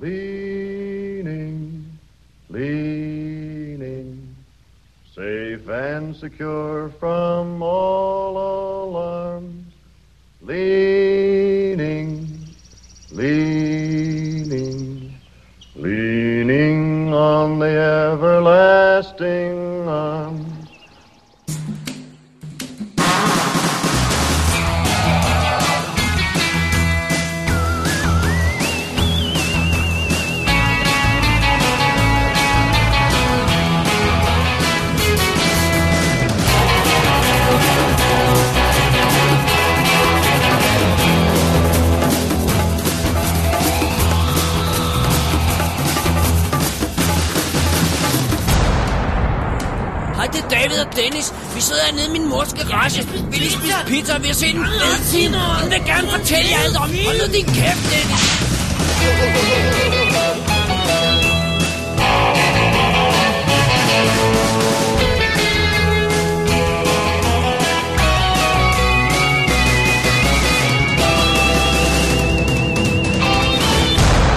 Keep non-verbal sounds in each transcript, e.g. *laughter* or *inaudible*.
leaning, leaning, safe and secure from all alarms, leaning, leaning, leaning on the everlasting Dennis. Vi sidder hernede i min mors garage. Vi lige spise pizza, vi har set en fed film. Hun vil gerne fortælle jer alt om. Hold nu din kæft, Dennis.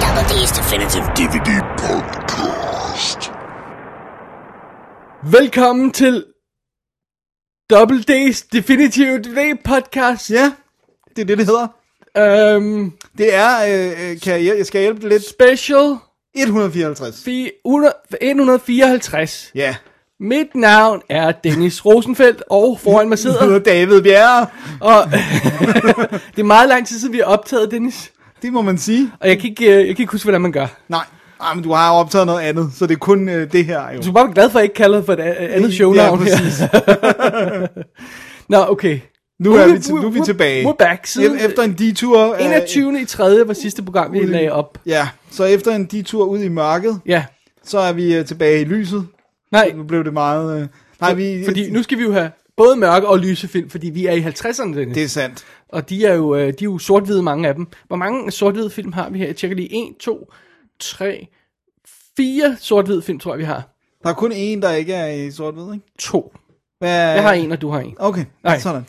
Double D's Definitive DVD Podcast. Velkommen til Double D's Definitive DVD podcast. Ja, det er det, det hedder. Øhm, Det er, øh, øh, kan jeg, jeg skal hjælpe dig lidt, special 154. fi- 100 154. Ja, Mit navn er Dennis Rosenfeldt, og foran mig sidder... *laughs* David Bjerre. og, *laughs* det er meget lang tid siden, vi har optaget, Dennis. Det må man sige. Og jeg kan ikke, øh, jeg kan ikke huske, hvordan man gør. Nej, Ej, men du har jo optaget noget andet, så det er kun øh, det her jo. Du er bare glad for, at jeg ikke kalder for et a- andet shownavn ja, her. præcis. *laughs* Nå, okay. Nu er vi, til, nu er vi tilbage. We're back. Siden Efter en detur. øh, 21. i 3. var sidste program, vi i- lagde op. Ja, så efter en detur ud i mørket, Ja. så er vi øh, tilbage i lyset. Nej, Nu blev det meget... Øh, nej, vi, fordi nu skal vi jo have både mørke og lyse film, fordi vi er i 50'erne, Dennis. Det er sandt. Og de er jo, øh, de er jo sort-hvide, mange af dem. Hvor mange sort-hvide film har vi her? Jeg tjekker lige. 1, 2, 3, 4 sort-hvide film, tror jeg, vi har. Der er kun én, der ikke er i sort-hvid, ikke? To. Hvad, Jeg har en, og du har en. Okay, Nej. sådan.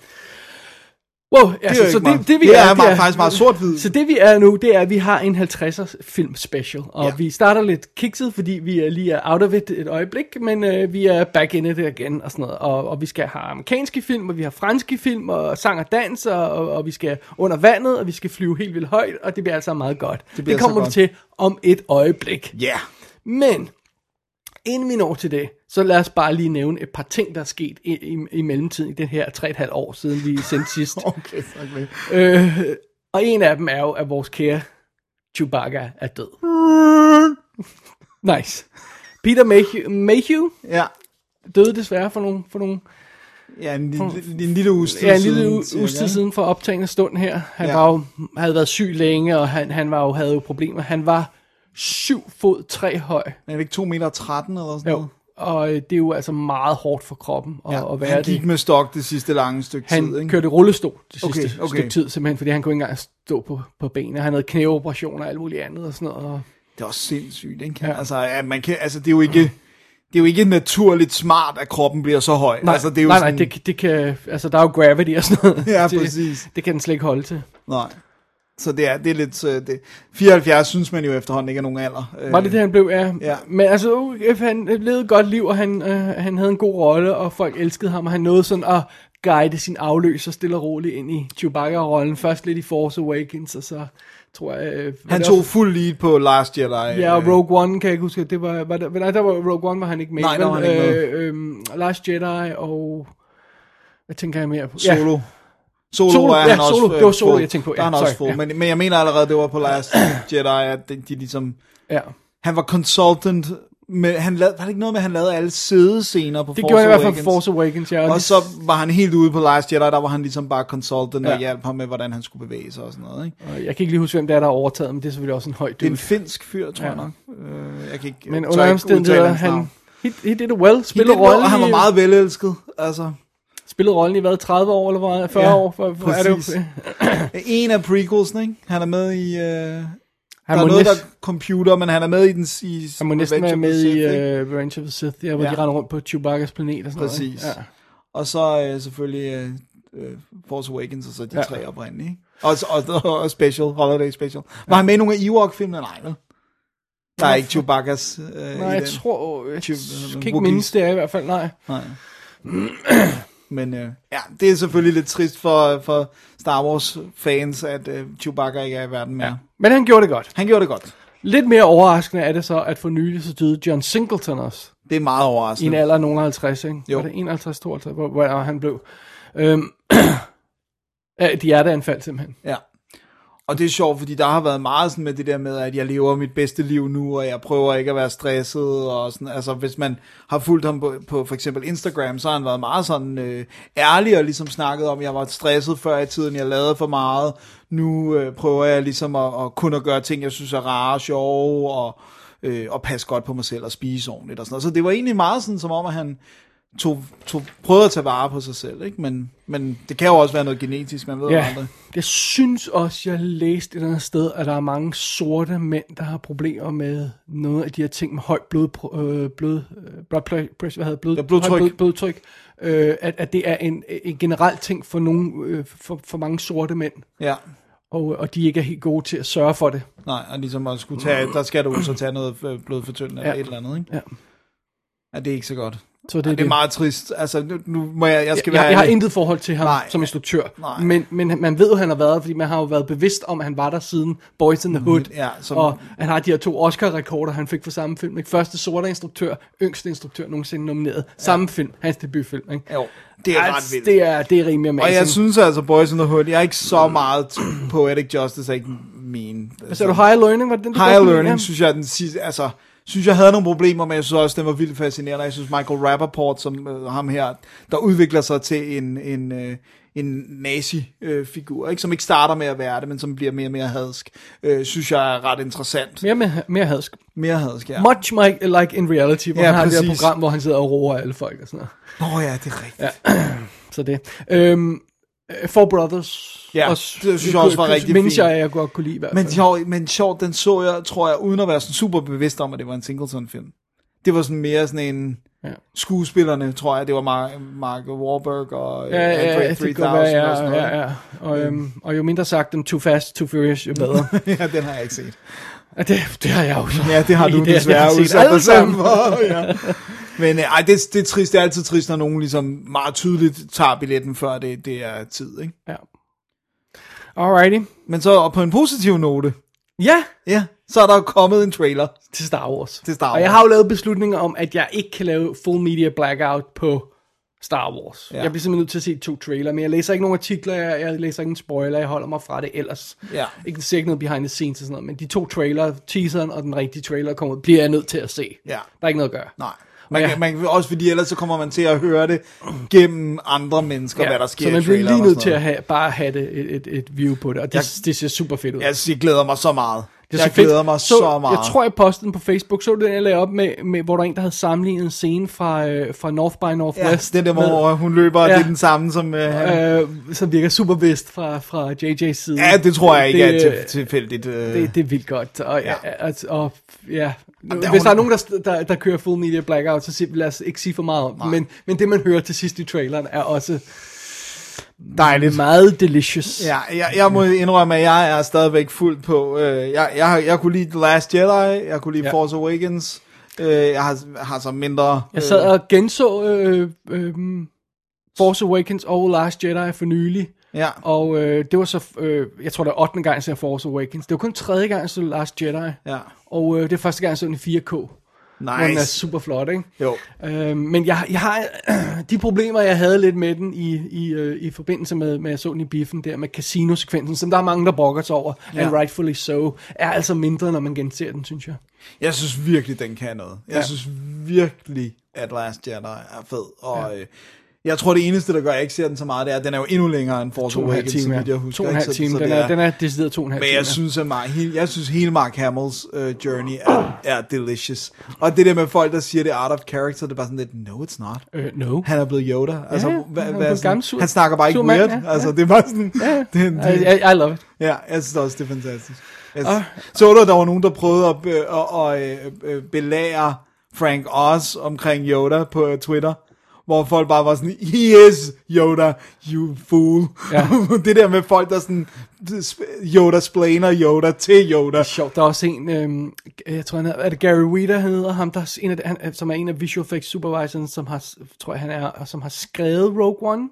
Wow, Det altså, er så det, det, vi det er, er, meget, faktisk meget sort-hvid. Så det vi er nu, det er, at vi har en 50'er film special. Og Ja. vi starter lidt kikset, fordi vi er lige er out of it et øjeblik, men øh, vi er back in it igen og sådan noget. Og, og vi skal have amerikanske film, og vi har franske film, og sang og dans, og, og, og vi skal under vandet, og vi skal flyve helt vildt højt, og det bliver altså meget godt. Det, det kommer så vi godt. til om et øjeblik. Ja. Men, inden vi når til det, så lad os bare lige nævne et par ting, der er sket i, i, i mellemtiden i det her 3,5 år siden vi sendte *laughs* sidst. Okay, okay. Øh, og en af dem er jo, at vores kære Chewbacca er død. *laughs* Nice. Peter Mayhew, Mayhew Ja. døde desværre for nogle, for nogle Ja, en, lille, en lille uges tid ja, en lille uges tid siden for optagende stund her. Han Ja. var jo, havde været syg længe, og han, han var jo, havde jo problemer. Han var 7 fod 3 høj. Er det ikke 2 meter 13 eller sådan Jo. noget? Og øh, det er jo altså meget hårdt for kroppen at, Ja, at være han gik det. med stok det sidste lange stykke Han tid, ikke? kørte i rullestol det Okay, sidste okay. stykke tid, simpelthen, fordi han kunne ikke engang stå på, på benene. Han havde knæoperationer og alt muligt andet og sådan noget. Og Det er også sindssygt, ikke? Ja. Altså, ja, man kan, altså, det er jo ikke... Det er jo ikke naturligt smart, at kroppen bliver så høj. Nej, altså, det er jo nej, sådan, nej, det, det kan, altså der er jo gravity og sådan noget. Ja, *laughs* det, præcis. Det kan den slet ikke holde til. Nej. Så det er, det er lidt... øh, Det, 74 synes man jo efterhånden ikke er nogen alder. Øh, Var det det, han blev? Ja. Ja. Men altså, UF, han levede et godt liv, og han, øh, han havde en god rolle, og folk elskede ham, og han nåede sådan at guide sin afløser stille og roligt ind i Chewbacca-rollen. Først lidt i Force Awakens, og så tror jeg... Øh, Han tog fuld lead på Last Jedi. Ja, og Rogue One, kan jeg ikke huske, det var, var der, nej, der var Rogue One, var han ikke med. Nej, der var han ikke med. Øh, øhm, Last Jedi og... Hvad tænker jeg mere på? Solo. Solo, Solo, er ja, han også Solo. øh, Det var Solo, full. jeg tænkte på. Der er Ja, han også sorry, full. ja. Men, men jeg mener allerede, det var på Last Jedi, at de, de ligesom... Ja. Han var consultant, med, han lavede, var det ikke noget med, at han lavede alle sædescener på Det Force gjorde jeg i hvert fald Awakens? for Force Awakens, ja. Og så var han helt ude på Last Jedi, der var han ligesom bare consultant og Ja. hjalp ham med, hvordan han skulle bevæge sig og sådan noget. Ikke? Jeg kan ikke lige huske, hvem det er, der har overtaget, men det er selvfølgelig også en høj Det er dude. en finsk fyr, tror Ja. jeg nok. Øh, jeg kan ikke, Men under omstændigheder, han, he, he did it well, well, rollen, og han var meget velelsket. Altså, spillede rollen i hvad, 30 år, eller hvad, 40 Ja, år? For, for, er det præcis. *clears throat* en af prequelsene, ikke? Han er med i... Øh, han, der er noget, der næsten, er computer, men han er med i den... I han må næsten være med i Sith, ikke? uh, Revenge of the Sith, ja, hvor Ja. de render rundt på Chewbacca's planet og sådan Præcis. noget. ikke? Og så øh, selvfølgelig øh, øh, Force Awakens, og så de Ja. ja. tre oprindelige. Ikke? Og, og, og, og special, Holiday Special. Var han med i nogle af Ewok-filmene? Nej, vel? Der er ikke Chewbacca's øh, Nej, i jeg den. tror... Jeg Chew- kan ikke mindes det er i hvert fald, nej. Nej. *clears throat* *clears throat* Men øh, ja, det er selvfølgelig lidt trist for, for Star Wars fans, at øh, Chewbacca ikke er i verden mere. Ja. Men han gjorde det godt. Han gjorde det godt. Lidt mere overraskende er det så, at for nylig så døde John Singleton også. Det er meget I en overraskende. alder af nogen af 50, ikke? Jo. Var det 51, 52, hvor, hvor han blev? Øhm, *clears throat* ja, de er der anfald simpelthen. Ja. Og det er sjovt, fordi der har været meget sådan med det der med, at jeg lever mit bedste liv nu, og jeg prøver ikke at være stresset, og sådan, altså hvis man har fulgt ham på, på for eksempel Instagram, så har han været meget sådan øh, ærlig, og ligesom snakket om, at jeg var stresset før i tiden, jeg lavede for meget, nu øh, prøver jeg ligesom at, at kun at gøre ting, jeg synes er rare og sjove, og, øh, og passe godt på mig selv, og spise ordentligt og sådan noget. Så det var egentlig meget sådan, som om, at han tog, tog, prøvede at tage vare på sig selv, ikke? Men, men det kan jo også være noget genetisk, man ved Ja, aldrig. jeg synes også, jeg læste et eller andet sted, at der er mange sorte mænd, der har problemer med noget af de her ting med højt blod, øh, blod, øh, blood pressure, hvad hedder blod, Ja, blodtryk. blod, blodtryk øh, at, at det er en, en generel ting for, nogen, øh, for, for mange sorte mænd, Ja. og, og de ikke er helt gode til at sørge for det. Nej, og ligesom at skulle tage, der skal du så tage noget øh, blodfortyndende eller Ja. et eller andet, ikke? Ja. Ja, det er ikke så godt. Så det, Det er meget trist. Altså, nu, nu må jeg, jeg skal jeg, være jeg har intet forhold til ham Nej. Som instruktør, Nej. men, men man ved jo, han har været, fordi man har jo været bevidst om, at han var der siden Boys in the Hood, Ja, som, og han har de her to Oscar-rekorder, han fik for samme film. Ikke? Første sorte instruktør, yngste instruktør nogensinde nomineret. Samme film, hans debutfilm. Ikke? jo, det er ret Altså, vildt. Det er, det er rimelig amazing. og jeg synes altså, Boys in the Hood, jeg er ikke så meget t- *clears throat* Poetic Justice, er ikke min. Sagde du, Higher Learning? Var det den, lide? Learning, synes jeg, den sidste, altså, synes jeg havde nogle problemer, men jeg synes også, den var vildt fascinerende. Jeg synes, Michael Rappaport, som øh, ham her, der udvikler sig til en, en, øh, en nazi-figur, ikke? som ikke starter med at være det, men som bliver mere og mere hadsk, øh, synes jeg er ret interessant. Mere, mere, mere hadsk. Mere hadsk, ja. Much like, like in reality, hvor Ja, han har det præcis. her program, hvor han sidder og roer alle folk og sådan noget. Nå ja, det er rigtigt. Ja. *clears throat* Så det. Øhm, øh, Four Brothers. Ja, det synes jeg også var rigtig fint. jeg, jeg godt kunne lide i hvert fald. Men sjovt, men sjovt, den så jeg, tror jeg, uden at være sådan super bevidst om, at det var en Singleton-film. Det var sådan mere sådan en... Ja. skuespillerne, tror jeg, det var Mark, Mark Wahlberg og Ja, ja, Andre ja, det 3000 kan godt være, og sådan ja, noget. ja, ja. Og, øhm, og jo mindre sagt dem Too Fast, Too Furious, jo *laughs* bedre. ja, den har jeg ikke set. Det, det har jeg jo så. Ja, det har du *laughs* Det- desværre udsat dig sammen for. Ja. Men øh, ej, det, det er trist. Det er altid trist, når nogen ligesom meget tydeligt tager billetten, før det, det er tid. Ikke? Ja. Alrighty. Men så på en positiv note, Ja, ja, så er der jo kommet en trailer. til Star Wars. Til Star Og jeg Wars. har jo lavet beslutninger om, at jeg ikke kan lave full media blackout på Star Wars. Ja. Jeg bliver simpelthen nødt til at se to trailer, men jeg læser ikke nogen artikler, jeg, jeg læser ikke en spoiler, jeg holder mig fra det ellers. Ja. Ikke, ser ikke noget behind the scenes og sådan noget, men de to trailer, teaseren og den rigtige trailer kommer bliver jeg nødt til at se. Ja. Der er ikke noget at gøre. Nej. Man, Ja. kan, man kan, også fordi ellers så kommer man til at høre det gennem andre mennesker, ja, hvad der sker så man bliver lige nødt til at have, bare have det, et, et, et view på det, og det, Jeg- det ser super fedt ud. Jeg, jeg glæder mig så meget. Det jeg så fedt. glæder mig så, så meget. Jeg tror, jeg postede den på Facebook. Så du den, jeg lagde op med, med, hvor der er en, der havde sammenlignet en scene fra, øh, fra North by ja, Northwest. det er der, hvor hun løber, ja. Ja. det er den samme som... Øh, øh, som virker super vist fra, fra JJ's side. ja, det tror jeg ikke det, er til, tilfældigt. Øh. det, det er vildt godt. Og, Ja. ja. altså, og, ja. der Hvis der er nogen, der, der, der kører full media blackout, så sig, lad os ikke sige for meget om. Men, men det, man hører til sidst i traileren, er også Dejligt. meget delicious. Ja, jeg, jeg må indrømme, at jeg er stadigvæk fuldt på. Øh, jeg, jeg, jeg kunne lide The Last Jedi, jeg kunne lide ja. Force Awakens. Øh, jeg har, har så mindre... Jeg sad og genså øh, øh, Force Awakens og Last Jedi for nylig. Ja, Og øh, det var så, øh, jeg tror det er 8. gang, jeg ser Force Awakens. Det var kun tredje gang, jeg så Last Jedi. ja. Og øh, det er første gang, jeg så den i 4K. Hvor den er Nice. super flot, ikke? Jo. Øh, men jeg, jeg har *clears throat* de problemer, jeg havde lidt med den i, i, øh, i forbindelse med, med at jeg så den i biffen der med casino-sekvensen, som der er mange, der brokker sig over, Ja. and rightfully so, er altså mindre, når man genser den, synes jeg. Jeg synes virkelig, den kan noget. Jeg Ja. synes virkelig, at Last Jedi er fed. Og ja. øh, jeg tror, det eneste, der gør, at jeg ikke ser den så meget, det er, at den er jo endnu længere end Force Awakens, time, vidt jeg ja. husker. To og en halv time. Den er, den er decideret to og en halv Men time. jeg synes, at Mark, hele, jeg synes hele Mark Hamills uh, journey er, er delicious. Og det der med folk, der siger, det er out of character, det er bare sådan lidt, no it's not. Øh, no. Han er blevet Yoda. Altså, ja, hvad, han blevet sådan, han snakker bare ikke sur mand, weird. ja, altså, ja. det er bare sådan... Ja, *laughs* det, det, I, I, love it. ja, jeg synes også, det er fantastisk. Jeg, Ah. Så at der var nogen, der prøvede at, øh, at, at, at, at belære Frank Oz omkring Yoda på Twitter, hvor folk bare var sådan, he is Yoda, you fool. Ja. *laughs* det der med folk, der sådan, Yoda splainer Yoda til Yoda. Sjovt, der er også en, øhm, jeg tror han er, er det Gary Weeder, han hedder ham, der er en af, han, som er en af visual effects supervisors, som har, tror jeg han er, som har skrevet Rogue One,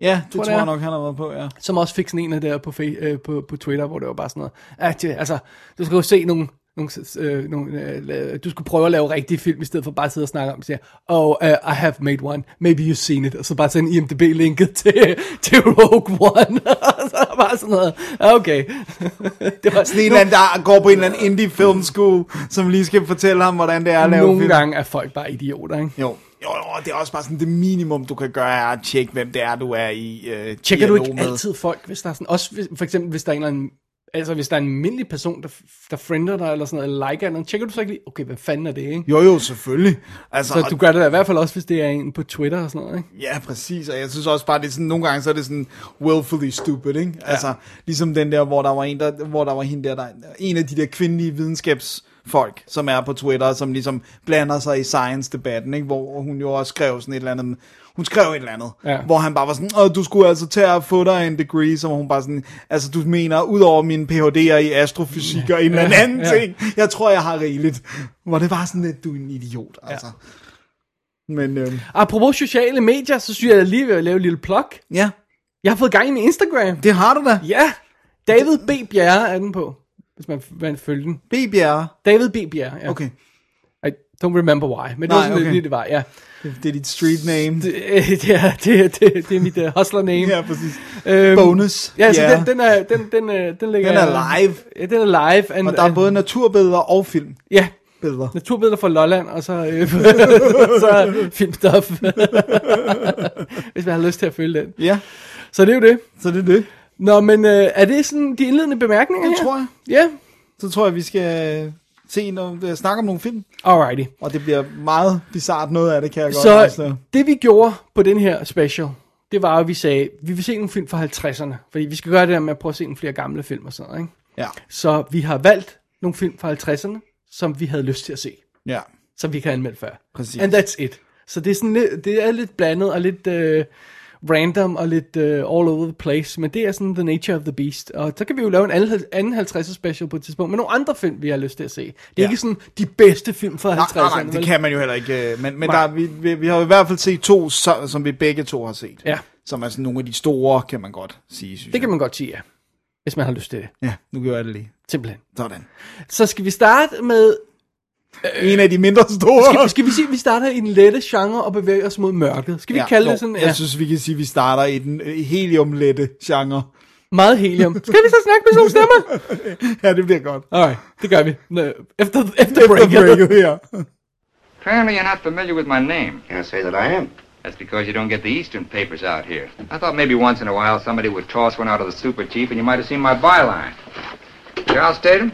Ja, det Tror tror, det jeg er. nok, han har været på, ja. som også fik sådan en af der på, øh, på, på Twitter, hvor det var bare sådan noget, at, øh, altså, du skal jo se nogle, nogle, øh, nogle øh, du skulle prøve at lave rigtige film, i stedet for bare at sidde og snakke om, siger, oh, uh, I have made one, maybe you've seen it, og så bare sende IMDb-linket *laughs* til, til Rogue One, *laughs* og så bare sådan noget, okay. *laughs* det var Sådan en eller anden, der går på en eller anden indie film school, som lige skal fortælle ham, hvordan det er at lave Nogle film. gange er folk bare idioter, ikke? Jo. Jo, jo, det er også bare sådan det minimum, du kan gøre, er at tjekke, hvem det er, du er i øh, Tjekker du ikke med. altid folk, hvis der er sådan, også hvis, for eksempel hvis der er en eller anden, altså hvis der er en almindelig person, der, der friender dig, eller sådan noget, eller liker noget, tjekker du så ikke lige, okay, hvad fanden er det, ikke? Jo, jo, selvfølgelig. Altså, Så du gør det da i hvert fald også, hvis det er en på Twitter og sådan noget, ikke? Ja, præcis, og jeg synes også bare, det er sådan, nogle gange så er det sådan willfully stupid, ikke? Ja. Altså, ligesom den der, hvor der var en, der, hvor der var hende der, der, en af de der kvindelige videnskabsfolk, som er på Twitter, som ligesom blander sig i science-debatten, ikke? Hvor hun jo også skrev sådan et eller andet, hun skrev et eller andet, Ja. hvor han bare var sådan, Åh, du skulle altså tage og få dig en degree, så var hun bare sådan, altså du mener, ud over mine PhD'er i astrofysik og en eller anden Ja. ting, jeg tror, jeg har rigeligt. Hvor det var sådan lidt, du er en idiot, altså. Men, øhm, Apropos sociale medier, så synes jeg, at lige vil lave et lille plug. ja, Jeg har fået gang i min Instagram. det har du da. Ja, David B. Bjerre er den på, hvis man, man følger den. B. Bjerre. David B. Bjerre, ja. Okay. Don't remember why, men det Nej, var sådan okay. lige, det var, ja. Det, det er dit street name. Det, øh, det, er, det, det, det er mit uh, hustler name. Ja, præcis. Øhm, Bonus. Ja, så Ja. den, den, er, den, den, øh, den, ligger, Den er live. Ja, den er live. And, Og der er and- både naturbilleder og filmbilleder. Ja, naturbilleder fra Lolland, og så, øh, *laughs* så filmstof. *laughs* Hvis man har lyst til at følge den. Ja, Så det er jo det. så det er det. Nå, men øh, er det sådan de indledende bemærkninger Det her? tror jeg. Ja, Så tror jeg, vi skal se noget, snakke om nogle film. alrighty. Og det bliver meget bizart noget af det, kan jeg godt Så det vi gjorde på den her special, det var, at vi sagde, vi vil se nogle film fra 50'erne. Fordi vi skal gøre det der med at prøve at se nogle flere gamle film og sådan noget, ikke? Ja, Så vi har valgt nogle film fra 50'erne, som vi havde lyst til at se. ja, Som vi kan anmelde før. Præcis. And that's it. Så det er, sådan lidt, det er lidt blandet og lidt uh, random og lidt uh, all over the place. Men det er sådan the nature of the beast. Og så kan vi jo lave en anden, anden 50'er special på et tidspunkt med nogle andre film, vi har lyst til at se. Det er Ja. ikke sådan de bedste film fra Nej, 50'erne. nej, nej, det vel? kan man jo heller ikke. øh, Men, men Nej. der, er- vi, vi, vi har i hvert fald set to, som vi begge to har set. Ja. Som er sådan nogle af de store, kan man godt sige, synes Det kan jeg. man godt sige, ja. Hvis man har lyst til det. Ja, nu gør jeg det lige. Simpelthen. Sådan. Så skal vi starte med... En af de mindre store. Skal, skal vi sige, at vi starter i den lette genre og bevæger os mod mørket? Skal vi ja, kalde jo, det sådan? Jeg synes, vi kan sige, at vi starter i den øh, heliumlette genre. Meget helium. Skal vi så snakke med sådan nogle stemmer? *laughs* Ja, det bliver godt. Alright, det gør vi. Efter, efter Efter breaket. breaket her. Apparently, you're not familiar with my name. Can't say that I am. That's because you don't get the Eastern papers out here. I thought maybe once in a while somebody would toss one out of the super chief and you might have seen my byline. Charles Tatum?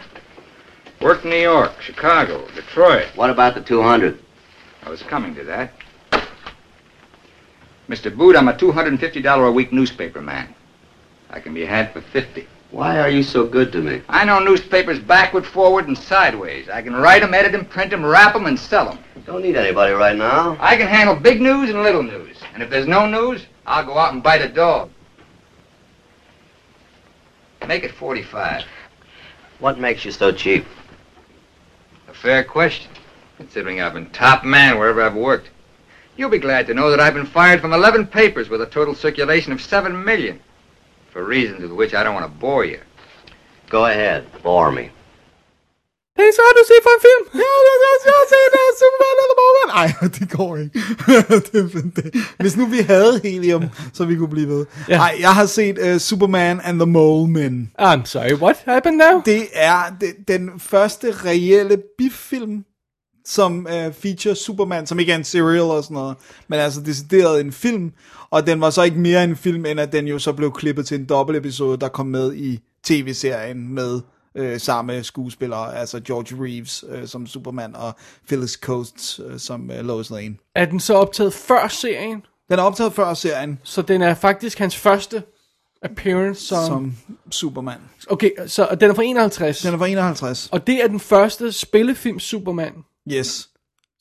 Worked in New York, Chicago, Detroit. What about the 200? I was coming to that. Mr. Boot, I'm a $250 a week newspaper man. I can be had for 50. Why are you so good to me? I know newspapers backward, forward, and sideways. I can write 'em, edit 'em, print 'em, wrap 'em, and sell 'em. Don't need anybody right now. I can handle big news and little news. And if there's no news, I'll go out and bite a dog. Make it 45. What makes you so cheap? Fair question, considering I've been top man wherever I've worked. You'll be glad to know that I've been fired from 11 papers with a total circulation of 7 million. For reasons with which I don't want to bore you. Go ahead, bore me. Hey, så har du set for en film? Ja, det også, jeg har set uh, Superman at the moment. Ej, *laughs* det går ikke. *laughs* det, det, hvis nu vi havde helium, så vi kunne blive ved. Ja. Ej, jeg har set uh, Superman and the Mole Men. I'm sorry, what happened now? Det er det, den første reelle biffilm, som uh, feature Superman, som ikke er en serial og sådan noget, men altså decideret en film, og den var så ikke mere en film, end at den jo så blev klippet til en dobbelt episode, der kom med i tv-serien med øh, samme skuespillere, altså George Reeves øh, som Superman og Phyllis Coates øh, som øh, Lois Lane. Er den så optaget før serien? Den er optaget før serien Så den er faktisk hans første appearance som... som... Superman. Okay, så den er fra 51. Den er fra 51. Og det er den første spillefilm Superman, Yes.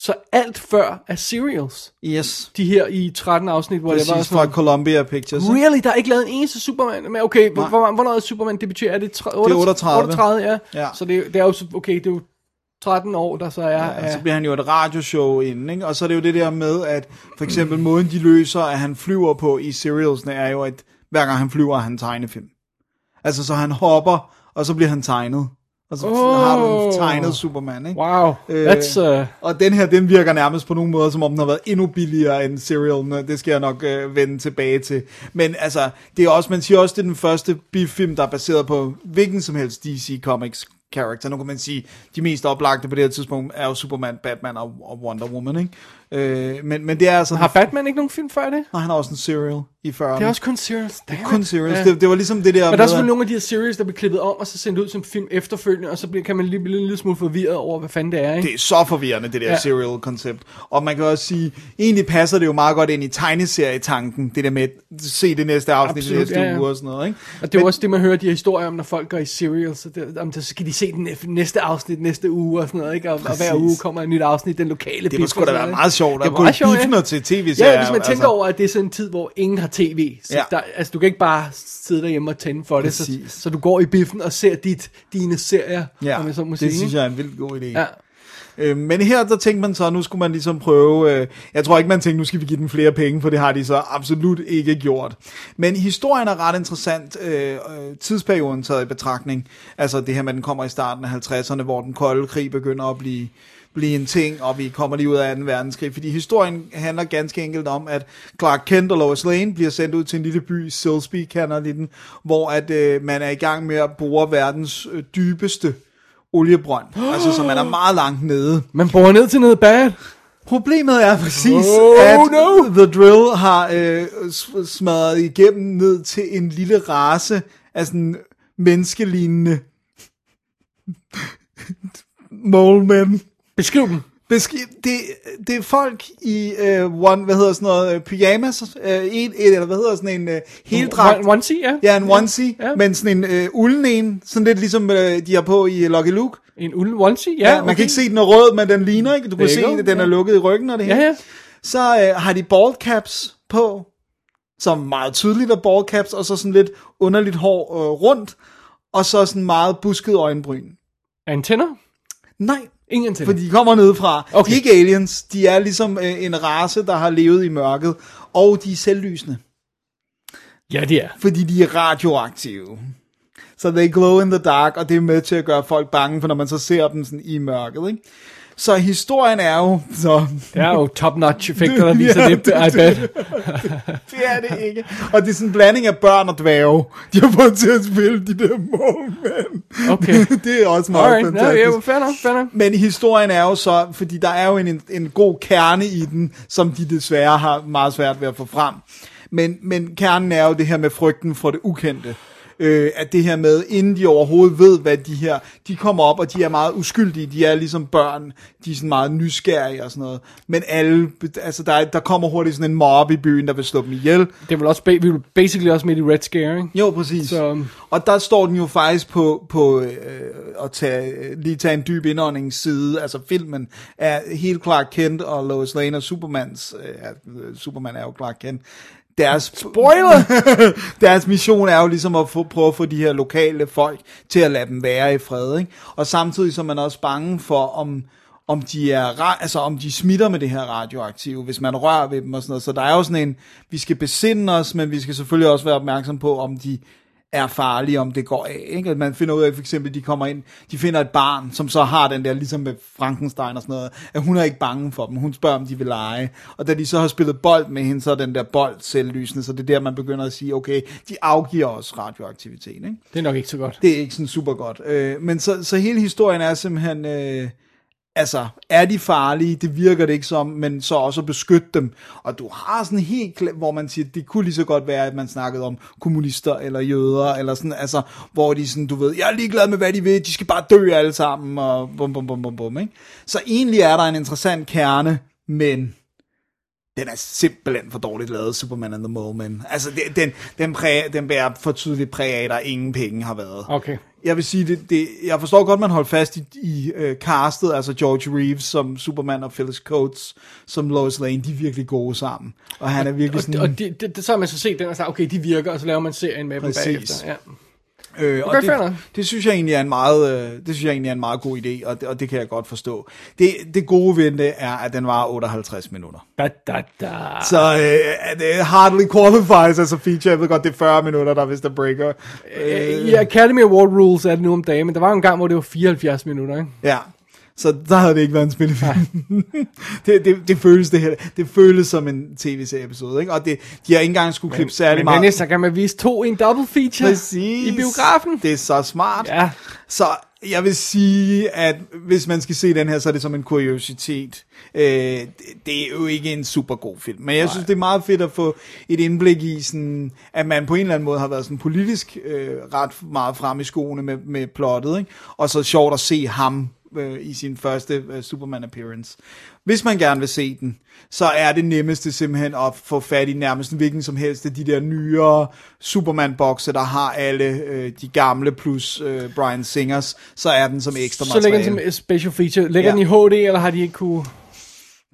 Så alt før er serials. Yes. De her i 13 afsnit, hvor det var Præcis sådan fra Columbia Pictures. Really? Der er ikke lavet en eneste Superman? Men okay, hvor, hvor, hvornår er Superman debuterer? Er det, tre, 38, 38. 38, ja. Ja. Så det, det er jo, okay, det er jo 13 år, der så er... Ja, Ja, så bliver han jo et radioshow inden, ikke? Og så er det jo det der med, at for eksempel måden, de løser, at han flyver på i serialsene, er jo, at hver gang han flyver, er han tegnefilm. Altså, så han hopper, og så bliver han tegnet. Og så Oh. har du en tegnet Superman, ikke? Wow, Øh, that's... Uh, Og den her, den virker nærmest på nogle måder, som om den har været endnu billigere end serialen. Det skal jeg nok øh, vende tilbage til. Men altså, det er også, man siger også, det er den første biff-film, der er baseret på hvilken som helst DC Comics character. Nu kan man sige, de mest oplagte på det her tidspunkt er jo Superman, Batman og, og Wonder Woman, ikke? Øh, men, men det er altså... har Batman ikke nogen film før det? Nej, han har også en serial i 40'erne. Det er også kun serials. Damn kun it. serials. Ja. Det, det, var ligesom det der Men der er med, selvfølgelig nogle af de her series, der bliver klippet om, og så sendt ud som film efterfølgende, og så bliver, kan man lige blive en lille smule forvirret over, hvad fanden det er, ikke? Det er så forvirrende, det der Ja. serial-koncept. Og man kan også sige, egentlig passer det jo meget godt ind i tegneserietanken, det der med at se det næste afsnit i Absolut, næste ja, ja. uge og sådan noget, ikke? Og det er jo også det, man hører de her historier om, når folk går i serials, så, det, om, så skal de se den næ- næste afsnit næste uge og sådan noget, ikke? Og, og hver uge kommer et nyt afsnit, den lokale Det må sgu da være meget sjovt at gå sjovt, ja. og til tv-serier. Ja, hvis man tænker altså. over, at det er sådan en tid, hvor ingen har tv, så Ja. der, altså du kan ikke bare sidde derhjemme og tænde for det, så, så du går i biffen og ser dit, dine serier, Ja, om jeg så må det sige. synes jeg er en vildt god idé. Ja. Øh, men her, der tænkte man så, nu skulle man ligesom prøve, øh, jeg tror ikke, man tænkte, nu skal vi give dem flere penge, for det har de så absolut ikke gjort. Men historien er ret interessant, øh, tidsperioden taget i betragtning, altså det her med, den kommer i starten af 50'erne, hvor den kolde krig begynder at blive blive en ting, og vi kommer lige ud af 2. verdenskrig, fordi historien handler ganske enkelt om, at Clark Kent og Lois Lane bliver sendt ud til en lille by, Silsby den, hvor at øh, man er i gang med at bore verdens øh, dybeste oliebrønd, *gasps* altså så man er meget langt nede. Man bor ned til noget bad. Problemet er præcis, Oh, at no. The Drill har øh, smadret igennem ned til en lille race af sådan menneskelignende *laughs* molemen. Beskriv dem. Beski- det, det er folk i øh, one, hvad hedder sådan noget, øh, pyjamas, øh, en, eller hvad hedder sådan en øh, heldragt. One, onesie, ja. Ja, en onesie, Ja. ja. men sådan en øh, ulden en, sådan lidt ligesom øh, de har på i Lucky Luke. En ulden onesie, ja. Ja, man okay. kan ikke se, den er rød, men den ligner ikke. Du kan se, at den er ja. lukket i ryggen og det Ja, hele. ja. Så øh, har de ball caps på, som meget tydeligt er ball caps, og så sådan lidt underligt hår øh, rundt, og så sådan meget busket øjenbryn. Antenner? Nej, Ingen antenner. for de kommer ned fra. Okay. De er ikke aliens, de er ligesom øh, en race, der har levet i mørket, og de er selvlysende, Ja, det er. fordi de er radioaktive. Så they glow in the dark, og det er med til at gøre folk bange, for når man så ser dem sådan i mørket, ikke? Så historien er jo, så Det er jo top-notch effekter, der viser Ja, det, det- I bet. *laughs* det er det ikke. Og det er sådan en blanding af børn og dværge. De har fået til at spille de der målmænd. Okay. *laughs* det er også meget Alright, no, fantastisk. yeah, fair enough, fair enough. Men historien er jo så, fordi der er jo en, en god kerne i den, som de desværre har meget svært ved at få frem. Men, men kernen er jo det her med frygten for det ukendte. Øh, at det her med, inden de overhovedet ved, hvad de her, de kommer op, og de er meget uskyldige, de er ligesom børn, de er sådan meget nysgerrige og sådan noget. Men alle, altså der, er- der kommer hurtigt sådan en mob i byen, der vil slå dem ihjel. Det er vel også, vi er basically også midt i Red Scare, ikke? Jo, præcis. Så- Og der står den jo faktisk på, på øh, at tage, lige tage en dyb indåndingsside. Altså filmen er helt Clark Kent og Lois Lane og Supermans, øh, Superman er jo Clark Kent, deres, *laughs* Spoiler! *laughs* deres mission er jo ligesom at få, prøve at få de her lokale folk til at lade dem være i fred, ikke? Og samtidig så er man også bange for, om, om de er, altså om de smitter med det her radioaktive, hvis man rører ved dem og sådan noget. Så der er jo sådan en, vi skal besinde os, men vi skal selvfølgelig også være opmærksom på, om de er farlige, om det går af. Ikke? At man finder ud af, for eksempel, de kommer ind, de finder et barn, som så har den der, ligesom med Frankenstein og sådan noget, at hun er ikke bange for dem. Hun spørger, om de vil lege. Og da de så har spillet bold med hende, så er den der bold selvlysende, så det er der, man begynder at sige, okay, de afgiver os radioaktivitet. Ikke? Det er nok ikke så godt. Det er ikke sådan super godt. Øh, men så, så hele historien er simpelthen, øh, altså, er de farlige? Det virker det ikke som, men så også at beskytte dem. Og du har sådan helt, kla- hvor man siger, det kunne lige så godt være, at man snakkede om kommunister eller jøder, eller sådan, altså, hvor de sådan, du ved, jeg er ligeglad med, hvad de vil, de skal bare dø alle sammen, og bum, bum, bum, bum, bum, ikke? Så egentlig er der en interessant kerne, men den er simpelthen for dårligt lavet, Superman and the Moment. Altså, den, den, præ, den bærer for tydeligt præg af, at der ingen penge har været. Okay jeg vil sige, det, det, jeg forstår godt, man holdt fast i, i uh, castet, altså George Reeves som Superman og Phyllis Coates som Lois Lane, de er virkelig gode sammen. Og han er virkelig sådan... Og, og det, det, det, så har man så set den og sagt, okay, de virker, og så laver man serien med Præcis. dem bagefter. Ja. Øh, og Okay, nok. det, det synes jeg egentlig er en meget, øh, det synes jeg egentlig er en meget god idé, og det, og det kan jeg godt forstå. Det, det gode ved det er, at den var 58 minutter. Da, da, da. Så øh, det hardly qualifies as a feature. Jeg ved godt, det er 40 minutter, der er vist der breaker. Øh, I Academy Award Rules er det nu om dagen, men der var en gang, hvor det var 74 minutter, ikke? Ja, så der havde det ikke været en spillefilm. *laughs* det, det, det, føles det her, det føles som en tv-serie episode, ikke? Og det, de har ikke engang skulle klippe særlig Men meget. Dennis, så kan man vise to i en double feature Præcis. i biografen. Det er så smart. Ja. Så jeg vil sige, at hvis man skal se den her, så er det som en kuriositet. Øh, det, det er jo ikke en super god film, men jeg Nej. synes, det er meget fedt at få et indblik i, sådan, at man på en eller anden måde har været sådan politisk øh, ret meget frem i skoene med, med plottet, ikke? og så sjovt at se ham øh, i sin første øh, Superman appearance. Hvis man gerne vil se den, så er det nemmeste simpelthen at få fat i nærmest en hvilken som helst af de der nyere Superman-bokse, der har alle øh, de gamle plus øh, Brian Singers, så er den som ekstra Så lægger materiale. den som special feature. Lægger Ja. den i HD, eller har de ikke kunne...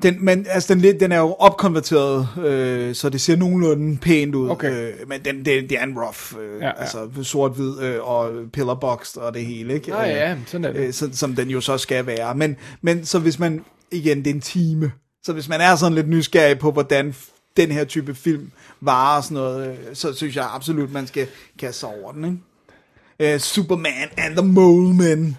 Den, men altså, den, den er jo opkonverteret, øh, så det ser nogenlunde pænt ud. Okay. Øh, men den, det, det er en rough, øh, Ja, ja, altså sort-hvid øh, og pillarboxed og det hele. Ikke? Nå ja, sådan er det. Øh, så, som den jo så skal være. Men, men så hvis man, igen, det er en time. Så hvis man er sådan lidt nysgerrig på, hvordan den her type film varer og sådan noget, øh, så synes jeg absolut, man skal kaste sig over den. Ikke? Uh, Superman and the Mole Men.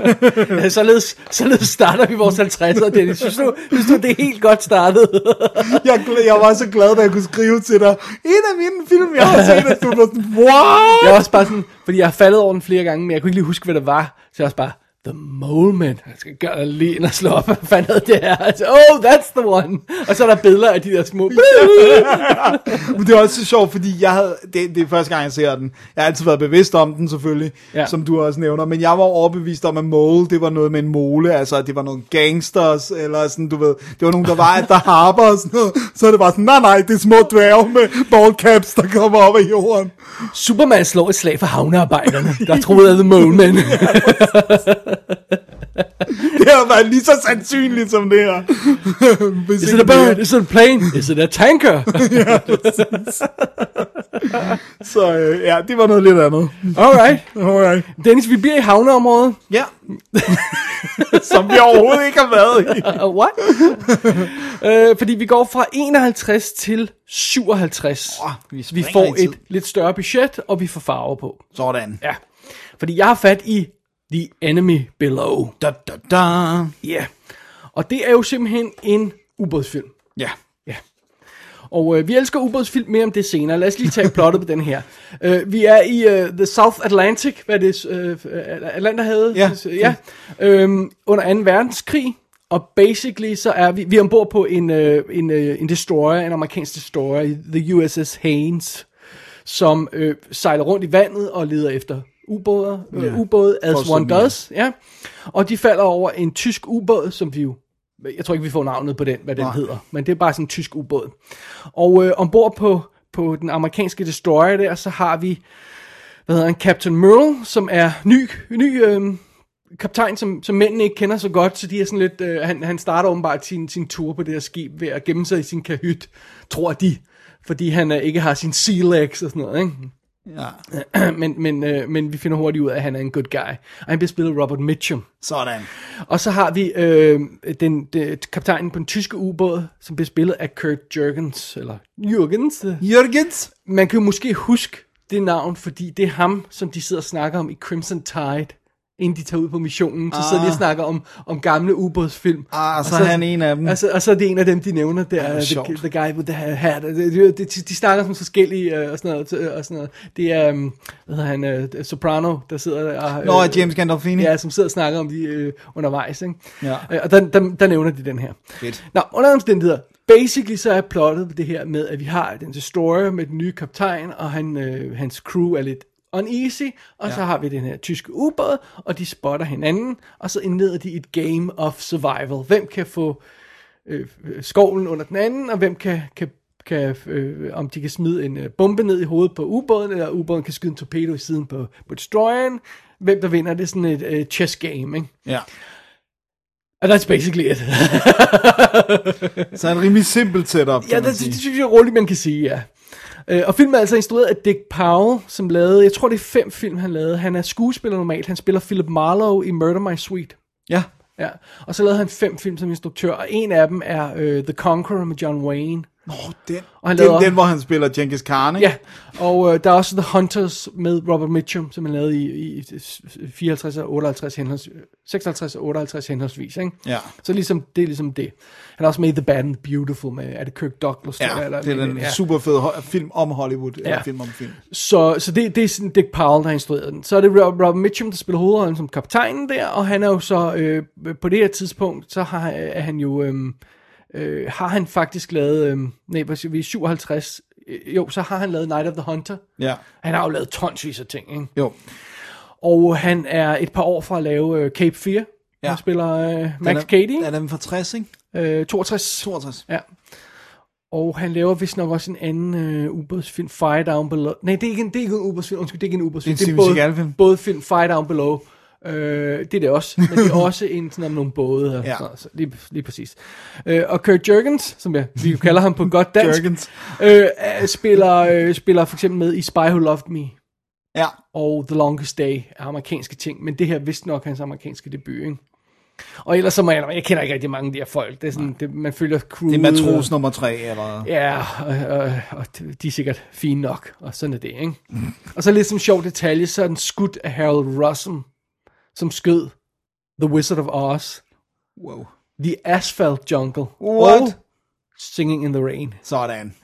*laughs* Således, således starter vi vores 50'er, Dennis. Synes du, synes du, det er helt godt startet? *laughs* jeg, jeg var så glad, da jeg kunne skrive til dig, en af mine film, jeg har set, at du var sådan, what? Jeg er også bare sådan, fordi jeg har faldet over den flere gange, men jeg kunne ikke lige huske, hvad det var. Så jeg var også bare, The Moment. Jeg skal gøre lige ind og slå op, *laughs* hvad fanden er det her? Altså, oh, that's the one. Og så er der billeder af de der små... *laughs* Men det er også så sjovt, fordi jeg havde, det, det er første gang, jeg ser den. Jeg har altid været bevidst om den, selvfølgelig, Ja. som du også nævner. Men jeg var overbevist om, at Mole, det var noget med en mole. Altså, at det var nogle gangsters, eller sådan, du ved. Det var nogen, der var der harper og sådan noget. Så er det bare sådan, nej, nej, det er små dværge med ballcaps, der kommer op af jorden. Superman slår et slag for havnearbejderne, *laughs* der troede af The Moment. *laughs* Det har været lige så sandsynligt som det her. *laughs* Hvis Is it a bird? Is it a plane? Is it a tanker? *laughs* Så øh, ja, det var noget lidt andet. Alright. Alright. Dennis, vi bliver i havneområdet. Ja. som vi overhovedet ikke har været i. Uh, what? øh, fordi vi går fra 51 til 57. Åh, vi vi får et lidt større budget, og vi får farver på. Sådan. Ja. Fordi jeg har fat i The Enemy Below. Da, da, da. Ja. Yeah. Og det er jo simpelthen en ubådsfilm. Ja. Ja. Og øh, vi elsker ubådsfilm mere om det senere. Lad os lige tage plottet på den her. Øh, vi er i øh, The South Atlantic, hvad er det, øh, Atlanterhavet? Ja. ja. Øhm, under 2. verdenskrig. Og basically så er vi, vi er ombord på en, øh, en, øh, en destroyer, en amerikansk destroyer, the USS Haynes, som øh, sejler rundt i vandet og leder efter ubåde, øh, Ja. ubåde as For one does. Ja. Og de falder over en tysk ubåd, som vi jo jeg tror ikke, vi får navnet på den, hvad den Nej. hedder. Men det er bare sådan en tysk ubåd. Og øh, ombord på, på den amerikanske destroyer der, så har vi, hvad hedder han, Captain Merle, som er ny, ny øh, kaptajn, som, som mændene ikke kender så godt, så de er sådan lidt, øh, han, han starter åbenbart sin, sin tur på det her skib ved at gemme sig i sin kahyt, tror de, fordi han øh, ikke har sin sea legs og sådan noget, ikke? Ja. *clears throat* men, men, øh, men vi finder hurtigt ud af, at han er en good guy. Og han bliver spillet af Robert Mitchum. Sådan. Og så har vi øh, den, den, kaptajnen på den tyske ubåd, som bliver spillet af Kurt Jürgens, eller Jürgens. Jørgens. Man kan jo måske huske det navn, fordi det er ham, som de sidder og snakker om i Crimson Tide, inden de tager ud på missionen. Så sidder de og snakker om, om gamle ubådsfilm. Ah, Og så er han en af dem. Altså, og så er det en af dem, de nævner der, er the, sjovt. the guy with the hat. De, de, de, snakker som forskellige øh, og sådan noget. øh, Og sådan noget. Det er, um, hvad hedder han, uh, Soprano, der sidder der. Og, Nå, er James Gandolfini. Ja, som sidder og snakker om de øh, undervejs, ikke? Ja. Øh, og der, der, der nævner de den her. Fedt. Nå, under omstændigheder, basically så er plottet det her med, at vi har den destroyer med den nye kaptajn, og han, øh, hans crew er lidt uneasy, og ja. så har vi den her tyske ubåd, og de spotter hinanden, og så indleder de et game of survival. Hvem kan få øh, øh, skovlen under den anden, og hvem kan, kan, kan øh, om de kan smide en øh, bombe ned i hovedet på ubåden, eller ubåden kan skyde en torpedo i siden på, på destroyeren. hvem der vinder. Det er sådan et uh, chess game, ikke? Ja. And that's basically it. *laughs* Så en rimelig simpelt setup, ja, det, sige. det synes jeg roligt, man kan sige, ja. Øh, og filmen er altså instrueret af Dick Powell, som lavede, jeg tror det er fem film, han lavede. Han er skuespiller normalt, han spiller Philip Marlowe i Murder My Sweet. Ja. Ja, og så lavede han fem film som instruktør, og en af dem er uh, The Conqueror med John Wayne. Nå, den, Og han den, lavede- den, hvor han spiller Genghis Khan, ikke? Ja, og uh, der er også The Hunters med Robert Mitchum, som han lavede i, i 54 og 58 henholds, 56 og 58 henholdsvis, ikke? Ja. Så ligesom, det er ligesom det. Han er også med i The Bad and the Beautiful med, er det Kirk Douglas? Ja, eller, det er den ja. super fede ho- film om Hollywood, ja. Ja. film om film. Så, så det, det er sådan Dick Powell, der har instrueret den. Så er det Rob, Robert Mitchum, der spiller hovedrollen som kaptajnen der, og han er jo så, øh, på det her tidspunkt, så har, er han jo, øh, øh, har han faktisk lavet, øh, nej, hvad siger vi, 57, øh, jo, så har han lavet Night of the Hunter. Ja, Han har jo lavet tonsvis af ting, ikke? jo. Og han er et par år fra at lave øh, Cape Fear. Ja. Han spiller øh, Max er- Cady, ikke? Er den fra 60, ikke? øh, 62. 62. Ja. Og han laver vist nok også en anden øh, ubådsfilm, Fire Down Below. Nej, det er ikke en, det er ikke en ubådsfilm. Undskyld, det er ikke en ubådsfilm. Det er en både, Steven Seagal-film. både film Fire Down Below. Øh, det er det også, men det er *laughs* også en sådan om nogle både. Og Ja. sådan, så lige, lige præcis. Øh, og Kurt Jurgens, som jeg, vi kalder ham på godt dansk, Jurgens. øh, er- spiller, øh, spiller for eksempel med i Spy Who Loved Me Ja, og The Longest Day er amerikanske ting, men det her er vist nok hans amerikanske debut, ikke? Og ellers så må jeg, jeg kender ikke rigtig mange af de her folk. Det er sådan, det, man følger crew. det er matros nummer 3, eller... Ja, og, og, og de er sikkert fine nok, og sådan er det, ikke? Og så lidt som sjov detalje, så er den skudt af Harold Russell, som skød The Wizard of Oz, Wow. The Asphalt Jungle, What? og Singing in the Rain. Sådan.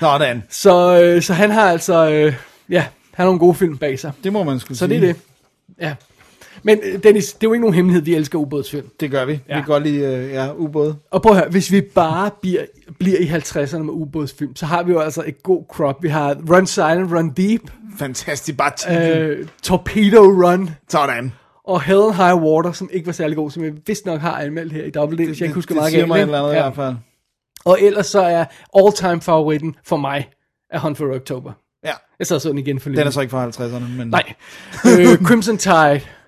Sådan. Så, øh, så han har altså, øh, ja, han har nogle gode film bag sig. Det må man skulle Så sige. det er det. Ja. Men øh, Dennis, det er jo ikke nogen hemmelighed, vi elsker ubådsfilm. Det gør vi. Ja. Vi kan godt lide uh, ja, ubåde. Og prøv at høre, hvis vi bare bliver, bliver i 50'erne med ubådsfilm, så har vi jo altså et god crop. Vi har Run Silent, Run Deep, Fantastisk. Bare øh, Torpedo Run Sådan. Og Hell High Water, som ikke var særlig god, som jeg vist nok har anmeldt her i Double D, hvis jeg ikke husker det meget siger galt. mig et ikke? eller andet Ja. i hvert fald. Og ellers så er all-time favoritten for mig af Hunt for October. Ja. Jeg sad sådan igen for lidt. Den er så ikke fra 50'erne, men... Nej. øh, *laughs* Crimson Tide.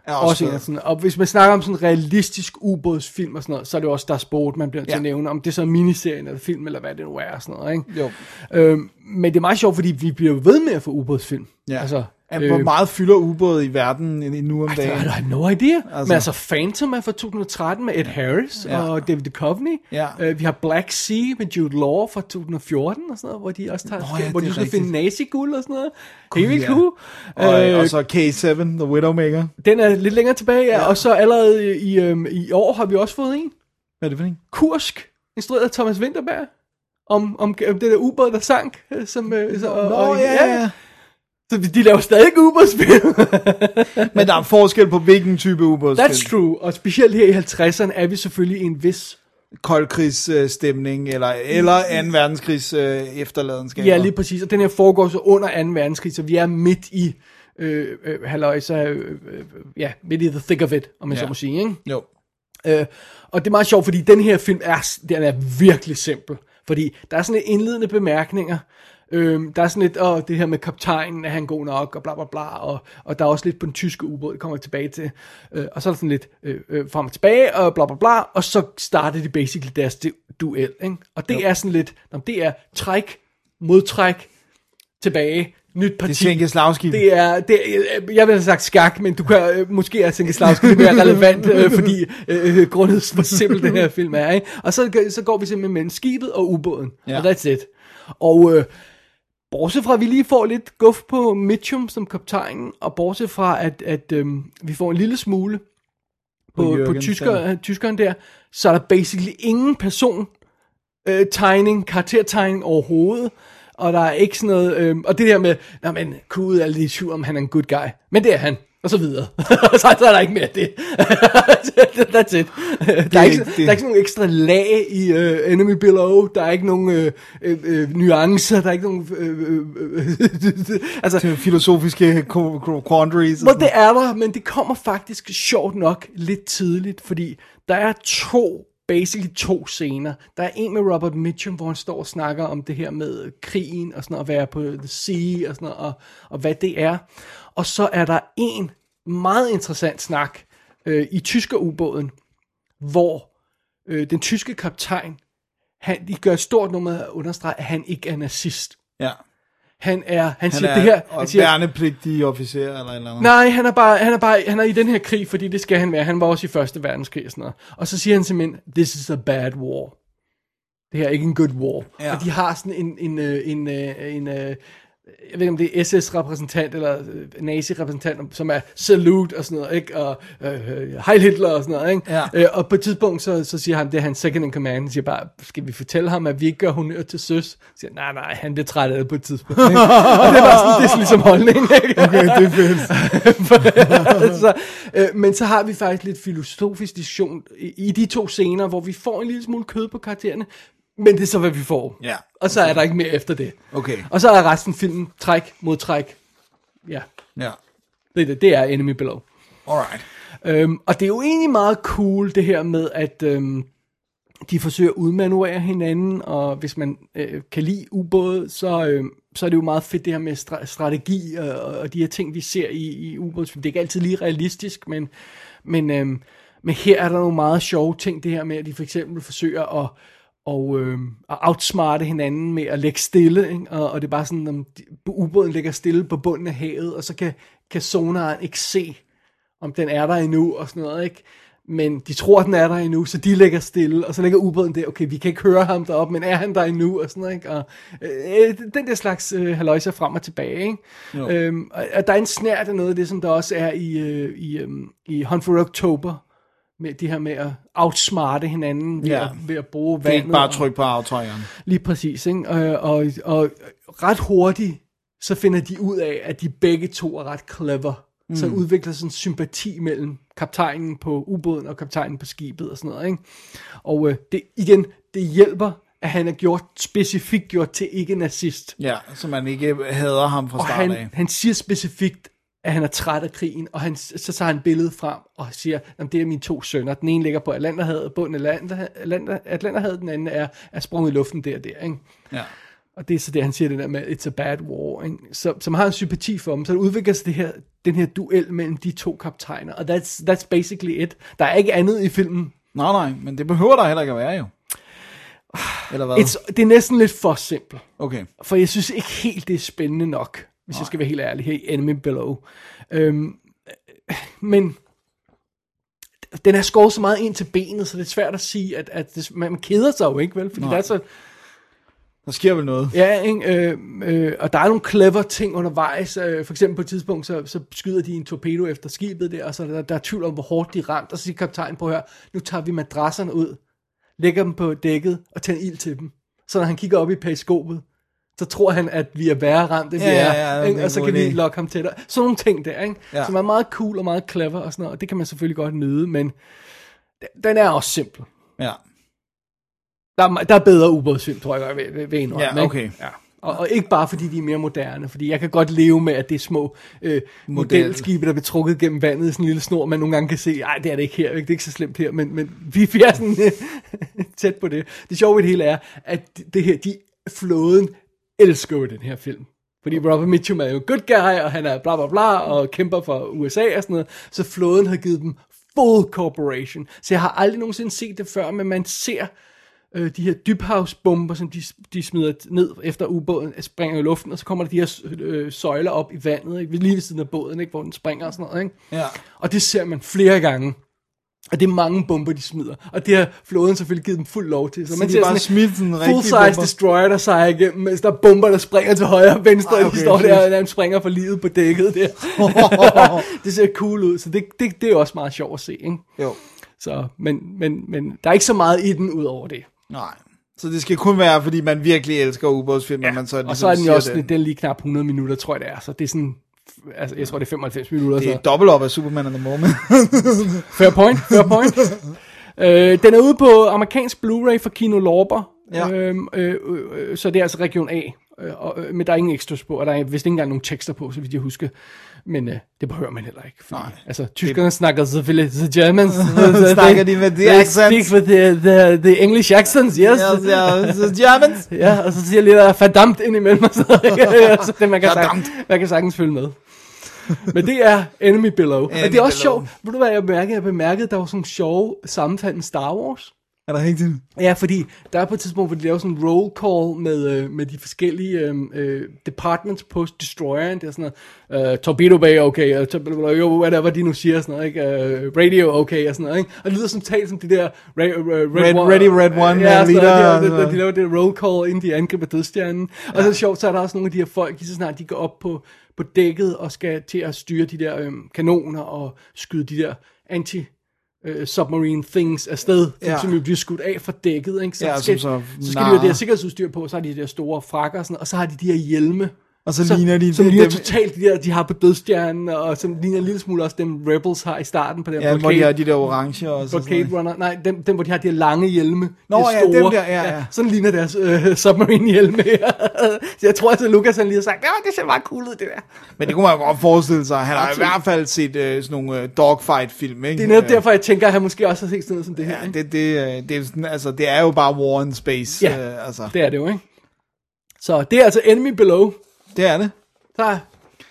Er Er også også sådan, og hvis man snakker om sådan realistisk ubådsfilm og sådan noget, så er det også der sport, man bliver til Ja. at nævne, om det er så miniserien eller film, eller hvad det nu er og sådan noget, ikke? Jo. Øhm, men det er meget sjovt, fordi vi bliver ved med at få ubådsfilm. Ja. Altså, Øh, Hvor meget fylder ubåde i verden i- nu om dagen? I have no idea. Altså- men altså Phantom er fra 2013 med Ed Harris Ja. ja. og David Duchovny. Ja. Uh, vi har Black Sea med Jude Law fra 2014 og sådan noget, hvor de også tager, Nå ja, hvor de skal finde naziguld og sådan noget. Helt vildt ja. cool. Og, Øh, og så K7, The Widowmaker. Den er lidt længere tilbage, ja. Ja. og så allerede i, øhm, i år har vi også fået en. Hvad er det for en? Kursk, instrueret af Thomas Winterberg. Om, om, om det der ubåd, der sank. øh, Som, øh, så, og, Nå, og, ja, ja. Så de laver stadig ubådsfilm. *laughs* Men der er forskel på, hvilken type ubådsfilm. That's true. Og specielt her i 50'erne er vi selvfølgelig i en vis... Koldkrigsstemning, eller, eller 2. verdenskrigs øh, efterladenskaber. Ja, lige præcis. Og den her foregår så under 2. verdenskrig, så vi er midt i... Øh, øh, halløjsa, øh, øh, ja, midt i the thick of it, om man Ja. så må sige, ikke? Jo. Øh, og det er meget sjovt, fordi den her film er, den er virkelig simpel. Fordi der er sådan lidt indledende bemærkninger. Øhm, der er sådan lidt, åh, det her med kaptajnen, er han god nok, og bla bla bla, og, og der er også lidt på den tyske ubåd, det kommer jeg tilbage til. Øh, og så er der sådan lidt øh, øh, frem og tilbage, og bla bla bla, og så starter de basically deres du- duel, ikke? Og det jo. er sådan lidt, nå, det er træk, modtræk, tilbage, nyt parti. Det er Tjenkoslavski. Det er, det er, jeg vil have sagt skak, men du kan øh, måske er Tjenkoslavski mere relevant, øh, *laughs* fordi øh, grundet hvor simpel den her film er. Ikke? Og så, så går vi simpelthen mellem skibet og ubåden, ja. og that's it. Og øh, bortset fra, at vi lige får lidt guf på Mitchum som kaptajnen, og bortset fra, at, at øh, vi får en lille smule på, på, Jürgen på tysker, tyskeren der, så er der basically ingen person øh, tegning, karaktertegning overhovedet, og der er ikke sådan noget, øh, og det der med, nej men, crewet er lidt i tvivl om, han er en good guy, men det er han, og så videre. så, *laughs* så er der ikke mere af det. *laughs* That's it. Der er, ikke, det- der er ikke nogle ekstra lag i uh, Enemy Below, der er ikke nogen øh, øh, øh, nuancer, der er ikke nogen... Øh, øh, *laughs* altså, Filosofiske qu- qu- quandaries. sådan. det er der, men det kommer faktisk sjovt nok lidt tidligt, fordi der er to, basically to scener. Der er en med Robert Mitchum, hvor han står og snakker om det her med krigen og sådan at være på the sea og sådan noget, og, og hvad det er. Og så er der en meget interessant snak øh, i tyskerubåden, hvor øh, den tyske kaptajn, han, de gør et stort nummer at understrege, at han ikke er nazist. Ja. Han er, han, Han siger er det her, han siger, værnepligtig officer eller eller andet. Nej, han er bare, han er bare, han er i den her krig, fordi det skal han være. Han var også i første verdenskrig og sådan noget. Og så siger han simpelthen, this is a bad war. Det her er ikke en good war. Ja. Og de har sådan en, en, øh, en, øh, en, øh, jeg ved ikke om det er SS-repræsentant eller øh, nazi-repræsentant, som er salute og sådan noget, ikke? Og øh, øh, Heil Hitler og sådan noget, ikke? Ja. Øh, og på et tidspunkt, så, så siger han, det er hans second in command, han siger bare, skal vi fortælle ham, at vi ikke gør honør til søs? Så siger nej, nej, han bliver træt af det på et tidspunkt, ikke? og det er bare sådan, det er sådan ligesom holdning, ikke? Okay, det er fedt. *laughs* så, øh, men så har vi faktisk lidt filosofisk diskussion i, i de to scener, hvor vi får en lille smule kød på karaktererne, men det er så, hvad vi får. Ja. Og så er der ikke mere efter det. Okay. Og så er resten filmen træk mod træk. Ja, Ja. det, er det, det er Enemy Below. Alright. Øhm, og det er jo egentlig meget cool, det her med, at øhm, de forsøger at udmanøvrere hinanden, og hvis man øh, kan lide ubåde, så, øh, så er det jo meget fedt det her med stra- strategi og, og de her ting, vi ser i, i ubådsfilm. Det er ikke altid lige realistisk, men, men, øh, men her er der nogle meget sjove ting, det her med, at de for eksempel forsøger at og, øh, at outsmarte hinanden med at lægge stille, ikke? Og, og det er bare sådan, at ubåden ligger stille på bunden af havet, og så kan, kan sonaren ikke se, om den er der endnu og sådan noget, ikke? Men de tror, at den er der endnu, så de ligger stille, og så ligger ubåden der, okay, vi kan ikke høre ham deroppe, men er han der endnu, og sådan noget, ikke? Og, øh, den der slags øh, haløjser frem og tilbage, ikke? Øhm, og, og der er en snært af noget af det, som der også er i, øh, i, øh, i Hunt for October, med det her med at outsmarte hinanden ved, Ja. at, ved at bruge Det er vandet. ikke bare tryk på aftrækkeren. Lige præcis, ikke? Og, og, og ret hurtigt, så finder de ud af, at de begge to er ret clever. Mm. Så udvikler sådan en sympati mellem kaptajnen på ubåden og kaptajnen på skibet og sådan noget, ikke? Og øh, det, igen, det hjælper, at han er gjort, specifikt gjort til ikke nazist. Ja, så man ikke hader ham fra start han, af. han siger specifikt, at han er træt af krigen, og han, så tager han billedet frem og siger, at det er mine to sønner. Den ene ligger på Atlanterhavet, bunden af Atlanter- Atlanter- Atlanterhavet, den anden er, er sprunget i luften der og der, ikke? Ja. Og det er så det, han siger det der med, it's a bad war, ikke? Så, så man har en sympati for dem. Så der udvikler sig det her, den her duel mellem de to kaptajner. Og that's, that's basically it. Der er ikke andet i filmen. Nej, nej, men det behøver der heller ikke at være jo. Eller hvad? It's, det er næsten lidt for simpelt. Okay. For jeg synes ikke helt, det er spændende nok, hvis jeg skal være helt ærlig her i Enemy Below. Øhm, men den er skåret så meget ind til benet, så det er svært at sige, at, at det, man keder sig jo ikke, vel? Fordi Nej. der er så, Der sker vel noget. Ja, ikke? Øh, øh, og der er nogle clever ting undervejs. Øh, for eksempel på et tidspunkt, så, så skyder de en torpedo efter skibet der, og så er der, der er tvivl om, hvor hårdt de ramt. Og så siger kaptajnen på her, nu tager vi madrasserne ud, lægger dem på dækket og tænder ild til dem. Så når han kigger op i periskopet, så tror han, at vi er værre ramt, end vi Ja, er. ja, ja, ikke? en og så kan vi lokke ham tættere. Sådan nogle ting der, ikke? Ja. Som er meget cool og meget clever og sådan noget. Og det kan man selvfølgelig godt nyde, men den er også simpel. Ja. Der er, der er bedre ubådsfilm, tror jeg, ved, ved, ved indrømme, Ja, ikke? okay. Ja. Og, og ikke bare fordi de er mere moderne, fordi jeg kan godt leve med, at det er små øh, modelskibe, der bliver trukket gennem vandet i sådan en lille snor, man nogle gange kan se, nej, det er det ikke her, ikke? det er ikke så slemt her, men, men vi, vi er sådan øh, *laughs* tæt på det. Det sjove ved det hele er, at det her, de, flåden elsker jo den her film. Fordi Robert Mitchum er jo en good guy, og han er bla bla bla, og kæmper for USA og sådan noget, så flåden har givet dem full corporation. Så jeg har aldrig nogensinde set det før, men man ser øh, de her dybhavsbomber, som de, de smider ned efter ubåden, øh, springer i luften, og så kommer der de her øh, søjler op i vandet, ikke? lige ved siden af båden, ikke? hvor den springer og sådan noget. Ikke? Ja. Og det ser man flere gange. Og det er mange bomber, de smider. Og det har flåden selvfølgelig givet dem fuld lov til. Så, Så man ser bare smidt sådan en full size bomber? destroyer, der sejrer igennem, mens der er bomber, der springer til højre og venstre, Ej, og okay, de står der, og han springer for livet på dækket der. *laughs* det ser cool ud, så det, det, det er også meget sjovt at se. Ikke? Jo. Så, men, men, men der er ikke så meget i den ud over det. Nej. Så det skal kun være, fordi man virkelig elsker ubådsfilm, ja. man så Og ligesom så er den jo også, den er lige knap 100 minutter, tror jeg det er. Så det er sådan, altså jeg tror det er 95 minutter. Det så. er dobbelt op af Superman and the Moment. *laughs* Fair point, fair point. øh, den er ude på amerikansk Blu-ray for Kino Lorber. Ja. Øhm, øh, øh, så det er altså region A. Øh, og, øh, men der er ingen extras på, og der er vist ikke engang nogen tekster på, så vidt jeg husker. Men øh, det behøver man heller ikke. Fordi, Nej. Altså, tyskerne snakker selvfølgelig the Germans. *laughs* *laughs* Snakker de med the they accents? speak with the, the, the English accents, yes. yes, yeah, the Germans. *laughs* Ja, og så siger lidt af fordamt ind imellem, og så, så det, man, kan Verdammt. sagtens, man kan sagtens følge med. Men det er Enemy Below. Enemy og det er også Below. sjovt. Ved du hvad jeg bemærkede? Jeg bemærkede, at der var sådan nogle sjove sammenfald med Star Wars. Er der rigtigt? Ja, fordi der er på et tidspunkt, hvor de laver sådan en roll call med, øh, med de forskellige øh, øh, departments på destroyeren. Det er sådan noget, øh, Torpedo Bay, okay, og jo, whatever de nu siger, sådan noget, ikke? Øh, radio, okay, og sådan noget, ikke? Og det lyder som talt som de der... Ra- uh, Red- One- Ready Red One, ja, sådan noget, leader, de, de, og- de, de, laver det roll call, inden de angriber dødstjernen. Og så er det sjovt, så er der også nogle af de her folk, lige så snart de går op på, på dækket og skal til at styre de der øh, kanoner og skyde de der anti øh, submarine things afsted, Ja. ja. som jo bliver skudt af fra dækket, ikke? Så, Ja, skal, som så så skal de jo have det her sikkerhedsudstyr på, så har de de der store frakker og sådan og så har de de her hjelme. Og så ligner de- Som det- ligner dem- totalt de der, de har på dødstjernen, og som ligner en lille smule også dem Rebels har i starten på den Ja, hvor de har de der orange og så sådan Blockade noget. Runner. Nej, dem, dem, hvor de har de her lange hjelme. Nå, de ja, dem der, ja, ja. Sådan ligner deres øh, submarine hjelme. Så *laughs* jeg tror altså, Lucas han lige har sagt, ja, det ser meget cool ud, det der. Men det kunne man jo godt forestille sig. Han har i hvert fald set øh, sådan nogle øh, dogfight-film, ikke? Det er netop Øh, derfor, jeg tænker, at han måske også har set sådan noget som det her. Ja, ikke? det, det, øh, det, er sådan, altså, det er jo bare war in space. Ja. Øh, altså, Det er det jo, ikke? Så det er altså Enemy Below. Det er det. Så,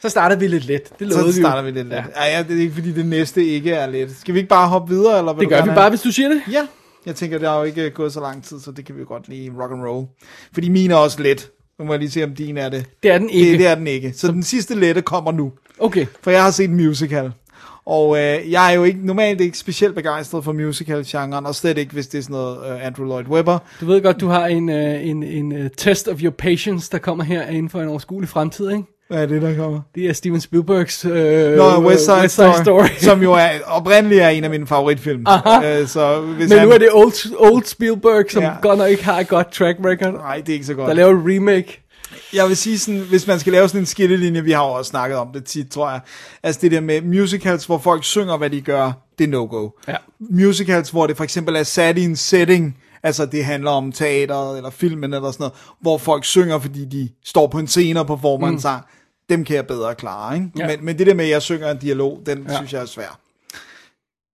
så starter vi lidt let. Det lovede Så vi starter vi lidt. Ja. Ja, ja, det er ikke fordi det næste ikke er let. Skal vi ikke bare hoppe videre? Eller Det gør vi have- bare, hvis du siger det. Ja, jeg tænker, det har jo ikke gået så lang tid, så det kan vi jo godt lige rock and roll. Fordi min er også let. Nu må jeg lige se, om din er det. Det er den ikke. Det, det er den ikke. Så den sidste lette kommer nu. Okay. For jeg har set en musical. Og øh, jeg er jo ikke, normalt ikke specielt begejstret for musical-genren, og slet ikke, hvis det er sådan noget øh, Andrew Lloyd Webber. Du ved godt, du har en, øh, en, en uh, test of your patience, der kommer her inden for en overskuelig fremtid, ikke? Hvad er det, der kommer? Det er Steven Spielbergs øh, Nå, West Side, West Side Story. *laughs* som jo er, oprindeligt er en af mine favoritfilm. Øh, så hvis Men han, nu er det old, old Spielberg, som Ja. godt nok ikke har et godt track record. Nej, det er ikke så Der godt. laver et remake. Jeg vil sige sådan, hvis man skal lave sådan en skillelinje, vi har jo også snakket om det tit, tror jeg. Altså det der med musicals, hvor folk synger, hvad de gør, det er no-go. Ja. Musicals, hvor det for eksempel er sat i en setting, altså det handler om teateret eller filmen eller sådan noget, hvor folk synger, fordi de står på en scene og performer mm. en sang, dem kan jeg bedre klare, ikke? Ja. Men, men det der med, at jeg synger en dialog, den ja. Synes jeg er svær.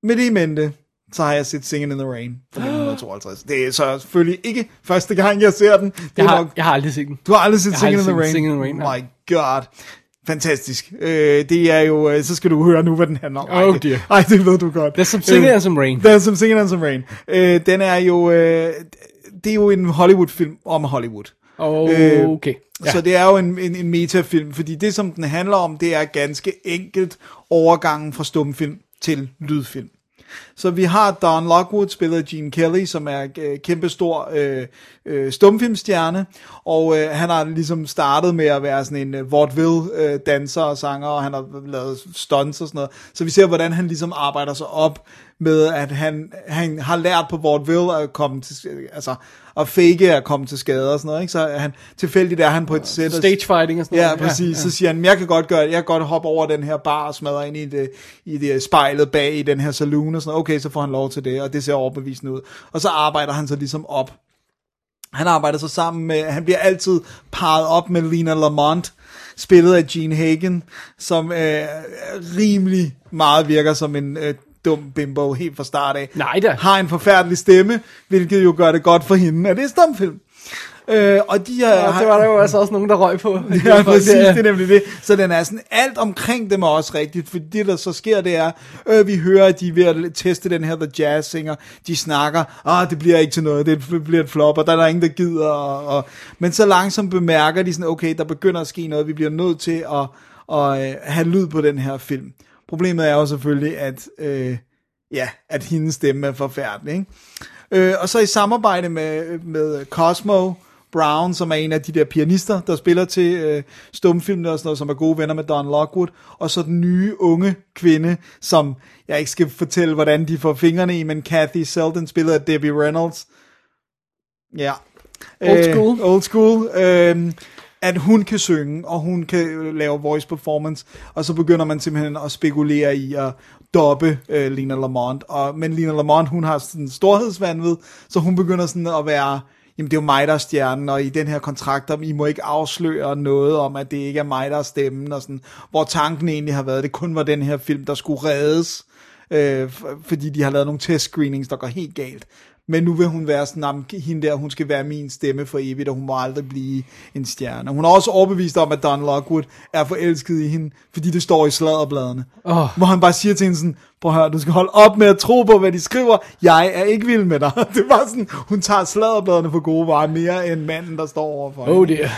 Med det i mente, så har jeg set Singing in the Rain fra 1952. Det er så selvfølgelig ikke første gang, jeg ser den. Det Jeg er har, nok jeg har aldrig set den. du har aldrig set Singing in the Rain? Singing in the Rain, Oh my god. Fantastisk. Øh, det er jo, øh, så skal du høre nu, hvad den handler om. Ej, Oh det, dear. ej, det ved du godt. There's some singing and some rain. There's some singing and some rain. Øh, den er jo, øh, det er jo en Hollywood-film om Hollywood. Øh, Okay. Ja. Så det er jo en, en, en metafilm, fordi det, som den handler om, det er ganske enkelt overgangen fra stumfilm til lydfilm. Så vi har Don Lockwood, spillet af Gene Kelly, som er øh, kæmpestor øh, øh, stumfilmstjerne, og øh, han har ligesom startet med at være sådan en øh, vaudeville øh, danser og sanger, og han har lavet stunts og sådan noget. Så vi ser, hvordan han ligesom arbejder sig op med, at han, han har lært på vaudeville at komme til, altså at fake at komme til skade og sådan noget, ikke? Så er han tilfældigt er han på et sæt. og- Stage fighting og sådan Ja, noget. præcis. Ja, Så siger han, jeg kan godt gøre det. Jeg kan godt hoppe over den her bar og smadre ind i det, i det spejlet bag i den her saloon og sådan noget. Okay, så får han lov til det, og det ser overbevisende ud. Og så arbejder han så ligesom op. Han arbejder så sammen med, han bliver altid parret op med Lena Lamont, spillet af Gene Hagen, som øh, rimelig meget virker som en øh, dum bimbo helt fra start af. Nej da. Har en forfærdelig stemme, hvilket jo gør det godt for hende, at det er stumfilm. Øh, og de er, Ja, det var der jo altså også nogen, der røg på. *laughs* Ja, præcis, det er nemlig det. Så den er sådan, alt omkring dem er også rigtigt, for det der så sker, det er, øh, vi hører, at de er ved at teste den her The Jazz Singer, de snakker, ah, det bliver ikke til noget, det bliver et flop, og der er der ingen, der gider, og, og, men så langsomt bemærker de sådan, okay, der begynder at ske noget, vi bliver nødt til at, at, øh, have lyd på den her film. Problemet er jo selvfølgelig, at, øh, ja, at hendes stemme er forfærdelig, ikke? Øh, og så i samarbejde med, med Cosmo Brown, som er en af de der pianister, der spiller til øh, stumfilmene og sådan noget, som er gode venner med Don Lockwood, og så den nye unge kvinde, som jeg ikke skal fortælle, hvordan de får fingrene i, men Kathy Selden spiller af Debbie Reynolds. Ja. Old school. old school. Øh, at hun kan synge, og hun kan øh, lave voice performance, og så begynder man simpelthen at spekulere i at dobbe øh, Lina Lamont. Og, men Lina Lamont, hun har sådan en storhedsvandvid, så hun begynder sådan at være, jamen det er jo mig, der er stjernen, og i den her kontrakt, om I må ikke afsløre noget om, at det ikke er mig, der er stemmen, og sådan, hvor tanken egentlig har været, at det kun var den her film, der skulle reddes øh, fordi de har lavet nogle test-screenings, der går helt galt. Men nu vil hun være sådan, "Nå, men hende der, hun skal være min stemme for evigt, og hun må aldrig blive en stjerne. Hun er også overbevist om, at Don Lockwood er forelsket i hende, fordi det står i sladderbladene. Åh. Hvor han bare siger til hende sådan, prøv at høre, du skal holde op med at tro på, hvad de skriver. Jeg er ikke vild med dig. *laughs* Det var sådan, hun tager sladderbladene for gode varer mere end manden, der står overfor hende. Oh dear.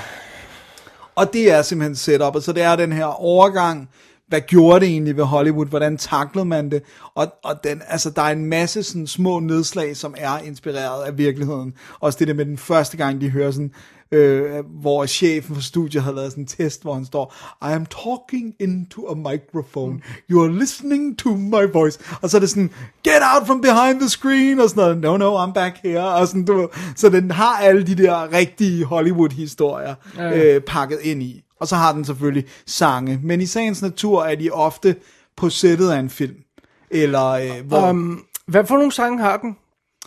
Og det er simpelthen setup, og så det er den her overgang, hvad gjorde det egentlig ved Hollywood, hvordan taklede man det, og, og den, altså, der er en masse sådan, små nedslag, som er inspireret af virkeligheden. Også det der med den første gang, de hører sådan, øh, hvor chefen for studiet har lavet sådan en test, hvor han står, I am talking into a microphone, you are listening to my voice, og så er det sådan, get out from behind the screen, og sådan noget, no, no, I'm back here, og sådan, du, så den har alle de der rigtige Hollywood-historier øh, pakket ind i. Og så har den selvfølgelig sange, men i sagens natur er de ofte på sættet af en film. Eller øh, hvor... Um, hvad for nogle sange har den?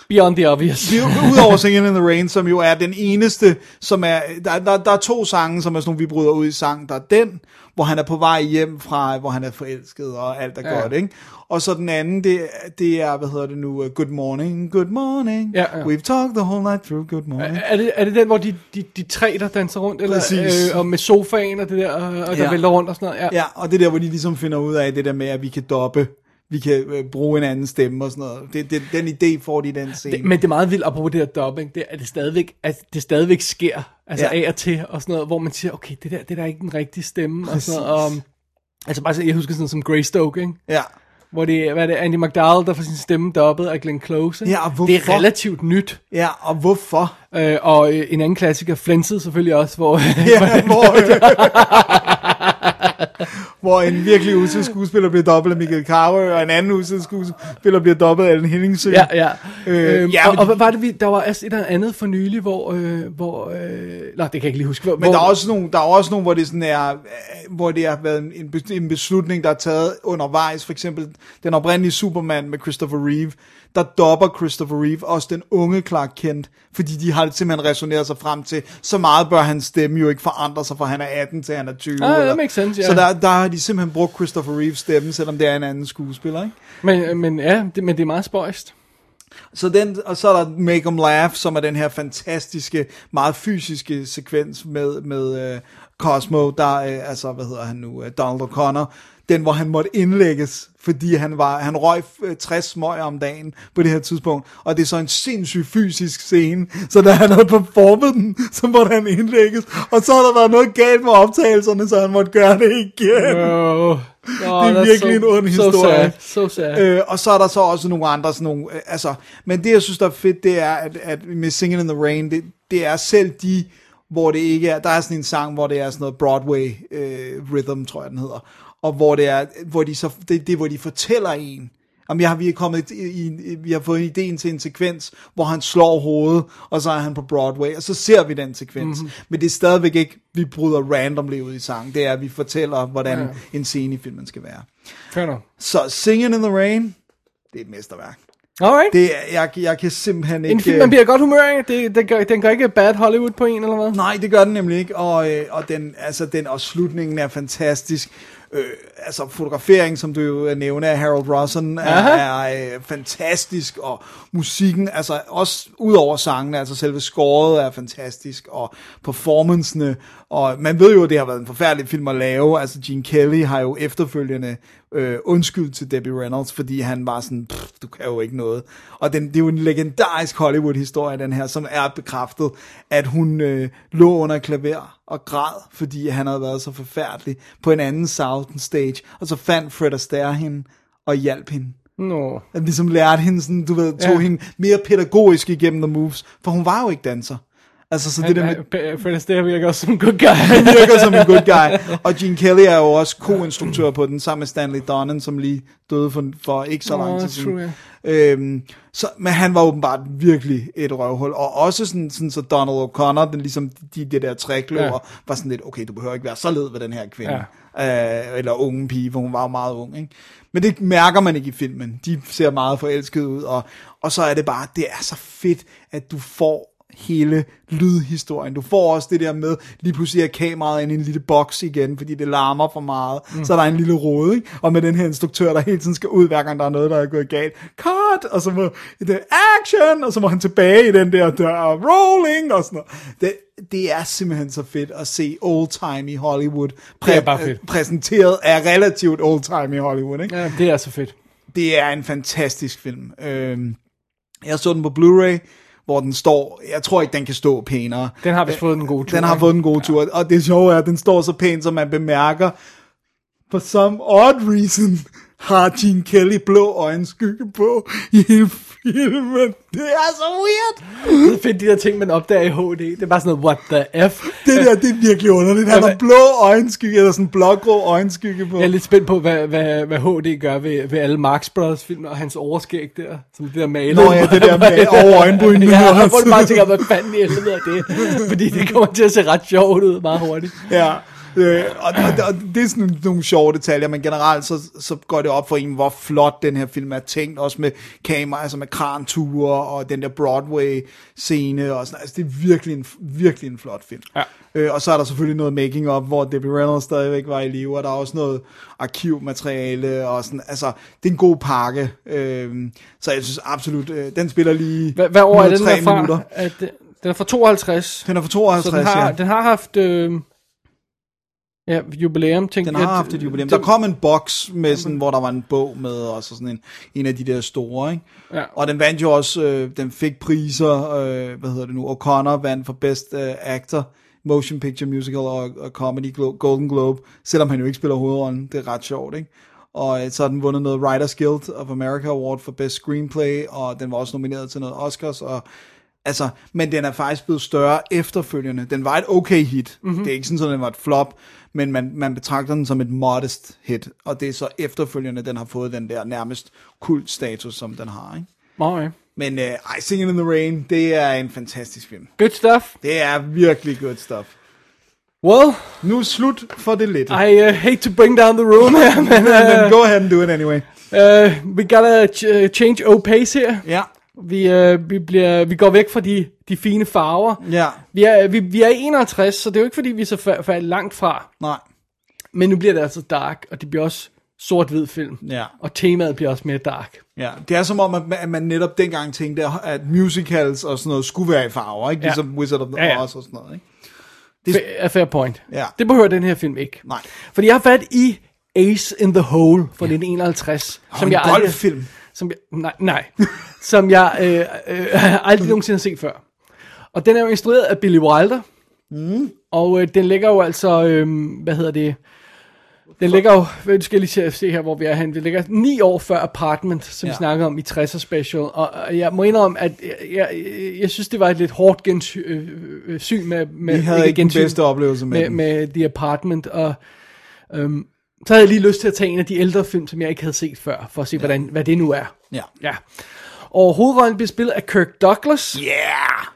Beyond the Obvious. Er *laughs* Udover Singing in the Rain, som jo er den eneste, som er, der, der, der er to sange, som er sådan nogle, vi bryder ud i sang. Der er den, hvor han er på vej hjem fra, hvor han er forelsket, og alt er Ja. godt, ikke? Og så den anden, det, det er, hvad hedder det nu, uh, Good Morning, Good Morning, Ja, ja. We've talked the whole night through, Good Morning. Er det, er det den, hvor de, de, de tre, der danser rundt? Eller, Præcis. Øh, og med sofaen og det der, og, der Ja. vælter rundt og sådan noget? Ja. Ja, og det er der, hvor de ligesom finder ud af det der med, at vi kan doppe, vi kan øh, bruge en anden stemme og sådan noget. Det, det, den idé får de i den scene. Det, men det er meget vildt, apropos det her dubbing, det, at det stadigvæk, at det stadigvæk sker, altså Ja. af og til, og sådan noget, hvor man siger, okay, det der, det der er ikke den rigtige stemme, og sådan noget, og, altså bare så, jeg husker sådan som Greystoke, ikke? Ja. Hvor det, hvad er det, Andy McDowell, der får sin stemme dubbet af Glenn Close, ikke? Ja, og Det hvorfor? er relativt nyt, ja, og hvorfor? øh, og øh, en anden klassiker, Flenset selvfølgelig også, hvor, Ja, hvor, *laughs* *laughs* hvor en virkelig usel skuespiller bliver dobbelt af Michael Carver, og en anden usel skuespiller bliver dobbelt af Ellen Henningsø. Ja, ja. Øh, øhm, ja, og, og hvad var det, vi, der var også et eller andet for nylig, hvor, øh, hvor øh, nå, det kan jeg ikke lige huske. Hvor, Men hvor, der er også nogle, der er også nogle, hvor det sådan er, øh, hvor det har været en, en beslutning, der er taget undervejs. For eksempel den oprindelige Superman med Christopher Reeve, der dopper Christopher Reeve også den unge Clark Kent, fordi de har simpelthen resoneret sig frem til, så meget bør hans stemme jo ikke forandre sig, fra han er 18 til han er 20. Ah, eller- makes sense, ja. Så der, der har de simpelthen brugt Christopher Reeves stemme, selvom det er en anden skuespiller, ikke? men, men ja, det, men det er meget spøjst. Så den, og så er der Make 'em Laugh, som er den her fantastiske, meget fysiske sekvens med, med uh, Cosmo, der, uh, altså, hvad hedder han nu, uh, Donald O'Connor, den, hvor han måtte indlægges, fordi han var han røg øh, 60 smøger om dagen på det her tidspunkt, og det er så en sindssyg fysisk scene, så da han havde performet den, så måtte han indlægges, og så har der været noget galt med optagelserne, så han måtte gøre det igen. Oh, oh, Det er virkelig en ond So historie. sad, so sad. Øh, og så er der så også nogle andre sådan nogle, øh, altså, men det jeg synes der er fedt, det er, at, at med Singing in the Rain, det, det er selv de, hvor det ikke er, der er sådan en sang, hvor det er sådan noget Broadway øh, rhythm, tror jeg den hedder, og hvor det er, hvor de så, det, det hvor de fortæller en, om jeg har, vi er kommet i, i, vi har fået ideen til en sekvens, hvor han slår hovedet, og så er han på Broadway, og så ser vi den sekvens. Mhm. Mm-hmm. Men det er stadigvæk ikke, vi bryder randomly ud i sang. Det er, at vi fortæller, hvordan Ja. en scene i filmen skal være. Fair. Så Singing in the Rain, det er et mesterværk. Alright. Det jeg, jeg kan simpelthen ikke... En film, man bliver godt humør af. Det, den, gør, den gør ikke bad Hollywood på en, eller hvad? Nej, det gør den nemlig ikke, og, øh, og, den, altså, den, og slutningen er fantastisk. Øh, altså fotografering, som du jo nævner af Harold Rossen, er, er øh, fantastisk, og musikken, altså også ud over sangene, altså selve scoret er fantastisk, og performancene, og man ved jo, at det har været en forfærdelig film at lave, altså Gene Kelly har jo efterfølgende øh, undskyld til Debbie Reynolds, fordi han var sådan, "Pff, du kan jo ikke noget. Og den, det er jo en legendarisk Hollywood-historie, den her, som er bekræftet, at hun øh, lå under klaver og græd, fordi han havde været så forfærdelig på en anden Southern stage, og så fandt Fred Astaire hende og hjalp hende. Nå. At ligesom lærte hende sådan, du ved, tog ja. hende mere pædagogisk igennem the moves, for hun var jo ikke danser. Altså, så det der med. Fred Astaire virker også som en good guy. han virker som en good guy. *laughs* Og Gene Kelly er jo også co-instruktør på den, sammen med Stanley Donen, som lige døde for, for ikke så lang tid siden. true, Øhm, så, men han var åbenbart virkelig et røvhul. Og også sådan, sådan så Donald O'Connor, den, ligesom de, de der trækløver, ja. var sådan lidt, okay, du behøver ikke være så led ved den her kvinde. Ja. Øh, eller unge pige, for hun var jo meget ung. Ikke? Men det mærker man ikke i filmen. De ser meget forelskede ud. Og, og så er det bare, det er så fedt, at du får hele lydhistorien. Du får også det der med, lige pludselig er kameraet inde i en lille boks igen, fordi det larmer for meget. Mm. Så er der en lille rode, ikke? Og med den her instruktør, der hele tiden skal ud, hver gang der er noget, der er gået galt. Cut! Og så må det action! Og så må han tilbage i den der dør, rolling! Og sådan noget. Det, det er simpelthen så fedt at se old time i Hollywood præ- Det er bare fedt. præsenteret af relativt old time i Hollywood. Ikke? Ja, det er så fedt. Det er en fantastisk film. Øhm, jeg så den på Blu-ray, hvor den står, jeg tror ikke, den kan stå pænere. Den har vist fået den gode tur. Den har fået den gode tur, og det sjove er, at den står så pænt, som man bemærker, for some odd reason, har Gene Kelly blå øjenskygge på i hele filmen. Det er så weird. Det er fedt, de der ting, man opdager i HD. Det er bare sådan noget, what the F. Det der, det er virkelig underligt. Han har blå øjenskygge, eller sådan blågrå øjenskygge på. Jeg er lidt spændt på, hvad, hvad, hvad HD gør ved, ved alle Marx Brothers film og hans overskæg der. Som det der malet. Nå ja, det der med *laughs* over øjenbrynene. Ja, jeg får det bare tænker, hvad fanden i helvede er det? Fordi det kommer til at se ret sjovt ud meget hurtigt. Ja, øh, og, og, og det er sådan nogle sjove detaljer, men generelt så, så går det op for en, hvor flot den her film er tænkt, også med kamera, altså med kranture og den der Broadway-scene og sådan Altså det er virkelig en, virkelig en flot film. Ja. Øh, og så er der selvfølgelig noget making up, hvor Debbie Reynolds stadigvæk var i live, og der er også noget arkivmateriale, og sådan, altså, det er en god pakke. Øh, så jeg synes absolut, øh, den spiller lige Hvad, hvad år er den 103 der fra? minutter. At, den er fra 52. Den er fra 52, Så den har, ja. den har haft... Øh, ja, jubilæum, tænker Den har haft et jubilæum. Der kom en boks med sådan, hvor der var en bog med, og så sådan en, en af de der store, ikke? Ja. Og den vandt jo også, øh, den fik priser, øh, hvad hedder det nu, O'Connor vandt for Best øh, Actor, Motion Picture Musical og, og Comedy Glo- Golden Globe, selvom han jo ikke spiller hovedrollen. Det er ret sjovt, ikke? Og øh, så har den vundet noget Writers Guild of America Award for Best Screenplay, og den var også nomineret til noget Oscars, og Altså, men den er faktisk blevet større efterfølgende. Den var et okay hit. Mhm. Mm-hmm. Det er ikke sådan, at den var et flop, men man, man betragter den som et modest hit. Og det er så efterfølgende, den har fået den der nærmest kult status, som den har. Ikke? Okay. Men uh, I Singing in the Rain, det er en fantastisk film. Good stuff. Det er virkelig good stuff. Well, Nu er slut for det lidt. I uh, hate to bring down the room her, *laughs* men Men go ahead and do it anyway. uh, we gotta ch- change o pace her. Ja, Vi, uh, vi, bliver, vi går væk fra de, de fine farver. ja, Vi er, vi, vi er i 61, så det er jo ikke fordi, vi er så fa- fa- langt fra. nej, Men nu bliver det altså dark, og det bliver også sort-hvid film. ja. Og temaet bliver også mere dark. Ja, det er som om, at man, at man netop dengang tænkte, at musicals og sådan noget skulle være i farver, ikke? Ja. Ligesom Wizard of the Ja, ja. Oz og sådan noget, ikke? Fa- a fair point. Ja. Det behøver den her film ikke. Nej. Fordi jeg har fat i Ace in the Hole fra 1951. Som en golffilm. Som jeg, nej, nej. som jeg øh, øh, aldrig nogensinde har set før. Og den er jo instrueret af Billy Wilder. Mm. Og øh, den ligger jo altså, øh, hvad hedder det, den ligger jo, hvad skal jeg lige se, her, hvor vi er hen. Det ligger ni år før Apartment, som ja. Vi snakkede om i 60'er special. Og jeg må indrømme, at jeg, jeg, jeg synes, det var et lidt hårdt gensyn øh, øh, syn med, med Vi havde ikke den gensyn, bedste oplevelse med, med, den. med The Apartment. Og øhm, så havde jeg lige lyst til at tage en af de ældre film, som jeg ikke havde set før, for at se, hvordan, hvad det nu er. Ja. Ja. Og hovedrollen bliver spillet af Kirk Douglas, Yeah!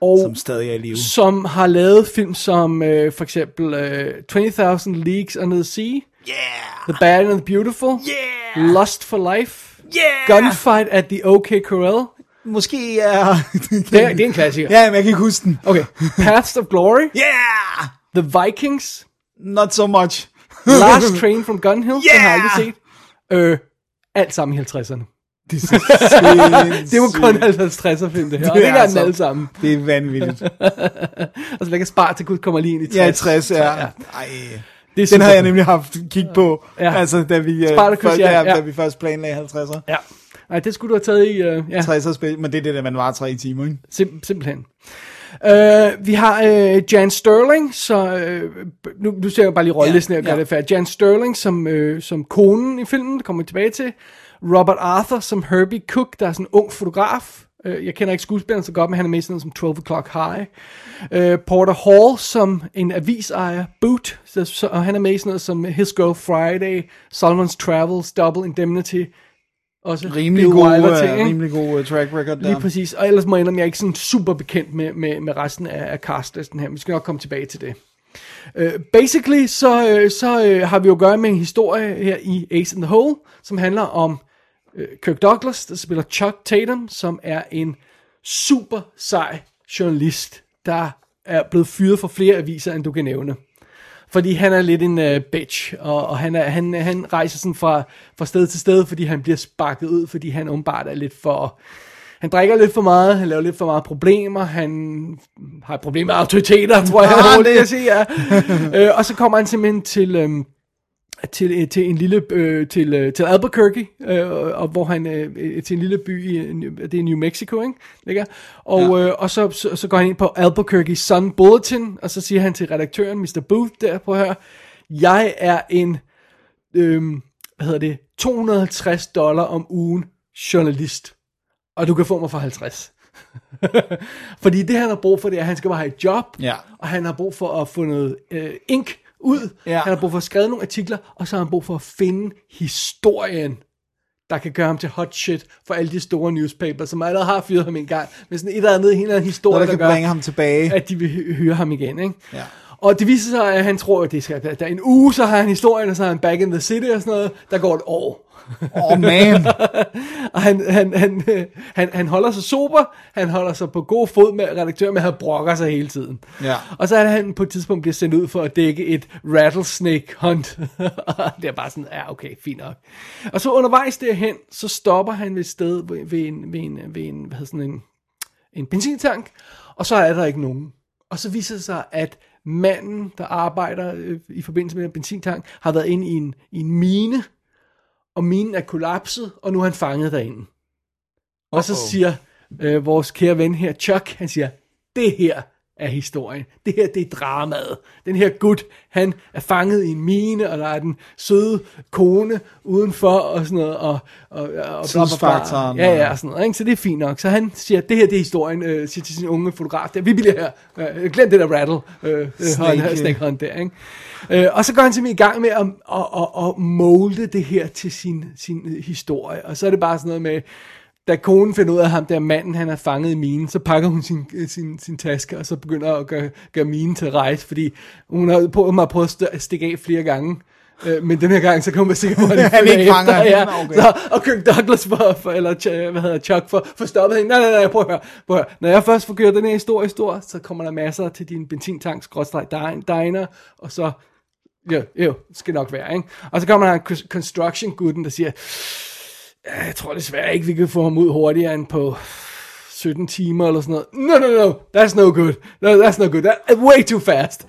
og Som stadig er i live. som har lavet film som øh, for eksempel øh, 20.000 Leagues Under the Sea, Yeah! The Bad and the Beautiful, Yeah! Lust for Life, Yeah! Gunfight at the OK Corral. Måske er... Det det er en klassiker. ja, men jeg kan ikke huske den. Okay. Paths of Glory, Yeah! The Vikings, Not so much. Last Train from Gun Hill, den har jeg Yeah! aldrig set. Øh, alt sammen i 50'erne. Det er. Det var kun 50'er film, det her. Det det er altså- alle sammen. Det er vanvittigt. *laughs* Og så lægger spar til Gud kommer lige ind i 60. Ja, 60 er... Ja. Ej. Det Den har jeg nemlig haft kig på, Ja. ja. altså da vi, øh, Spartacus, først, ja, ja, ja. da vi først planlagde 50'er. Ja. Nej, det skulle du have taget i... Uh, ja, 60'er spil, men det er det, der man var tre timer, ikke? sim- simpelthen. Uh, vi har uh, Jan Sterling, så uh, nu, nu ser jeg bare lige rollelisten, Ja, jeg gør ja. det færdigt. Jan Sterling som, uh, som konen i filmen, det kommer vi tilbage til. Robert Arthur som Herbie Cook, der er sådan en ung fotograf. Uh, jeg kender ikke skuespilleren så godt, men han er med sådan som 12 O'Clock High. Uh, Porter Hall som en avisejer, Boot, så, så, og han er med i sådan noget som His Girl Friday, Solomon's Travels, Double Indemnity. Også Rimelig Bill god, Wyler uh, ting, ikke? rimelig god uh, track record der. Lige præcis. Og ellers må jeg indrømme, jeg er ikke sådan super bekendt med, med, med resten af, af castlisten her. Vi skal nok komme tilbage til det. Uh, basically, så, uh, så uh, har vi jo at gøre med en historie her i Ace in the Hole, som handler om uh, Kirk Douglas, der spiller Chuck Tatum, som er en super sej journalist, der er blevet fyret fra flere aviser, end du kan nævne. Fordi han er lidt en uh, bitch, og, og han, er, han, han rejser sådan fra, fra sted til sted, fordi han bliver sparket ud, fordi han åbenbart er lidt for... Han drikker lidt for meget, han laver lidt for meget problemer, han har et problem med autoriteter, tror jeg, Ah, det jeg siger. Ja. *laughs* øh, og så kommer han simpelthen til... Øhm, til, øh, til en lille øh, til, øh, til Albuquerque, øh, og hvor han øh, øh, til en lille by i det er New Mexico, ikke? Ligger. Og ja. øh, og så, så så går han ind på Albuquerque Sun Bulletin, og så siger han til redaktøren Mr. Booth der på her, jeg er en øh, hvad hedder det 250 dollar om ugen journalist, og du kan få mig for 50. *laughs* Fordi det han har brug for, det er, at han skal bare have et job, Ja. og han har brug for at få noget øh, ink ud, Ja. han har brug for at skrive nogle artikler, og så har han brug for at finde historien, der kan gøre ham til hot shit for alle de store newspapers, som allerede har fyret ham en gang, med sådan et eller andet, en eller anden historie, Noget, der der, kan gør, bringe ham tilbage. at de vil hy- hyre ham igen, ikke? Ja. Og det viser sig, at han tror, at det skal, der er en uge, så har han historien, og så er han back in the city og sådan noget. Der går et år. Åh, oh, man. *laughs* Han, han, han, han, han holder sig sober, han holder sig på god fod med redaktøren, men han brokker sig hele tiden. Ja. Og så er han på et tidspunkt bliver sendt ud for at dække et rattlesnake hunt. *laughs* Det er bare sådan, ja okay, fint nok. Og så undervejs derhen, så stopper han ved et sted ved, ved, en, ved, en, ved en, hvad hedder sådan en, en benzintank, og så er der ikke nogen. Og så viser det sig, at manden, der arbejder øh, i forbindelse med den benzintank, har været inde i en, i en mine, og minen er kollapset, og nu er han fanget derinde. Og så siger øh, vores kære ven her, Chuck, han siger, det her er historien. Det her, det er dramaet. Den her gut, han er fanget i en mine, og der er den søde kone udenfor, og sådan noget, og, og, og. Tidsfaktoren, Ja, ja, og- sådan noget, ikke? Så det er fint nok. Så han siger, det her, det er historien, øh, siger til sin unge fotograf, der, vi bliver her, øh, glem det der rattle, øh, Snake, øh. snake hunt der, ikke? Øh, og så går han simpelthen i gang med at, at, at, at molde det her til sin, sin historie, og så er det bare sådan noget med, da konen finder ud af ham, der manden, han er fanget i minen, så pakker hun sin, sin, sin taske, og så begynder at gøre, gøre minen til rejse, fordi hun har på, hun har prøvet at st- stikke af flere gange. Øh, men den her gang, så kommer man sikkert på, at *laughs* Han ikke fanger efter, hende, ja. okay. Så, og Kirk Douglas for, for eller hvad hedder Chuck for, for stoppet hende. Nej, nej, nej, prøv at høre. Prøv at høre. Når jeg først får gjort den her historie stor, så kommer der masser til din benzintank, skrådstræk din- diner, og så, jo, jo, skal nok være, ikke? Og så kommer der en cons- construction gooden, der siger, "Ja, jeg tror desværre ikke, vi kan få ham ud hurtigere end på 17 timer eller sådan noget. No, no, no, that's no good. No, that's no good. That's way too fast.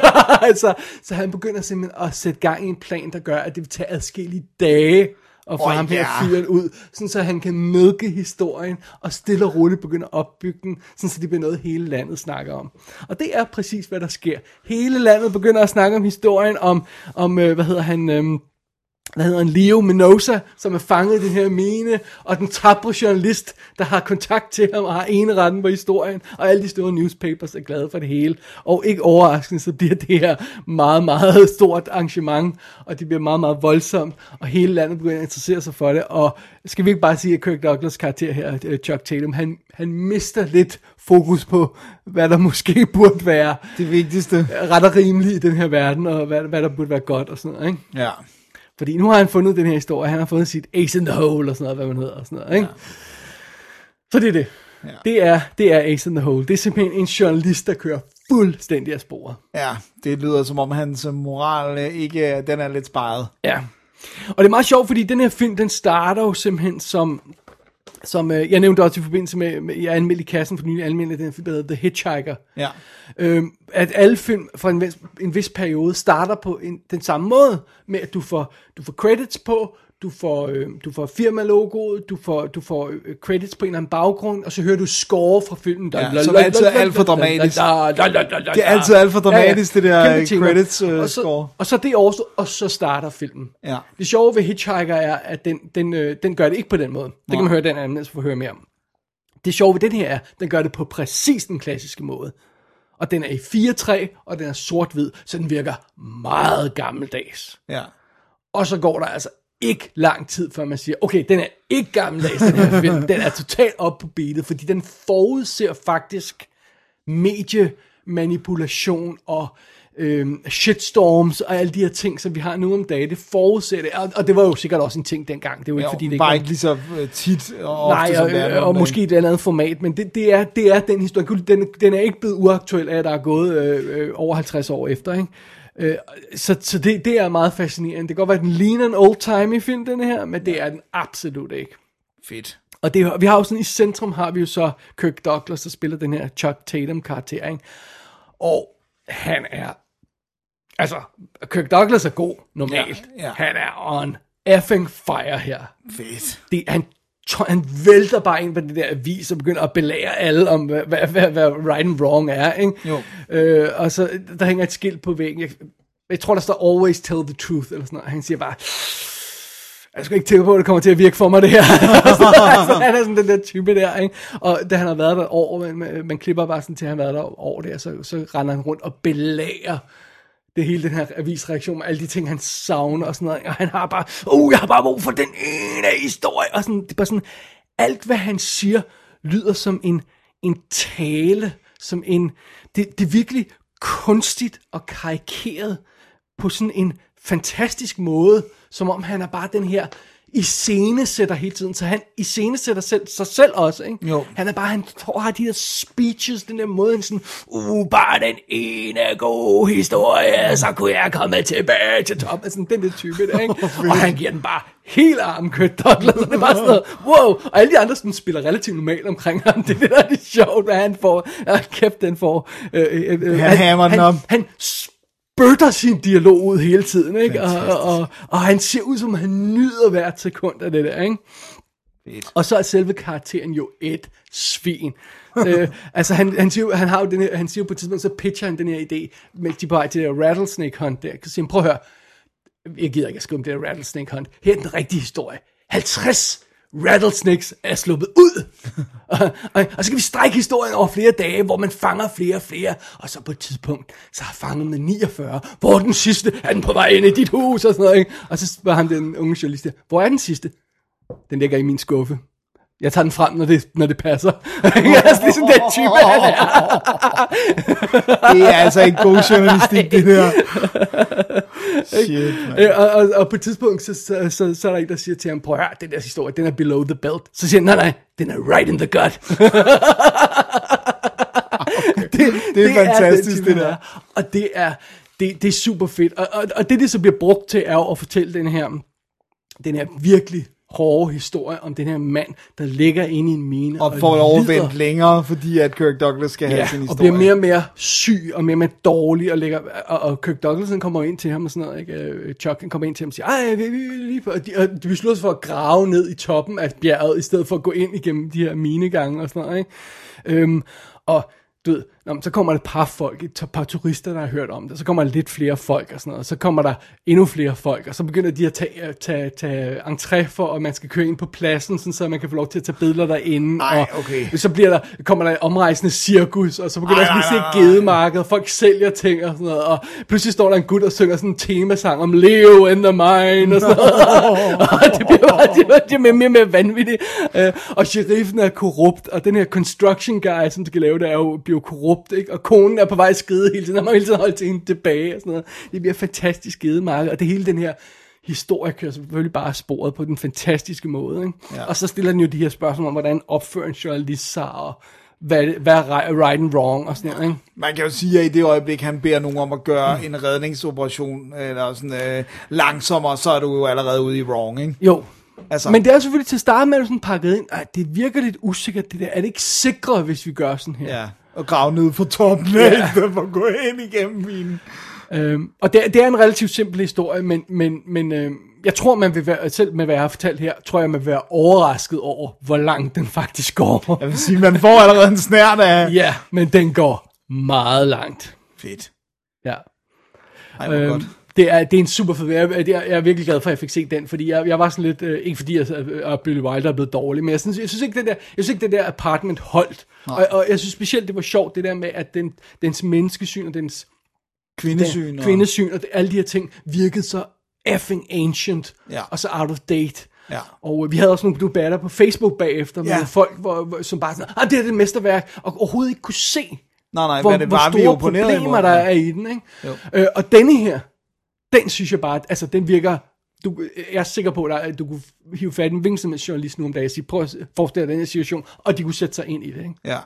*laughs* så, så han begynder simpelthen at sætte gang i en plan, der gør, at det vil tage adskillige dage at få oh, ham her ja. fyren ud, sådan så han kan mælke historien, og stille og roligt begynde at opbygge den, sådan så det bliver noget, hele landet snakker om. Og det er præcis, hvad der sker. Hele landet begynder at snakke om historien, om, om øh, hvad hedder han... Øh, hvad hedder han, Leo Minosa, som er fanget i den her mine, og den tabre journalist, der har kontakt til ham og har ene retten på historien, og alle de store newspapers er glade for det hele. Og ikke overraskende, så bliver det her meget, meget stort arrangement, og det bliver meget, meget voldsomt, og hele landet begynder at interessere sig for det, og skal vi ikke bare sige, at Kirk Douglas karakter her, øh, Chuck Tatum, han, han mister lidt fokus på, hvad der måske *laughs* burde være Det vigtigste. ret og rimeligt i den her verden, og hvad, hvad der burde være godt og sådan noget, ikke? Ja. Fordi nu har han fundet den her historie, han har fundet sit ace in the hole, og sådan noget, hvad man hedder, og sådan noget, ikke? Ja. Så det er det. Ja. Det, er, det er ace in the hole. Det er simpelthen en journalist, der kører fuldstændig af sporet. Ja, det lyder som om hans moral øh, ikke, den er lidt sparet. Ja. Og det er meget sjovt, fordi den her film, den starter jo simpelthen som, som øh, jeg nævnte også i forbindelse med, med jeg anmeldte i kassen for nylig anmeldte den film, der hedder The Hitchhiker. Ja. Øhm, at alle film fra en vis, en vis periode starter på en, den samme måde, med at du får, du får credits på, du får, øh, du får firmalogoet, du får, du får øh, credits på en eller anden baggrund, og så hører du score fra filmen. Ja, som altid er alt for dramatisk. Det er altid alt for dramatisk, det der, øh, credits, øh, og så, score. Og så det overstået, og så starter filmen. Ja. Det sjove ved Hitchhiker er, at den, den, øh, den gør det ikke på den måde. Det kan man høre den anmeldelse for at høre mere om. Det sjove ved den her er, den gør det på præcis den klassiske måde. Og den er i 4-3, og den er sort-hvid, så den virker meget gammeldags. Ja. Og så går der altså ikke lang tid, før man siger, okay, den er ikke gammeldags, den her film. Den er totalt op på beatet, fordi den forudser faktisk mediemanipulation og øhm, shitstorms og alle de her ting, som vi har nu om dagen, det forudsætter, og, og det var jo sikkert også en ting dengang, det var ikke Jo, fordi det ikke var ikke lige så øh, tit og ofte, Nej, som og, det er og, og måske et andet format, men det, det, er, det er den historie. Den, den er ikke blevet uaktuel af, at der er gået øh, øh, over 50 år efter, ikke? Øh, så så det, det er meget fascinerende. Det kan godt være, at den ligner en old-timey film, den her, men det er den absolut ikke. Fedt. Og det, vi har jo sådan, i centrum har vi jo så Kirk Douglas, der spiller den her Chuck Tatum karakter, ikke? Og han er, altså, Kirk Douglas er god, normalt. Ja, ja. Han er on effing fire her Fedt. det, han, tr- han vælter bare ind på det der avis og begynder at belære alle om, hvad, hvad, hvad, hvad right and wrong er. Ikke? Jo. Øh, og så der hænger et skilt på væggen. Jeg, jeg tror, der står always tell the truth, eller sådan noget. Han siger bare, jeg skal ikke tænke på, at det kommer til at virke for mig, det her. *laughs* altså, han er sådan den der type der, ikke? Og da han har været der år, man, man, klipper bare sådan til, at han har været der år der, så, så render han rundt og belærer det hele den her avisreaktion med alle de ting, han savner og sådan noget. Og han har bare, uh, jeg har bare brug for den ene historie. Og sådan, det er bare sådan, alt hvad han siger, lyder som en, en tale, som en, det, det er virkelig kunstigt og karikeret på sådan en fantastisk måde, som om han er bare den her i sætter hele tiden, så han i sætter selv, sig selv også, ikke? Jo. Han er bare, han har de der speeches, den der måde, han sådan, uh, bare den ene gode historie, så kunne jeg komme tilbage til toppen, altså den der type der, ikke? *laughs* og han giver den bare helt arm kødt Douglas, og det er bare sådan noget, wow, og alle de andre sådan, spiller relativt normalt omkring ham, *laughs* det er det der er det sjovt, hvad han får, ja, kæft, den får, øh, øh, øh, Han hammer den han, op. han spytter sin dialog ud hele tiden, ikke? Og, og, og, og han ser ud som, han nyder hvert sekund af det der, ikke? Fedt. Og så er selve karakteren jo et svin. *laughs* øh, altså han, han, siger, han har jo den her, han siger jo på et tidspunkt, så pitcher han den her idé, mens de på vej til det der rattlesnake hunt der. Så siger han, prøv at høre, jeg gider ikke at skrive om det der rattlesnake hunt. Her er den rigtige historie. 50 rattlesnakes er sluppet ud. *laughs* og, og, og, så kan vi strække historien over flere dage, hvor man fanger flere og flere. Og så på et tidspunkt, så har fanget med 49. Hvor er den sidste? Er den på vej ind i dit hus? Og sådan noget, ikke? Og så spørger han den unge journalist, hvor er den sidste? Den ligger i min skuffe. Jeg tager den frem, når det, når det passer. *laughs* jeg er ligesom den type, han er. Det er altså ikke god journalistik, det der. Shit, man. Øh, og, og, og, på et tidspunkt, så, så, så, så er der en, der siger til ham, prøv at høre, den der historie, den er below the belt. Så siger han, nej, nej, den er right in the gut. *laughs* det, det er fantastisk, det type, der. han er. Og det er, det, det er super fedt. Og, og, og det, det så bliver brugt til, er jo at fortælle den her, den her virkelig hårde historie om den her mand, der ligger inde i en mine Og får lov at vente længere, fordi at Kirk Douglas skal have Ja, sin og historie. bliver mere og mere syg, og mere og mere dårlig, og, ligger, og, og Kirk Douglas han kommer ind til ham og sådan noget, ikke? Øh, Chuck kommer ind til ham og siger, ej, vi, vi, vi, lige for, og de, og de beslutter sig for at grave ned i toppen af bjerget, i stedet for at gå ind igennem de her minegange og sådan noget, ikke? Øhm, og du ved, nå, men så kommer der et par folk, et par turister, der har hørt om det, så kommer der lidt flere folk og sådan noget, og så kommer der endnu flere folk, og så begynder de at tage, tage, tage entré for, at man skal køre ind på pladsen, sådan, så man kan få lov til at tage billeder derinde, Ej, og okay. så bliver der, kommer der et omrejsende cirkus, og så begynder Ej, ej, at se gedemarked, og folk sælger ting og sådan noget, og pludselig står der en gut og synger sådan en temasang om Leo in the mine, og sådan noget, *laughs* og det bliver bare, det det bliver mere, mere, mere vanvittigt, øh, og sheriffen er korrupt, og den her construction guy, som skal lave det, er jo, bliver jo korrupt, ikke? og konen er på vej at skride hele tiden, og man hele tiden holde til hende tilbage, og sådan noget. Det bliver fantastisk gedemarked, og det hele den her historie kører selvfølgelig bare sporet på den fantastiske måde. Ikke? Ja. Og så stiller den jo de her spørgsmål om, hvordan opfører en journalist sig, og hvad, hvad er ri- right and wrong, og sådan noget. Ikke? Man kan jo sige, at i det øjeblik, han beder nogen om at gøre en redningsoperation, eller sådan øh, langsommere, så er du jo allerede ude i wrong, ikke? Jo. Altså- Men det er selvfølgelig til at starte med, at du sådan pakket ind, at det virker lidt usikkert, det der. Er det ikke sikrere, hvis vi gør sådan her? Ja, og grave ned fra toppen af, Ja. i stedet for at gå ind igennem minen. Øhm, og det, det er en relativt simpel historie, men, men, men øhm, jeg tror, man vil være, selv med hvad jeg har fortalt her, tror jeg, man vil være overrasket over, hvor langt den faktisk går. Jeg vil sige, man får allerede en snært af... Ja, men den går meget langt. Fedt. Ja. Ej, hvor godt. Det, er, det er en super fed. Jeg, jeg, jeg er virkelig glad for, at jeg fik set den, fordi jeg, jeg var sådan lidt, øh, ikke fordi jeg, at Billy Wilder er blevet dårlig, men jeg synes, jeg synes ikke, det der, jeg synes ikke, det der apartment holdt. Og, og, jeg synes specielt, det var sjovt, det der med, at den, dens menneskesyn og dens Kvindesyn. den, og- kvindesyn og det, alle de her ting virkede så effing ancient, Ja. og så out of date. Ja. Og øh, vi havde også nogle debatter på Facebook bagefter, med Ja. folk, hvor, hvor, som bare sådan, ah, det er det mesterværk, og overhovedet ikke kunne se, Nej, nej, hvor, men det hvor var vi store opponeret problemer imod. der er i den. Ikke? Øh, og denne her, den synes jeg bare, altså den virker, du, jeg er sikker på, at du kunne hive fat i en hvilken som helst journalist nu om dagen og sige, prøv at forestille dig den her situation, og de kunne sætte sig ind i det. Ikke? Ja.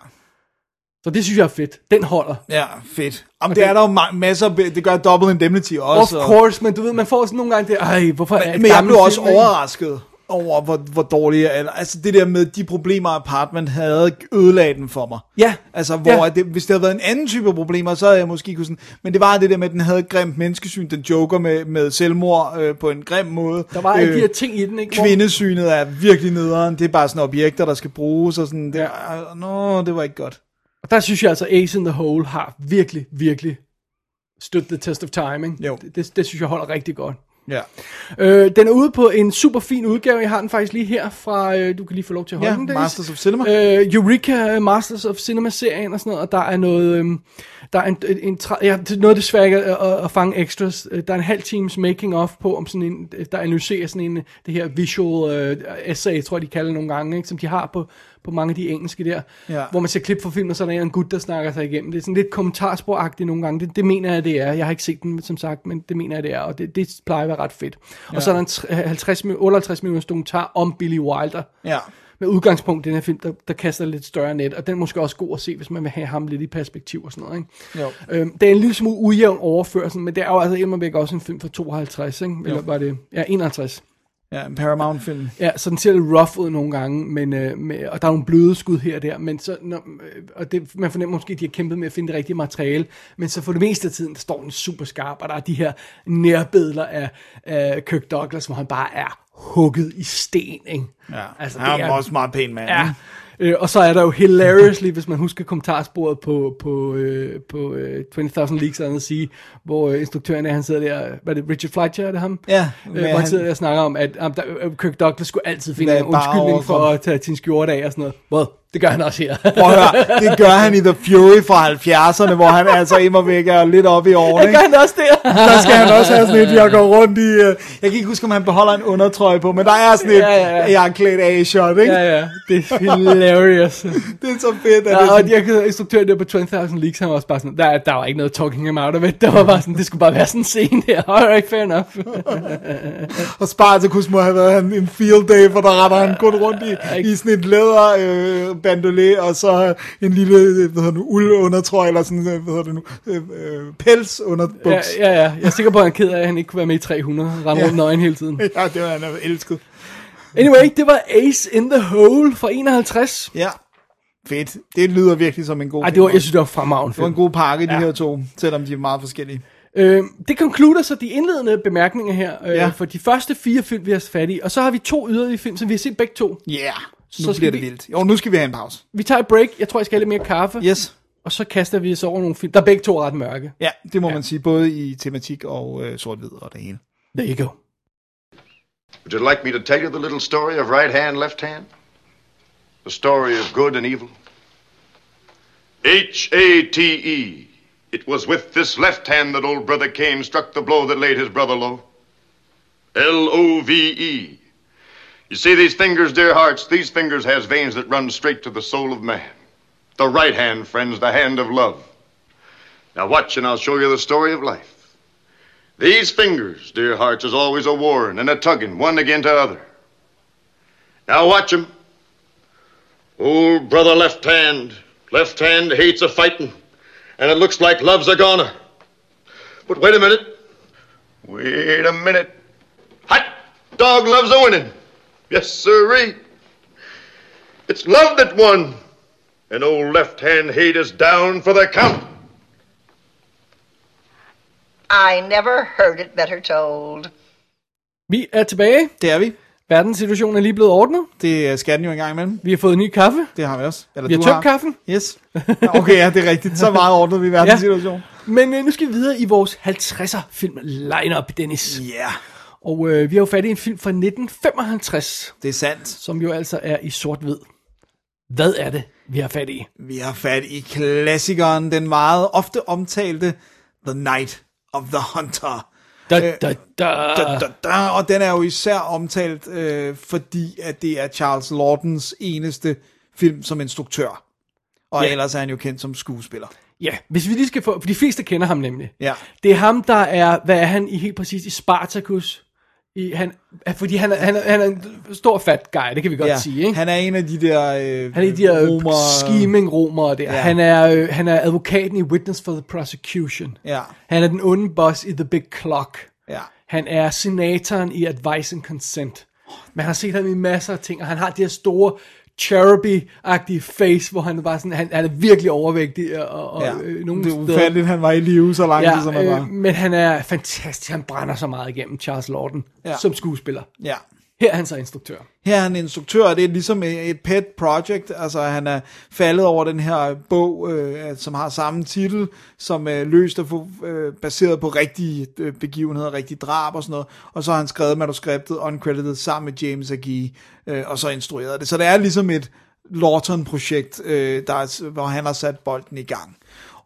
Så det synes jeg er fedt. Den holder. Ja, fedt. Om okay. det er der jo ma- masser, af- det gør Double Indemnity også. Of course, men du ved, man får sådan nogle gange det, ej, hvorfor er Men, men jeg blev også overrasket over, hvor, hvor dårlige er. Altså det der med de problemer, Apartment havde ødelagt den for mig. Ja. Altså, hvor Ja. det, hvis det havde været en anden type problemer, så havde jeg måske kunne sådan... Men det var det der med, at den havde et grimt menneskesyn, den joker med, med selvmord øh, på en grim måde. Der var alle de her ting i den, ikke? Kvindesynet er virkelig nederen. Det er bare sådan objekter, der skal bruges, og sådan... Det, Ja. ja. Nå, det var ikke godt. Og der synes jeg altså, Ace in the Hole har virkelig, virkelig støttet the test of time. Ikke? Jo. Det, det, det synes jeg holder rigtig godt. Ja. Øh, den er ude på en super fin udgave. Jeg har den faktisk lige her fra, øh, du kan lige få lov til at holde Ja, den. Masters of Cinema. Øh, Eureka Masters of Cinema-serien og sådan noget, og der er noget, øhm, der er en, en, en ja, noget det svære at, at, at fange extras. Øh, Der er en halv times making of på, om sådan en, der analyserer sådan en, det her visual uh, essay, tror jeg de kalder det nogle gange, ikke, som de har på, på mange af de engelske der, Ja. hvor man ser klip fra filmen, og så er der en gut, der snakker sig igennem. Det er sådan lidt kommentarsporagtigt nogle gange. Det, det mener jeg, det er. Jeg har ikke set den, som sagt, men det mener jeg, det er, og det, det plejer at være ret fedt. Og så er der en tre- 50, min- 58 minutters dokumentar om Billy Wilder, Ja. med udgangspunkt i den her film, der, der kaster lidt større net, og den er måske også god at se, hvis man vil have ham lidt i perspektiv og sådan noget. Ikke? Jo. Øhm, det er en lille smule ujævn overførsel, men det er jo altså immer væk også en film fra 52, ikke? eller var det, ja, 51. Ja, en Paramount-film. Ja, så den ser lidt rough ud nogle gange, men, øh, med, og der er nogle bløde skud her og der, men så, når, øh, og det, man fornemmer måske, at de har kæmpet med at finde det rigtige materiale, men så for det meste af tiden, der står den super skarp, og der er de her nærbilleder af, af Kirk Douglas, hvor han bare er hugget i sten, ikke? Ja, Altså, han er er- også meget pæn mand. Ja. Øh, og så er der jo hilariously, hvis man husker kommentarsporet på, på, øh, på øh, 20.000 Leagues, at sige, hvor øh, instruktøren er, han sidder der, hvad er det, Richard Fleischer, er det ham? Ja, øh, hvor han sidder der og snakker om, at um, der, Kirk Douglas skulle altid finde en undskyldning for at tage sin skjorte af og sådan noget. Well, det gør han også her. *laughs* Prøv at høre, det gør han i The Fury fra 70'erne, hvor han altså immer væk er lidt oppe i årene. det gør han også der. Der skal han også have sådan et, jeg går rundt i... Uh, jeg kan ikke huske, om han beholder en undertrøje på, men der er sådan et, Ja, ja, ja. jeg er klædt af shot, ikke? ja, ja, det er hilarious. *laughs* Det er så fedt, at Ja, det og sådan, jeg instruktøren der på 20.000 Leagues, han var også bare sådan, der, der var ikke noget talking him out of it. Der var bare sådan, det skulle bare være sådan en scene der. *laughs* Alright, fair enough. og Spartacus må have været en, en field day, for der retter han kun rundt i, i sådan et læder øh, bandolet, og så en lille, hvad hedder nu, uldundertrøje, eller sådan, hvad hedder det nu, øh, øh, pels under Ja, buks. ja, ja. Jeg er sikker på, at han ked af, at han ikke kunne være med i 300. Rende Ja. rundt nøgen hele tiden. *laughs* Ja, det var han elsket. Anyway, det var Ace in the Hole fra 51. Ja, fedt. Det lyder virkelig som en god Ej, det var, jeg synes, det var fremragende det var en film. god pakke, de Ja. her to, selvom de er meget forskellige. Øh, det konkluder så de indledende bemærkninger her, øh, Ja. for de første fire film, vi har fat i. Og så har vi to yderligere film, som vi har set begge to. Ja, yeah. Så nu skal bliver det vi- vildt. Jo, nu skal vi have en pause. Vi tager et break. Jeg tror, jeg skal have lidt mere kaffe. Yes. Og så kaster vi os over nogle film, der begge to er ret mørke. Ja, det må ja. man sige, både i tematik og øh, sort-hvid og det hele. There you go. Would you like me to tell you the little story of right hand, left hand? The story of good and evil? H A T E. It was with this left hand that old brother Cain struck the blow that laid his brother low. L O V E. You see these fingers, dear hearts, these fingers has veins that run straight to the soul of man. The right hand, friends, the hand of love. Now watch and I'll show you the story of life. These fingers, dear hearts, is always a warring and a tugging one against the other. Now watch 'em. Old brother left hand, left hand hates a fighting, and it looks like love's a goner. But wait a minute. Wait a minute. Hot dog loves a winning. Yes, sirree. It's love that won. And old left hand hate is down for the count. I never heard it better told. Vi er tilbage. Det er vi. Verdenssituationen er lige blevet ordnet. Det skal den jo en gang imellem. Vi har fået ny kaffe. Det har vi også. Eller Vi har tømt kaffen. Yes. Ja, Okay, ja, det er rigtigt. Så meget ordnet vi *laughs* verdenssituationen. Men øh, nu skal vi videre i vores 50'er film lineup, Dennis. Ja, yeah, Og øh, vi har jo fat i en film fra 1955, det er sandt. som jo altså er i sort-hvid. Hvad er det, vi har fat i? Vi har fat i klassikeren, den meget ofte omtalte The Night of the Hunter. Da, da, da. Da, da, da, og den er jo især omtalt, øh, fordi at det er Charles Lawtons eneste film som instruktør. Og Ja. ellers er han jo kendt som skuespiller. Ja, hvis vi lige skal få, for de fleste kender ham nemlig. Ja. Det er ham, der er, hvad er han i helt præcis i Spartacus? I, han, fordi han er, han, er, han er en stor fat guy, det kan vi godt ja. sige, ikke? Han er en af de der øh, Han er de der romer... scheming romere der. Ja. Ja. Han, er, øh, han er advokaten i Witness for the Prosecution. Ja, Han er den onde boss i The Big Clock. ja. Han er senatoren i Advice and Consent. Man har set ham i masser af ting, og han har det her store cherubby-agtige face, hvor han bare sådan, han, han er virkelig overvægtig, og, og ja. øh, nogle det er steder- ufatteligt, han var i live så lang tid, som han Ja, var. øh, men han er fantastisk. Han brænder så meget igennem Charles Lawton Ja. ja. som skuespiller. Ja. Her er han så instruktør. Her er han instruktør, og det er ligesom et et pet project, altså han er faldet over den her bog, øh, som har samme titel, som er løst og få- øh, baseret på rigtige øh, begivenheder, rigtige drab og sådan noget, og så har han skrevet manuskriptet uncredited sammen med James Agee, øh, og så instrueret det. Så det er ligesom et Lawton-projekt, øh, der er, hvor han har sat bolden i gang.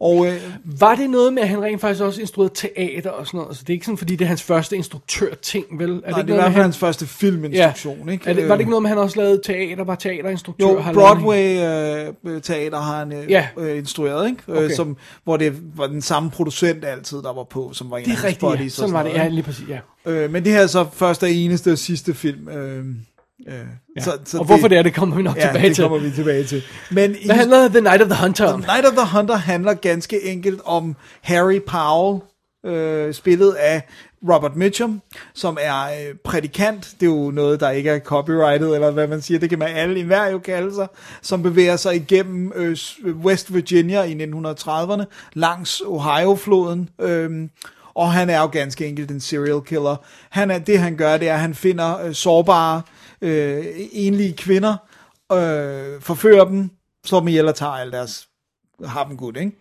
Og øh, Var det noget med, at han rent faktisk også instruerede teater og sådan noget? Så det er ikke sådan, fordi det er hans første instruktør-ting, vel? Er nej, det er i noget hvert med, fald hans første filminstruktion, ja. ikke? Er det, var det ikke noget med, at han også lavede teater, var teaterinstruktør? Jo, halvanden? Broadway øh, teater har han øh, Ja. øh, instrueret, ikke? Okay. Øh, som, hvor det var den samme producent altid, der var på, som var en Det af er hans rigtigt, ja. buddies og Sådan var det. Ja, lige præcis, ja. Øh, men det her er så første og eneste og sidste film. Øh, øh, ja. så, så og hvorfor det er, det kommer vi nok ja, tilbage det til. kommer vi tilbage til. Men Hvad handler The Night of the Hunter om? Night of the Hunter handler ganske enkelt om Harry Powell, øh, spillet af Robert Mitchum, som er øh, prædikant. Det er jo noget, der ikke er copyrighted, eller hvad man siger. Det kan man alle i hver jo kalde sig. Som bevæger sig igennem øh, West Virginia i 1930'erne, langs Ohio-floden. Øh, og han er jo ganske enkelt en serial killer. Han er, det han gør, det er, at han finder øh, sårbare, øh, enlige kvinder, øh, forfører dem, slår dem ihjel og tager alle deres har dem godt, ikke?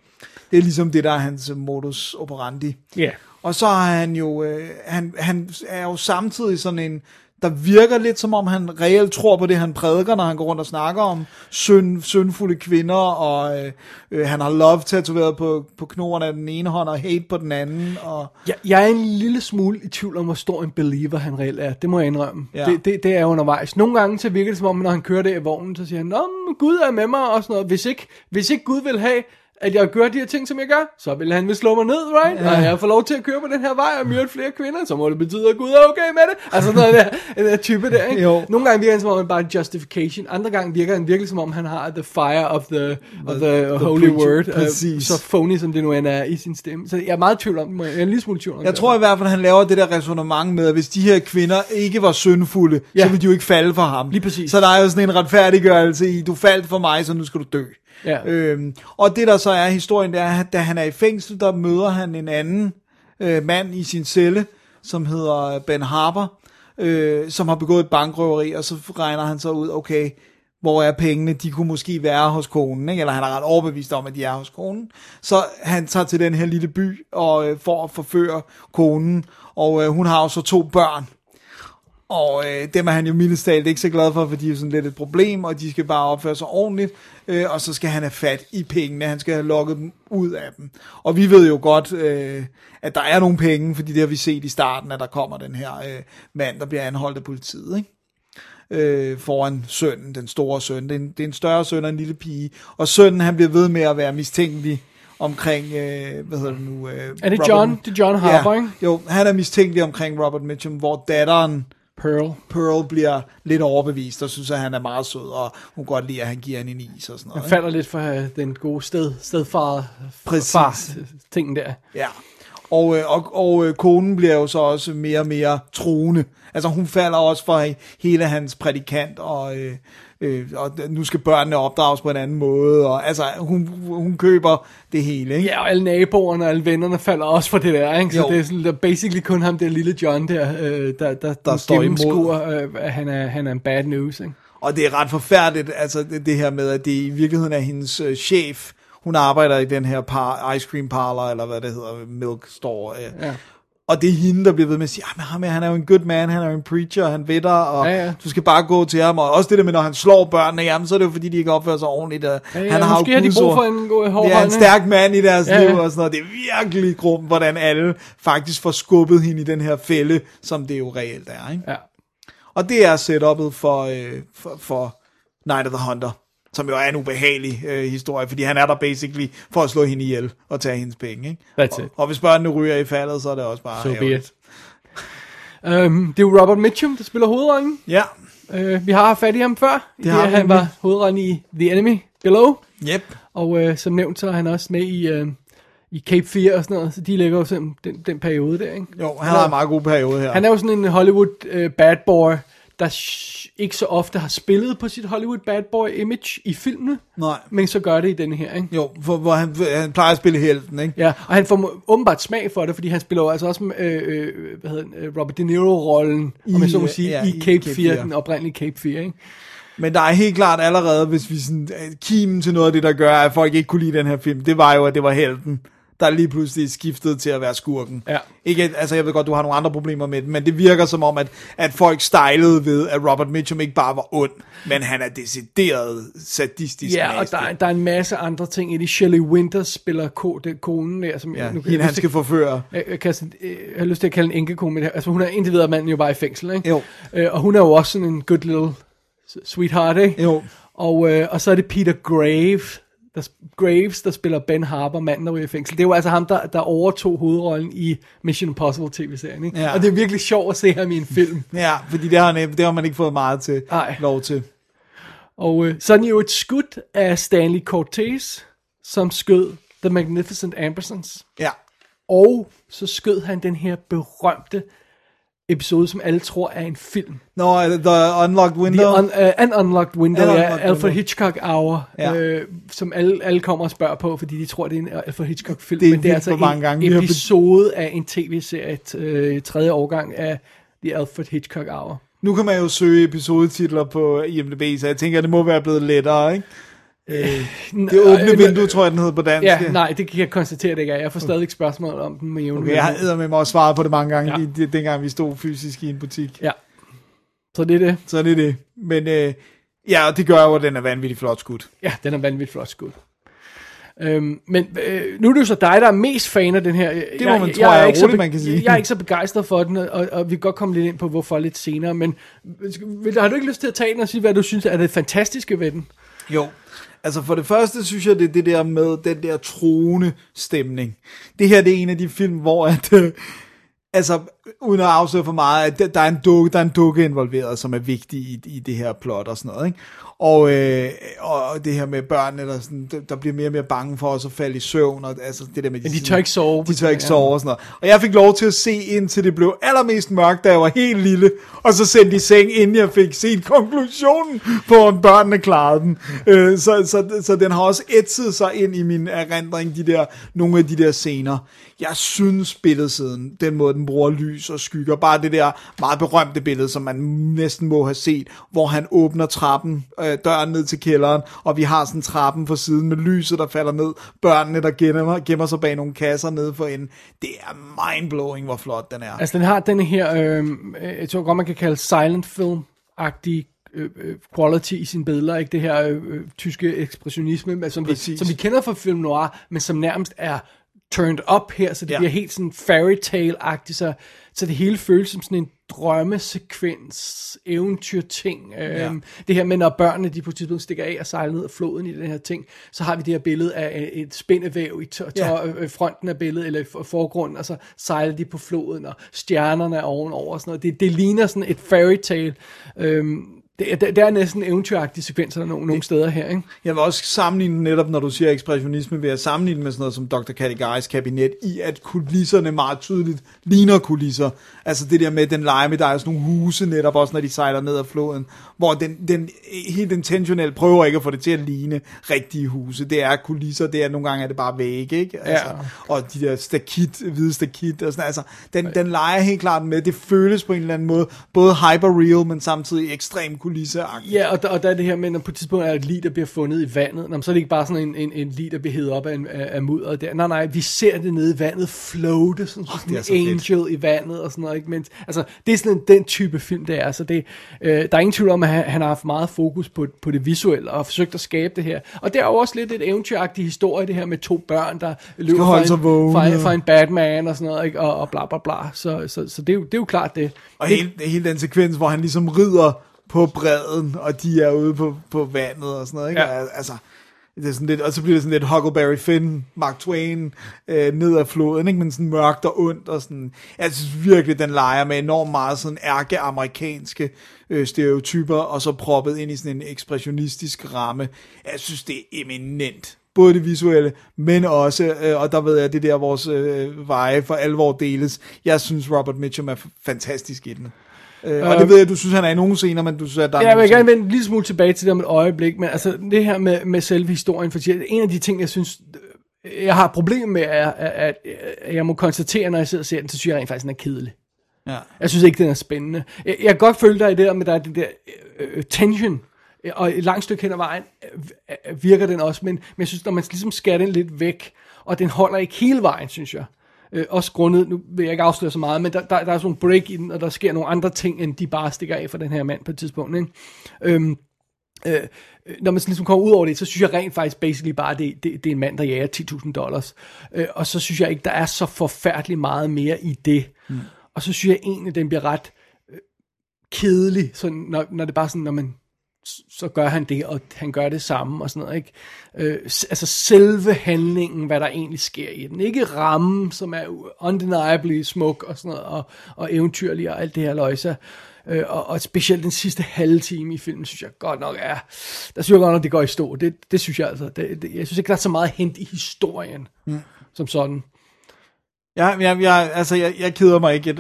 Det er ligesom det, der er hans øh, modus operandi. Ja. Og så har han jo, øh, han, han er jo samtidig sådan en, der virker lidt som om han reelt tror på det, han prædiker, når han går rundt og snakker om synd, syndfulde kvinder, og øh, øh, han har love tatoveret på, på knoren af den ene hånd, og hate på den anden, og Jeg, jeg er en lille smule i tvivl om, hvor stor en believer han reelt er. Det må jeg indrømme. Ja. Det, det, det er undervejs. Nogle gange så virker det som om, når han kører der i vognen, så siger han, Nå, Gud er med mig og sådan noget. Hvis ikke, hvis ikke Gud vil have, at jeg gør de her ting, som jeg gør, så vil han vil slå mig ned, right? Ja. Og jeg får lov til at køre på den her vej og myrde flere kvinder, så må det betyde, at Gud er okay med det. Altså noget der, den der type der, ikke? Jo. Nogle gange virker han som om, han bare justification. Andre gange virker han virkelig som om, han har the fire of the, of the, the holy preacher. word. øh, Præcis. så phony, som det nu end er i sin stemme. Så jeg er meget tvivl om, jeg er en lille smule tvivl om jeg det. tror i hvert fald, han laver det der resonemang med, at hvis de her kvinder ikke var syndfulde. Ja. så ville de jo ikke falde for ham. Lige præcis. Så der er jo sådan en retfærdiggørelse i, du faldt for mig, så nu skal du dø. Ja. Øhm, og det der så så er historien, det er, at da han er i fængsel, der møder han en anden øh, mand i sin celle, som hedder Ben Harper, øh, som har begået et bankrøveri, og så regner han så ud, okay, hvor er pengene, de kunne måske være hos konen, ikke? eller han er ret overbevist om, at de er hos konen. Så han tager til den her lille by og øh, for at forføre konen, og øh, hun har jo så to børn, og øh, dem er han jo mildest talt ikke så glad for, for de er sådan lidt et problem, og de skal bare opføre sig ordentligt, øh, og så skal han have fat i pengene, han skal have lukket dem ud af dem. Og vi ved jo godt, øh, at der er nogle penge, fordi det har vi set i starten, at der kommer den her øh, mand, der bliver anholdt af politiet, ikke? Øh, foran sønnen, den store søn. Det er, en, det er en større søn og en lille pige, og sønnen han bliver ved med at være mistænkelig omkring, øh, hvad hedder det nu? Øh, Er det Robert- John? Det er John Harper, ikke? Jo, han er mistænkelig omkring Robert Mitchum, hvor datteren, Pearl. Pearl bliver lidt overbevist, og synes, at han er meget sød, og hun godt lide, at han giver hende en is og sådan noget. Han falder lidt for øh, den gode sted, stedfar Præcis. far, tingen der. Ja. Og, øh, og, og øh, konen bliver jo så også mere og mere troende. Altså hun falder også for he- hele hans prædikant, og, øh, og nu skal børnene opdrages på en anden måde. Og, altså hun, hun køber det hele, ikke? Ja, og alle naboerne og alle vennerne falder også for det der, ikke? Så Jo. det er sådan, der basically kun ham der lille John der, øh, der, der, der står imod. øh, at han er, han er en bad news, ikke? Og det er ret forfærdeligt, altså det, det her med, at det i virkeligheden er hendes øh, chef. Hun arbejder i den her par, ice cream parlor, eller hvad det hedder, milk store. Øh. Ja. Og det er hende, der bliver ved med at sige, "Ah, men ham her, han er jo en good man, han er jo en preacher, han ved dig, og Ja, ja. du skal bare gå til ham. Og også det der med, når han slår børnene, jamen så er det jo fordi, de ikke opfører sig ordentligt. Og Ja, ja, han har måske jo har de brug for en god hård er en stærk mand i deres Ja, liv ja. og sådan noget. Det er virkelig gruppen, hvordan alle faktisk får skubbet hende i den her fælde, som det jo reelt er. Ikke? Ja. Og det er setup'et for, øh, for, for Night of the Hunter. Som jo er en ubehagelig øh, historie, fordi han er der basically for at slå hende ihjel og tage hendes penge. Ikke? That's og, it. og hvis børnene ryger i faldet, så er det også bare So be it. Um, det er jo Robert Mitchum, der spiller hovedrollen. Ja, Uh, vi har haft fat i ham før. Det har vi han var hovedrollen i The Enemy Below. yep. Og uh, som nævnt, så er han også med i, uh, i Cape Fear og sådan noget. Så de lægger jo sådan den, den periode der, ikke? Jo, han har en meget god periode her. Han er jo sådan en Hollywood uh, bad boy, der ikke så ofte har spillet på sit Hollywood bad boy image i filmene. Nej. Men så gør det i denne her, ikke? Jo, for, hvor han, han plejer at spille helten, ikke? Ja, og han får åbenbart smag for det, fordi han spiller jo altså også øh, øh, hvad hedder den, øh, Robert De Niro-rollen, om jeg så må sige, ja, i i Cape Cape 4, Fear. den oprindelige Cape 4, ikke? Men der er helt klart allerede, hvis vi sådan, øh, kimen til noget af det, der gør, at folk ikke kunne lide den her film, det var jo, at det var helten, der lige pludselig skiftede til at være skurken. Ja. Ikke, altså jeg ved godt, du har nogle andre problemer med det, men det virker som om, at, at folk stejlede ved, at Robert Mitchum ikke bare var ond, men han er decideret sadistisk Ja, og der, er- der er en masse andre ting i det. Shelley Winters spiller ko, den konen der, som Ja, jeg, nu, hende han skal forføre. jeg, jeg, kan, jeg har lyst til at kalde en enkekone, men det- altså hun er indtil videre manden jo bare i fængsel, ikke? Jo. Øh, og hun er jo også sådan en good little sweetheart, ikke? Jo. Og, øh, og så er det Peter Grave, der, Graves, der spiller Ben Harper, manden der ryger i fængsel. Det er jo altså ham, der, der overtog hovedrollen i Mission Impossible tv-serien. Ikke? Ja. Og det er virkelig sjovt at se ham i en film. *laughs* Ja, fordi det har, han, det har man ikke fået meget til Nej. lov til. Og øh, så er den jo et skud af Stanley Cortez, som skød The Magnificent Ambersons. Ja. Og så skød han den her berømte episode, som alle tror er en film. Nå, det The Unlocked Window. The un, uh, An Unlocked Window, An ja, Unlocked Alfred Window. Hitchcock Hour, Ja. øh, som alle, alle kommer og spørger på, fordi de tror, det er en Alfred Hitchcock-film. Det er men det er altså mange en gange episode af en tv-serie, øh, tredje årgang af The Alfred Hitchcock Hour. Nu kan man jo søge episodetitler på IMDb, så jeg tænker, at det må være blevet lettere, ikke? Det åbne Øh, vindue, tror jeg, den hedder på dansk. Ja, nej, det kan jeg konstatere, det ikke er. Jeg får stadig spørgsmål om den med jævne Okay, jeg har med mig også svaret på det mange gange, Ja. det, dengang vi stod fysisk i en butik. Ja. Så det er det. Så det er det. Men øh, ja, og det gør jo, at den er vanvittigt flot skudt. Ja, den er vanvittigt flot skud. Øhm, men øh, nu er det jo så dig, der er mest fan af den her. Det må man tro, jeg er ikke så roligt, man kan sige. Jeg er ikke så begejstret for den, og, og vi kan godt komme lidt ind på, hvorfor lidt senere. Men vil- har du ikke lyst til at tage den og sige, hvad du synes er det fantastiske ved den? Jo. Altså for det første synes jeg, det er det der med den der troende stemning. Det her det er en af de film, hvor at, øh, altså uden at afsløre for meget, at der- er en dukke, der er en dukke involveret, som er vigtig i, i det her plot og sådan noget. Ikke? Og, øh, og det her med børnene, der, sådan, der- bliver mere og mere bange for os at falde i søvn. Og, altså det der med, Men de tør ikke sove. De tør ikke Ja. sove og sådan noget. Og jeg fik lov til at se indtil det blev allermest mørkt, da jeg var helt lille. Og så sendte i seng, inden jeg fik set konklusionen på, om børnene klarede den. Øh, så, så, så den har også ætset sig ind i min erindring, de der, nogle af de der scener. Jeg synes billedsiden, den måde den bruger lys og skygger, bare det der meget berømte billede, som man næsten må have set, hvor han åbner trappen, øh, døren ned til kælderen, og vi har sådan trappen på siden med lyset, der falder ned, børnene, der gemmer, gemmer sig bag nogle kasser nede for enden. Det er mindblowing, hvor flot den er. Altså, den har den her, øh, øh, jeg tror godt, man kan kalde silent film-agtig øh, øh, quality i sine billeder, ikke? Det her øh, tyske ekspressionisme, som vi, Præcis. som vi kender fra film noir, men som nærmest er turned up her, så det ja. bliver helt sådan fairy tale-agtigt, så, så det hele føles som sådan en drømmesekvens, eventyrting. Ja. Øhm, det her med, når børnene de på et tidspunkt stikker af og sejler ned af floden i den her ting, så har vi det her billede af et spindevæv i tør, Ja. tør, øh, fronten af billedet, eller i for- forgrunden, og så sejler de på floden, og stjernerne er ovenover og sådan noget. Det, det ligner sådan et fairy tale. Øhm, det, er- det, det er næsten eventyragtige sekvenser der nogle, nogle steder her, ikke? Jeg vil også sammenligne netop, når du siger ekspressionisme, vil jeg sammenligne med sådan noget som Dr. Caligari's kabinet, i at kulisserne meget tydeligt ligner kulisser. Altså det der med den lege med, der er sådan nogle huse netop også, når de sejler ned ad floden, hvor den, den helt intentionelt prøver ikke at få det til at ligne rigtige huse. Det er kulisser, det er nogle gange er det bare vægge, ikke? Altså, Ja. Og de der stakit, hvide stakit og sådan Altså, den, den leger helt klart med, det føles på en eller anden måde både hyper-real, men samtidig ekstrem kulisseagtigt. Ja, og der, og der er det her med, når på et tidspunkt er et lig, der bliver fundet i vandet. Nå, så er det ikke bare sådan en, en, en lig, der bliver hævet op af, en- af, mudderet der. Nej, nej, vi ser det nede i vandet floate, sådan, oh, sådan er så en fedt. angel i vandet og sådan noget. Ikke? Men, altså, det er sådan en, den type film, det er. Altså, det, øh, der er ingen tvivl om, at han, han har haft meget fokus på, på det visuelle og har forsøgt at skabe det her. Og det er jo også lidt et eventyragtig historie, det her med to børn, der løber fra en, fra, en- fra en Batman og sådan noget, ikke? Og, og bla bla bla. Så, så, så det, er jo, det er jo klart det. Og det, hele, hele den sekvens, hvor han ligesom rider på bredden, og de er ude på, på vandet og sådan noget, ikke? Ja. Altså, det er sådan lidt, og så bliver det sådan lidt Huckleberry Finn, Mark Twain, øh, ned ad floden, ikke? men sådan mørkt og ondt, og sådan, jeg synes virkelig, den leger med enormt meget sådan ærke-amerikanske øh, stereotyper, og så proppet ind i sådan en ekspressionistisk ramme. Jeg synes, det er eminent. Både det visuelle, men også, øh, og der ved jeg, det der vores øh, veje for alvor deles. Jeg synes, Robert Mitchum er fantastisk i den. Øh, og det ved jeg, du synes, han er i nogle scener, men du synes, at der er Ja, jeg vil gerne vende en lille smule tilbage til det om et øjeblik, men altså det her med, med selve historien, for en af de ting, jeg synes, øh, jeg har et problem med, er, at, at jeg må konstatere, når jeg sidder og ser den, så synes jeg rent faktisk, den er kedelig. Ja. Jeg synes ikke, den er spændende. Jeg, jeg kan godt følge dig i det der med, der er det der øh, tension, øh, og et langt stykke hen ad vejen øh, øh, virker den også, men, men jeg synes, når man ligesom skærer den lidt væk, og den holder ikke hele vejen, synes jeg. Øh, også grundet, nu vil jeg ikke afsløre så meget, men der, der, der er sådan nogle break i den, og der sker nogle andre ting, end de bare stikker af for den her mand på et tidspunkt. Ikke? Øhm, øh, øh, når man sådan ligesom kommer ud over det, så synes jeg rent faktisk basically bare, det, det, det er en mand, der jager 10.000 dollars. Øh, og så synes jeg ikke, der er så forfærdeligt meget mere i det. Mm. Og så synes jeg egentlig, den bliver ret øh, kedelig, sådan, når, når det bare sådan, når man så gør han det, og han gør det samme og sådan noget, ikke? Øh, altså selve handlingen, hvad der egentlig sker i den. Ikke rammen, som er undeniably smuk og sådan noget, og, og eventyrlig og alt det her løjse. Øh, og, og specielt den sidste halve time i filmen, synes jeg godt nok er, der synes jeg godt nok, det går i stå. Det, det synes jeg altså. Det, det, jeg synes ikke, der er så meget hent i historien, mm. som sådan. Jeg, jeg, jeg, altså, jeg, jeg keder mig ikke.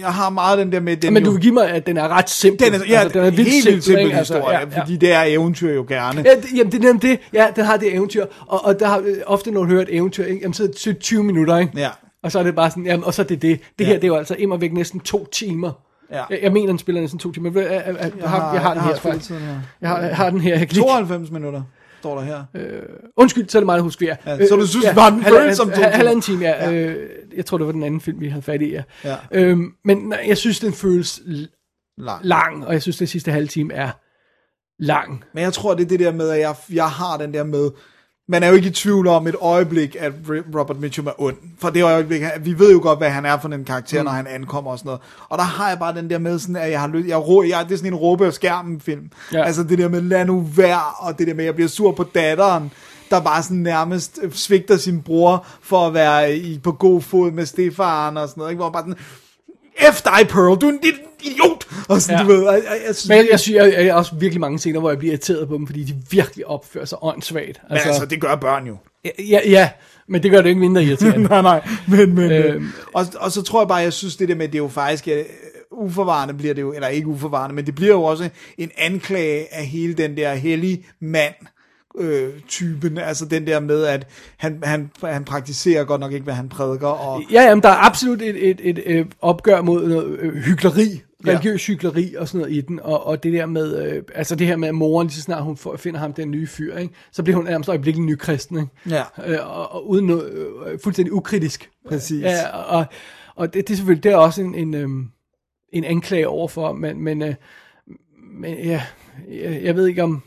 Jeg, har meget den der med... Den Men du vil give mig, at den er ret simpel. den er, ja, altså, den er vildt helt simpel ikke? Altså, historie, ja, ja. fordi det er eventyr jo gerne. Ja, det, jamen, det er nemlig det. Ja, den har det eventyr. Og, og der har øh, ofte, når du hører et eventyr, ikke? Jamen, så er det 20 minutter, ikke? Ja. Og så er det bare sådan, jamen, og så er det det. Det Ja. her, det er jo altså immer væk næsten to timer. Ja. Jeg, jeg mener, den spiller næsten to timer. Jeg, jeg, jeg, jeg, har, jeg har den her, faktisk. Jeg har, jeg har den her. Jeg kan ikke, 92 minutter, står der her. undskyld, så er det meget, der husker jeg. Ja, så du synes, bare den halv- føles som to halv- timer? Halvanden time, ja. ja. Øh, jeg tror, det var den anden film, vi havde fat i, ja. Ja. Øhm, men jeg synes, den føles Lang. lang, og jeg synes, det sidste halve time er lang. Men jeg tror, det er det der med, at jeg, jeg har den der med, man er jo ikke i tvivl om et øjeblik, at Robert Mitchum er ond. For det øjeblik, vi ved jo godt, hvad han er for en karakter, mm. når han ankommer og sådan noget. Og der har jeg bare den der med, sådan, at jeg har lyst, jeg, rå- jeg, det er sådan en råbe af skærmen film. Ja. Altså det der med, lad nu være, og det der med, at jeg bliver sur på datteren, der bare sådan nærmest øh, svigter sin bror for at være i, på god fod med stefaren og sådan noget. Ikke? Hvor bare sådan, F dig, Pearl, du er en lille idiot! Og sådan, Ja. du ved, jeg, jeg, jeg synes, Men jeg, jeg synes, jeg, jeg er også virkelig mange scener, hvor jeg bliver irriteret på dem, fordi de virkelig opfører sig åndssvagt. men altså, det gør børn jo. ja, ja, men det gør det ikke mindre irriterende. *laughs* nej, nej, men, men Øhm. og, og så tror jeg bare, jeg synes det der med, det er jo faktisk, uh, uforvarende bliver det jo, eller ikke uforvarende, men det bliver jo også en anklage af hele den der hellige mand, øh, typen, altså den der med, at han, han, han praktiserer godt nok ikke, hvad han prædiker, og ja, jamen, der er absolut et, et, et, et opgør mod noget øh, hyggeleri, Ja. religiøs hyggeleri og sådan noget i den, og, og det der med, øh, altså det her med, at moren lige så snart hun får, finder ham den nye fyr, ikke, så bliver hun nærmest øjeblikkeligt ny kristen, ikke? Ja. Øh, og, og uden noget, øh, fuldstændig ukritisk. Præcis. Ja, og, og det, det er selvfølgelig, det er også en, en, øhm, en anklage overfor, men, men, øh, men ja, jeg, jeg ved ikke om,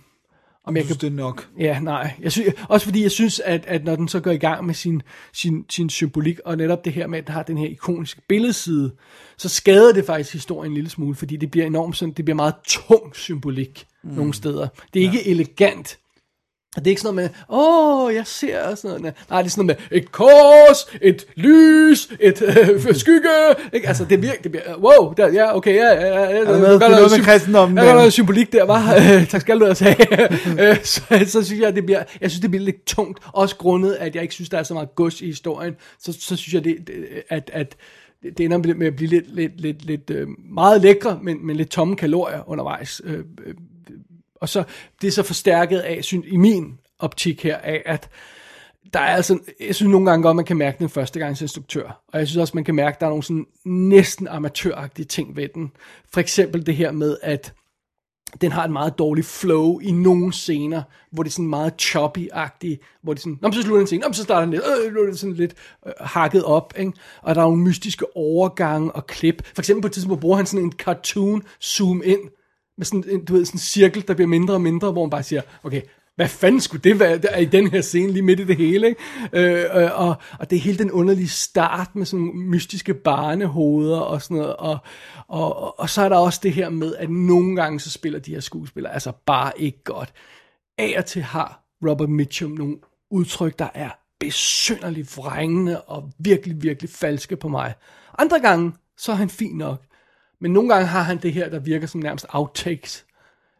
om jeg jeg kan synes, det er nok. Ja, nej. Jeg synes, også fordi jeg synes, at, at når den så går i gang med sin, sin, sin symbolik, og netop det her med, at den har den her ikoniske billedside, så skader det faktisk historien en lille smule, fordi det bliver enormt sådan, det bliver meget tung symbolik mm. nogle steder. Det er ikke ja. elegant. Det er ikke sådan noget med, åh, oh, jeg ser og sådan noget. Nej, det er sådan noget med et kors, et lys, et øh, skygge. Ikke? Altså, det virker, det bliver, wow, der, ja, okay, ja, ja, ja. Er der noget- det er noget med kristendommen, Der er noget symbolik der, var. *laughs* tak skal du have sagt. *laughs* Øh, så, så synes jeg, det bliver, jeg synes, det bliver lidt tungt. Også grundet, at jeg ikke synes, der er så meget gods i historien. Så, så synes jeg, det, det, at, at det ender med at blive lidt, lidt, lidt, lidt øh, meget lækre, men, men lidt tomme kalorier undervejs. Øh, øh, og så det er så forstærket af, syn, i min optik her, af at der er altså, jeg synes nogle gange godt, man kan mærke den første gangs instruktør. Og jeg synes også, man kan mærke, at der er nogle sådan næsten amatøragtige ting ved den. For eksempel det her med, at den har et meget dårligt flow i nogle scener, hvor det er sådan meget choppy-agtigt, hvor det er sådan, Nå, så slutter den scene, Nå, så starter den lidt, øh, nu er det sådan lidt øh, hakket op, ikke? og der er nogle mystiske overgange og klip. For eksempel på et tidspunkt bruger han sådan en cartoon zoom ind, med sådan en, du ved, sådan en cirkel, der bliver mindre og mindre, hvor man bare siger, okay, hvad fanden skulle det være der, i den her scene, lige midt i det hele, ikke? Øh, øh, og, og det er hele den underlige start med sådan mystiske barnehoveder og sådan noget, og, og, og, og så er der også det her med, at nogle gange så spiller de her skuespillere altså bare ikke godt. Af og til har Robert Mitchum nogle udtryk, der er besynderligt vrængende og virkelig, virkelig falske på mig. Andre gange, så er han fin nok. Men nogle gange har han det her, der virker som nærmest outtakes.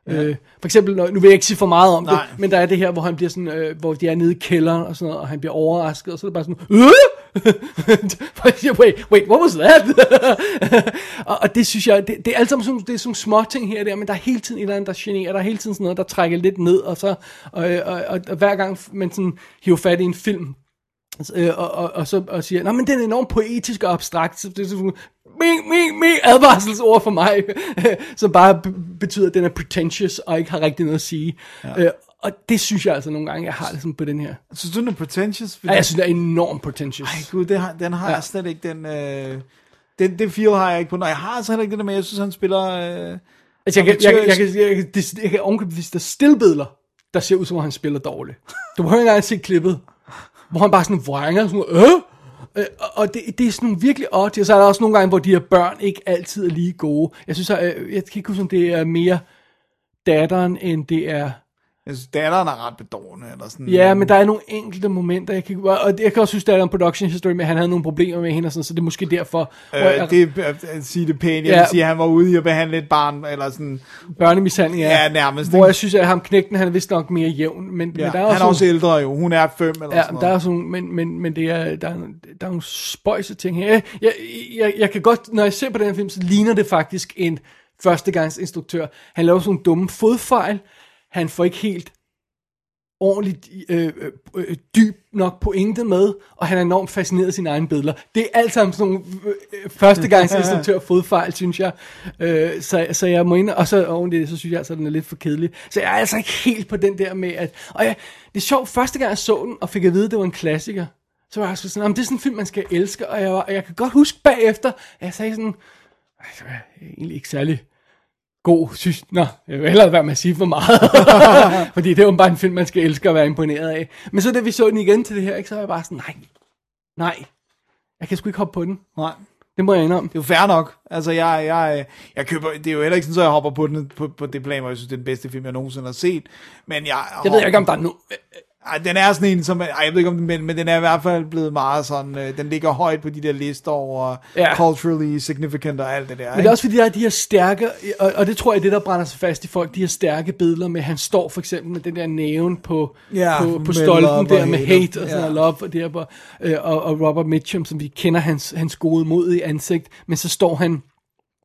Ja. Øh, for eksempel, nu vil jeg ikke sige for meget om Nej. det, men der er det her, hvor han bliver sådan, øh, hvor de er nede i kælderen og sådan noget, og han bliver overrasket, og så er det bare sådan, øh! *laughs* wait, wait, what was that? *laughs* og, og det synes jeg, det, det er alt sammen sådan, det er sådan små ting her og der, men der er hele tiden et eller andet, der generer, der er hele tiden sådan noget, der trækker lidt ned, og så, og, og, og, og hver gang man sådan hiver fat i en film, øh, og, og, og så og siger, nej, men den er enormt poetisk og abstrakt, så det er sådan, mi, mi, mi, advarselsord for mig, *laughs* som bare betyder, at den er pretentious og ikke har rigtig noget at sige. Ja. Øh, og det synes jeg altså nogle gange, jeg har det sådan på den her. Synes du, den er pretentious? Ja, jeg synes, det er enormt pretentious. Ej, gud, det har, den har ja. jeg slet ikke, den... Øh, den, det feel har jeg ikke på. Nej, jeg har altså heller ikke det der med, jeg synes, han spiller... Øh, Altså, jeg, kan, jeg, jeg, jeg, jeg, jeg, jeg, det- jeg kan ovenkøbet, hvis der er stillbilleder, der ser ud som om han spiller dårligt. Du må ikke engang se klippet, hvor han bare sådan vrænger, sådan, øh? Øh, og- det, det er sådan virkelig odd, og så er der også nogle gange, hvor de her børn ikke altid er lige gode. Jeg synes, jeg, øh, jeg kan ikke huske, om det er mere datteren, end det er... Jeg synes, datteren er ret bedårende, eller sådan. Ja, men der er nogle enkelte momenter, jeg kan, og jeg kan også synes, der er en production history at han havde nogle problemer med hende, og sådan, så det er måske derfor, hvor jeg, Øh, det er at sige det pænt. Jeg Ja. vil sige, at han var ude i at behandle et barn, eller sådan. børnemishandling er, Ja, nærmest, hvor jeg synes, at ham knægten, han er vist nok mere jævn, men, Ja, men der er han også er også nogle- ældre jo. Hun er fem, eller Ja, sådan der er noget. sådan, men, men, men det er, der, er, der er nogle spøjse ting her. Jeg, jeg, jeg, jeg kan godt, når jeg ser på den her film, så ligner det faktisk en førstegangsinstruktør. Han laver sådan nogle dumme fodfejl. Han får ikke helt ordentligt øh, øh, øh, dyb nok pointe med, og han er enormt fascineret af sine egne billeder. Det er alt sammen sådan nogle øh, øh førstegangsinstruktør fodfejl, synes jeg. Øh, så, så jeg må ind, og så oven det, så synes jeg altså, at den er lidt for kedelig. Så jeg er altså ikke helt på den der med, at... Og jeg, det er sjovt, første gang jeg så den, og fik at vide, at det var en klassiker, så var jeg også sådan, "Jamen, det er sådan en film, man skal elske, og jeg, var, og jeg kan godt huske bagefter, at jeg sagde sådan, det var egentlig ikke særlig god, synes, nå, jeg vil hellere være med at sige for meget, *laughs* fordi det er jo bare en film, man skal elske og være imponeret af. Men så da vi så den igen til det her, ikke, så var jeg bare sådan, nej, nej, jeg kan sgu ikke hoppe på den. Nej. Det må jeg indrømme. Det er jo fair nok. Altså, jeg, jeg, jeg køber, det er jo heller ikke sådan, at jeg hopper på, den, på, på det plan, hvor jeg synes, det er den bedste film, jeg nogensinde har set. Men jeg, Jeg ved ikke, om der er no... Ej, den er sådan en, som, ej, jeg ved ikke om den, men, men den er i hvert fald blevet meget sådan, øh, den ligger højt på de der lister over Ja. culturally significant og alt det der. Men det er også fordi, der er de her stærke, og, og det tror jeg er det, der brænder sig fast i folk, de her stærke billeder med, han står for eksempel med den der næven på, Ja, på, på stolpen der med hate. hate og sådan Ja. noget, love og, det her, på, øh, og, og Robert Mitchum, som vi kender hans, hans gode mod i ansigt, men så står han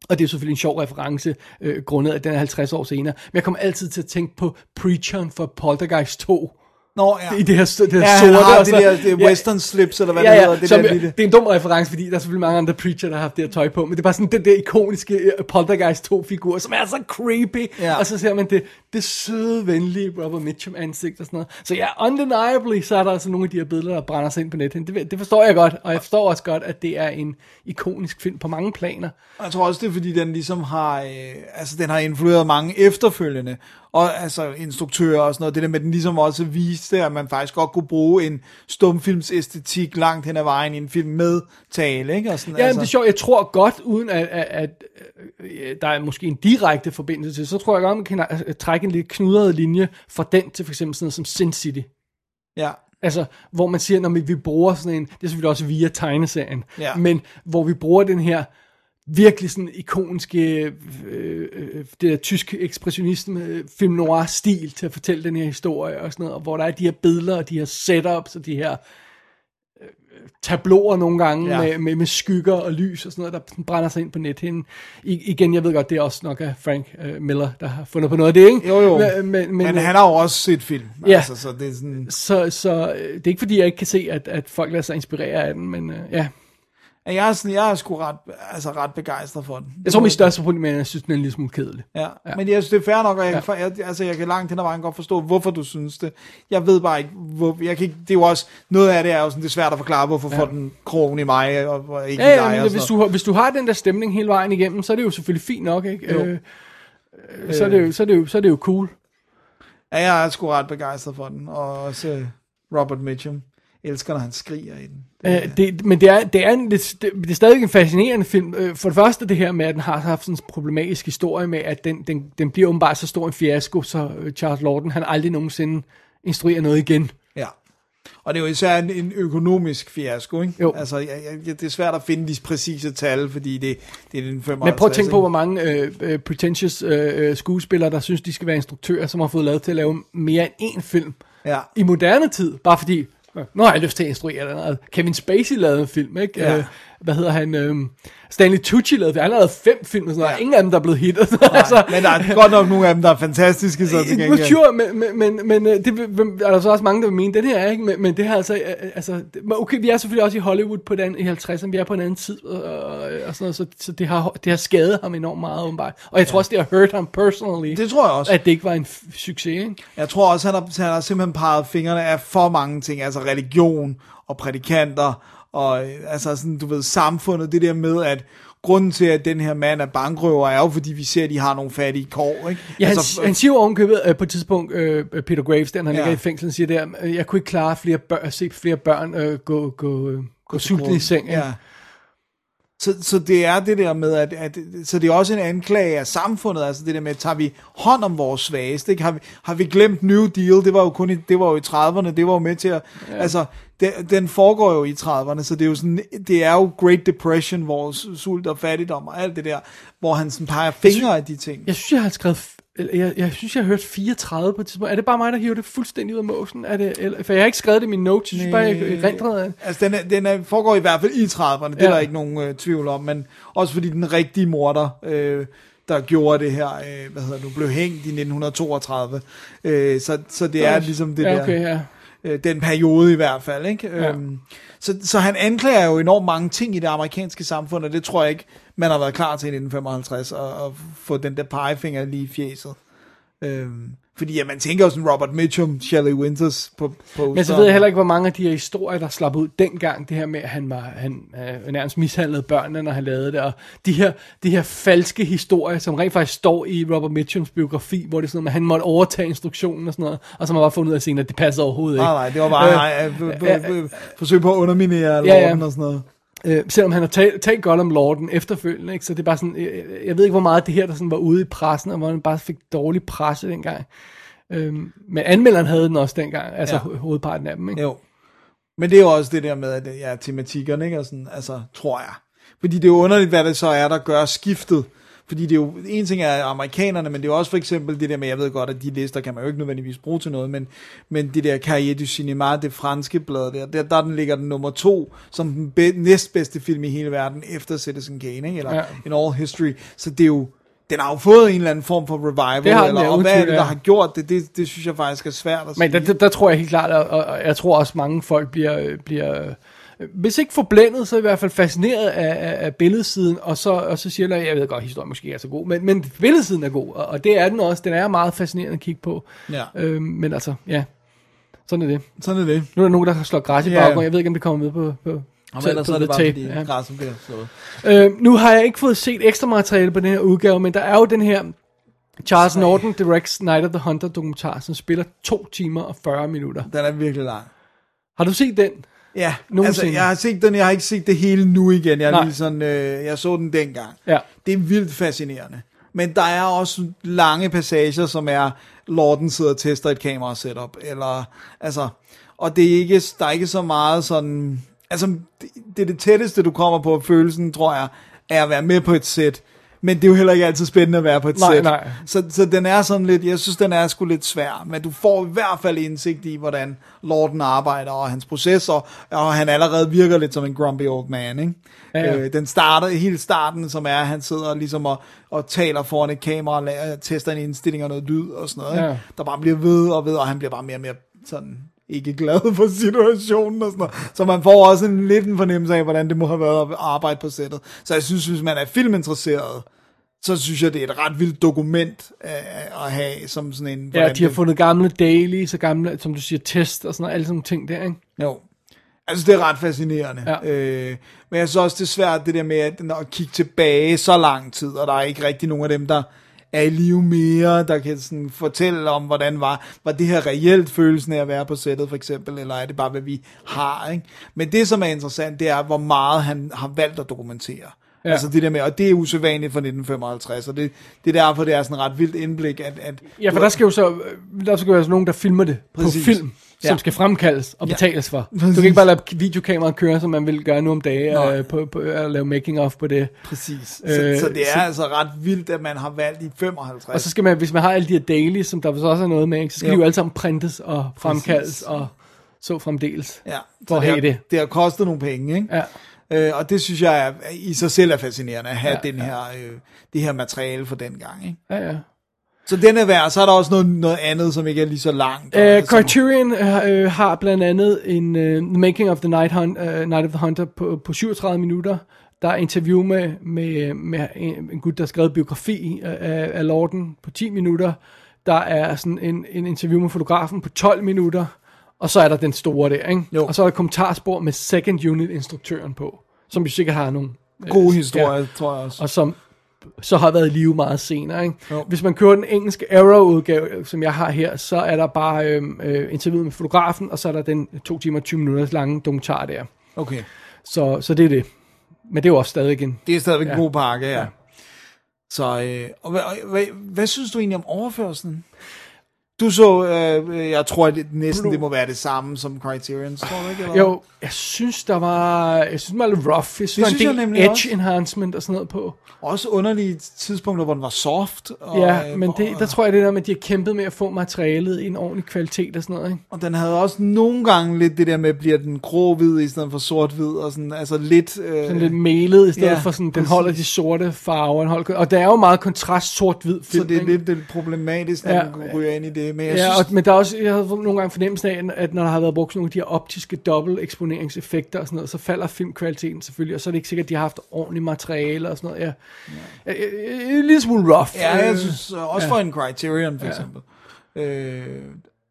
og det er selvfølgelig en sjov reference, øh, grundet at den er 50 år senere. Men jeg kommer altid til at tænke på Preacheren for Poltergeist 2. Nå, ja. I det her, det her Ja, han sorte. har og det så- der- det western slips, eller hvad ja, det ja, hedder, det som, der lille- Det er en dum reference, fordi der er selvfølgelig mange andre preacher, der har haft det her tøj på, men det er bare sådan den der ikoniske øh, Poltergeist 2-figur, som er så creepy, Ja. og så ser man det, det søde, venlige Robert Mitchum ansigt og sådan noget. Så ja, undeniably, så er der altså nogle af de her billeder, der brænder sig ind på nettet. Det, det forstår jeg godt, og jeg forstår også godt, at det er en ikonisk film på mange planer. Jeg tror også, det er, fordi den ligesom har, øh, altså den har influeret mange efterfølgende, og altså instruktører og sådan noget, det der med, at den ligesom også viste, at man faktisk godt kunne bruge en stumfilms æstetik langt hen ad vejen i en film med tale, ikke? Og sådan, Ja, altså. altså, det er sjovt. Jeg tror godt, uden at, at, at der er måske en direkte forbindelse til, så tror jeg godt, man kan øh, trække en lidt knudret linje fra den til for eksempel sådan noget som Sin City. Ja, Altså, hvor man siger, når vi, vi bruger sådan en, det er selvfølgelig også via tegneserien, Ja. men hvor vi bruger den her virkelig sådan ikoniske, øh, øh, det der tyske ekspressionisme, øh, film noir stil til at fortælle den her historie og sådan noget, og hvor der er de her billeder, og de her setups, og de her øh, tabloer nogle gange Ja. med, med, med skygger og lys og sådan noget, der sådan brænder sig ind på nethinden. I, igen, jeg ved godt, det er også nok af Frank øh, Miller, der har fundet på noget af det, ikke? Jo, jo. Men, men, men, han har jo også set film, Ja. altså, så det er sådan, så, så øh, det er ikke fordi, jeg ikke kan se, at, at folk lader sig inspirere af den, men øh, ja. At jeg er, sådan, jeg er sgu ret, altså ret begejstret for den. Jeg tror, mit største problem er, at jeg synes, den er en lille smule kedelig. Ja, Ja. ja. men jeg synes, det er fair nok, og jeg, Ja. ja. jeg, altså, jeg kan langt hen ad vejen godt forstå, hvorfor du synes det. Jeg ved bare ikke, hvor, jeg kan ikke, det er jo også, noget af det er jo sådan, det er svært at forklare, hvorfor ja. får den krogen i mig, og, og ikke Ja, i dig. ja, men hvis du, hvis du har den der stemning hele vejen igennem, så er det jo selvfølgelig fint nok, ikke? Jo. Øh, øh, så, er det jo, så, er det jo, så er det jo cool. Ja, jeg er sgu ret begejstret for den, og også Robert Mitchum. Elsker, når han skriger i den. Øh, det, men det er, det, er en, det, det er stadig en fascinerende film. Øh, For det første det her med, at den har haft sådan en problematisk historie med, at den, den, den bliver åbenbart så stor en fiasko, så øh, Charles Lawton, han aldrig nogensinde instruerer noget igen. Ja. Og det er jo især en, en økonomisk fiasko, ikke? Jo. Altså, jeg, jeg, det er svært at finde de præcise tal, fordi det, det er den 55. Men prøv at tænke på, hvor mange øh, øh, pretentious øh, skuespillere, der synes, de skal være instruktører, som har fået lavet til at lave mere end én film Ja. i moderne tid, bare fordi, nu har jeg lyst til at instruere noget. Kevin Spacey lavede en film, ikke? Ja. Øh, hvad hedder han? Øh, Stanley Tucci lavede, han har lavet fem film, og sådan noget. Ja. Ingen af dem, der er blevet hit. og sådan noget. altså, Men der er godt nok nogle af dem, der er fantastiske, så til gengæld. Sure, men, men, men, men øh, det er der så også mange, der vil mene, den her er ikke, men, men det her altså, øh, altså, det- men okay, vi er selvfølgelig også i Hollywood på den, i 50'erne, vi er på en anden tid, og, og, sådan noget, så, så det, har, det har skadet ham enormt meget, åbenbart. Og jeg tror også, det har hurt ham personally, Det tror jeg også. at det ikke var en succes, ikke? Jeg tror også, han har, han har simpelthen peget fingrene af for mange ting, altså religion og prædikanter, og øh, altså sådan, du ved, samfundet, det der med, at grunden til, at den her mand er bankrøver, er jo, fordi vi ser, at de har nogle fattige kår, ikke? Ja, han, altså, han siger jo ovenkøbet øh, på et tidspunkt, øh, Peter Graves, den han Ja. ligger i fængsel, siger der, øh, jeg kunne ikke klare flere børn, at se flere børn øh, gå, gå, øh, gå sultne i seng. Ja. Så, så det er det der med, at, at så det er også en anklage af samfundet, altså det der med, tager vi hånd om vores svageste, ikke? Har, vi, har vi glemt New Deal, det var jo kun i, det var jo i 30'erne, det var jo med til at, ja. altså, det, den foregår jo i 30'erne, så det er jo sådan, det er jo Great Depression, hvor sult og fattigdom og alt det der, hvor han sådan peger fingre af de ting. Jeg synes, jeg har skrevet... Jeg, jeg synes, jeg har hørt 34 på et tidspunkt. Er det bare mig, der hiver det fuldstændig ud af måsen? Er det, eller, for jeg har ikke skrevet det i mine notes. Jeg synes bare, jeg rendrede af det. Altså, den, er, den er, foregår i hvert fald i 30'erne, det Ja. er der ikke nogen øh, tvivl om, men også fordi den rigtige morder, øh, der gjorde det her, øh, hvad hedder det nu, blev hængt i 1932. Øh, så, så det er ligesom det ja, der, okay, ja. Øh, den periode i hvert fald. Ikke? Ja. Øhm, så, så han anklager jo enormt mange ting i det amerikanske samfund, og det tror jeg ikke, man har været klar til i 1955, at, at få den der pegefinger lige i fjeset. Øhm, fordi ja, man tænker jo sådan Robert Mitchum, Shelley Winters på, på Men så ved jeg heller ikke, hvor mange af de her historier, der slap ud dengang, det her med, at han var han, øh, nærmest mishandlede børnene, når han lavede det, og de her, de her falske historier, som rent faktisk står i Robert Mitchums biografi, hvor det er sådan, noget, at han måtte overtage instruktionen og sådan noget, og så har man bare fundet ud af senere, at det passer overhovedet ikke. Nej, nej, det var bare Øh, nej, øh, øh, øh, forsøg på at underminere Ja, ja. Og sådan noget. Øh, selvom han har talt, talt godt om Lorden efterfølgende, ikke? så det er bare sådan, jeg, jeg ved ikke, hvor meget det her, der sådan var ude i pressen, og hvor han bare fik dårlig presse dengang. Øhm, men anmelderen havde den også dengang, altså Ja. hovedparten af dem. Ikke? Jo. Men det er jo også det der med, at ja, tematikkerne, ikke? Og sådan, altså, tror jeg. Fordi det er jo underligt, hvad det så er, der gør skiftet. Fordi det er jo, en ting er amerikanerne, men det er jo også for eksempel det der med, jeg ved godt, at de lister kan man jo ikke nødvendigvis bruge til noget, men, men det der Carrière du Cinema, det franske blad der, der, der den ligger den nummer to, som den be, næstbedste film i hele verden, efter Citizen Kane, ikke? eller ja. In All History. Så det er jo, den har jo fået en eller anden form for revival, Det har eller, og hvad er det, der ja. har gjort det? Det, det synes jeg faktisk er svært at Men der, sige. der, der tror jeg helt klart, og, og jeg tror også mange folk bliver, bliver hvis ikke forblændet, så i hvert fald fascineret af, af, af billedsiden, og så, og så siger jeg, jeg ved godt, historien måske er så god, men, men billedsiden er god, og, og det er den også, den er meget fascinerende at kigge på. Ja. Øhm, men altså, ja, sådan er det. Sådan er det. Nu er der nogen, der har slået græs i Ja. baggrunden, jeg ved ikke, om det kommer med på, på, Og på- ellers er det bare tape. fordi Ja. græsset bliver slået. Øh, nu har jeg ikke fået set ekstra materiale på den her udgave, men der er jo den her Charles Norton Directs Night of the Hunter dokumentar, som spiller 2 timer og 40 minutter. Den er virkelig lang. Har du set den? Ja, altså, Nogensinde. jeg har set den, jeg har ikke set det hele nu igen. Jeg, er lige sådan, øh, jeg så den dengang. Ja. Det er vildt fascinerende. Men der er også lange passager, som er, Lorden sidder og tester et kamera setup, eller, altså, og det er ikke, der er ikke så meget sådan, altså, det, det er det tætteste, du kommer på følelsen, tror jeg, er at være med på et sæt. Men det er jo heller ikke altid spændende at være på et Nej, sæt. nej. Så, så den er sådan lidt, jeg synes, den er sgu lidt svær, men du får i hvert fald indsigt i, hvordan Lorden arbejder, og hans processer, og han allerede virker lidt som en grumpy old man, ikke? Ja, ja. Øh, den starter, hele starten, som er, at han sidder ligesom og, og taler foran et kamera, og laver, tester en indstilling og noget lyd og sådan noget, ikke? Ja. der bare bliver ved og ved, og han bliver bare mere og mere sådan ikke glad *laughs* for situationen og sådan noget. Så man får også en lidt en fornemmelse af, hvordan det må have været at arbejde på sættet. Så jeg synes, hvis man er filminteresseret, så synes jeg, det er et ret vildt dokument øh, at have som sådan en... Ja, de har det- fundet gamle dailies og gamle, som du siger, test og sådan noget, alle sådan nogle ting der, ikke? Jo. Altså, det er ret fascinerende. Ja. Øh, men jeg synes også, det er svært, det der med at, at kigge tilbage så lang tid, og der er ikke rigtig nogen af dem, der er i live mere, der kan sådan fortælle om, hvordan var, var det her reelt følelsen af at være på sættet, for eksempel, eller er det bare, hvad vi har, ikke? Men det, som er interessant, det er, hvor meget han har valgt at dokumentere. Ja. Altså det der med, og det er usædvanligt for 1955, og det, det er derfor, det er sådan et ret vildt indblik, at... at Ja, for der skal jo så, der skal jo være sådan nogen, der filmer det Præcis. på film, som Ja. skal fremkaldes og Ja. betales for. Du Præcis. kan ikke bare lade videokameraet køre, som man vil gøre nu om dagen, øh, på, på, at lave making of på det. Præcis. Øh, Så, så det er så- altså ret vildt, at man har valgt i 55. Og så skal man, hvis man har alle de her daily, som der så også er noget med, ikke, så skal Jo. de jo alle sammen printes og fremkaldes Præcis. og så fremdeles. ja, for så have har, det. Det har kostet nogle penge, ikke? Ja. Øh, og det synes jeg er, i sig selv er fascinerende at have Ja, ja, den her, øh, det her materiale for den gang. Ikke? Ja, ja. Så den er værd, så er der også noget, noget andet, som ikke er lige så langt. Uh, som- Criterion uh, har blandt andet en uh, The Making of the Night, Hunt, uh, Night of the Hunter på, på 37 minutter. Der er interview med, med, med en, en gut, der har skrevet biografi af, af Lorden på 10 minutter. Der er sådan en, en interview med fotografen på 12 minutter. Og så er der den store der, ikke? Jo. Og så er der kommentarspor med second unit instruktøren på, som jo sikkert har nogle øh, Gode ja, historier, tror jeg også. og som så har været i live meget senere. Ikke? Jo. Hvis man kører den engelske Arrow-udgave, som jeg har her, så er der bare øh, øh, interviewet med fotografen, og så er der den 2 timer og 20 minutters lange dokumentar der. Okay. Så, så det er det. Men det er jo også stadig en... Det er stadigvæk en Ja. god pakke, ja. Ja. ja. Så, øh, og hvad, og hvad, hvad synes du egentlig om overførselen? Du så, øh, jeg tror at det, næsten det må være det samme som Criterion, tror du ikke? Eller? Jo, jeg synes, der var... Jeg synes, det var lidt rough. Jeg synes, Det der synes var jeg en del edge også. enhancement og sådan noget på. Også underlige tidspunkter, hvor den var soft. Og, Ja, øh, men det, der tror jeg, det der med, at de har kæmpet med at få materialet i en ordentlig kvalitet og sådan noget. Ikke? Og den havde også nogle gange lidt det der med, bliver den grå-hvid i stedet for sort-hvid, og sådan, altså lidt... Øh, Sådan lidt malet, i stedet Ja, for sådan, den holder de sorte farver. Den holder, og der er jo meget kontrast sort-hvid film. så det er ikke? lidt, lidt problematisk, når Ja. ja, man ryger ind i det. Men jeg Ja, synes, og, men der er også, jeg havde nogle gange fornemmelsen af, at når der har været brugt sådan nogle af de her optiske dobbelt-eksponeringseffekter og sådan noget, så falder filmkvaliteten selvfølgelig, og så er det ikke sikkert, at de har haft ordentligt materiale og sådan noget. Ja. Ja. Ja, ja, en lille smule rough. Ja, jeg Øh, synes øh, også ja. for en Criterion for eksempel. Øh,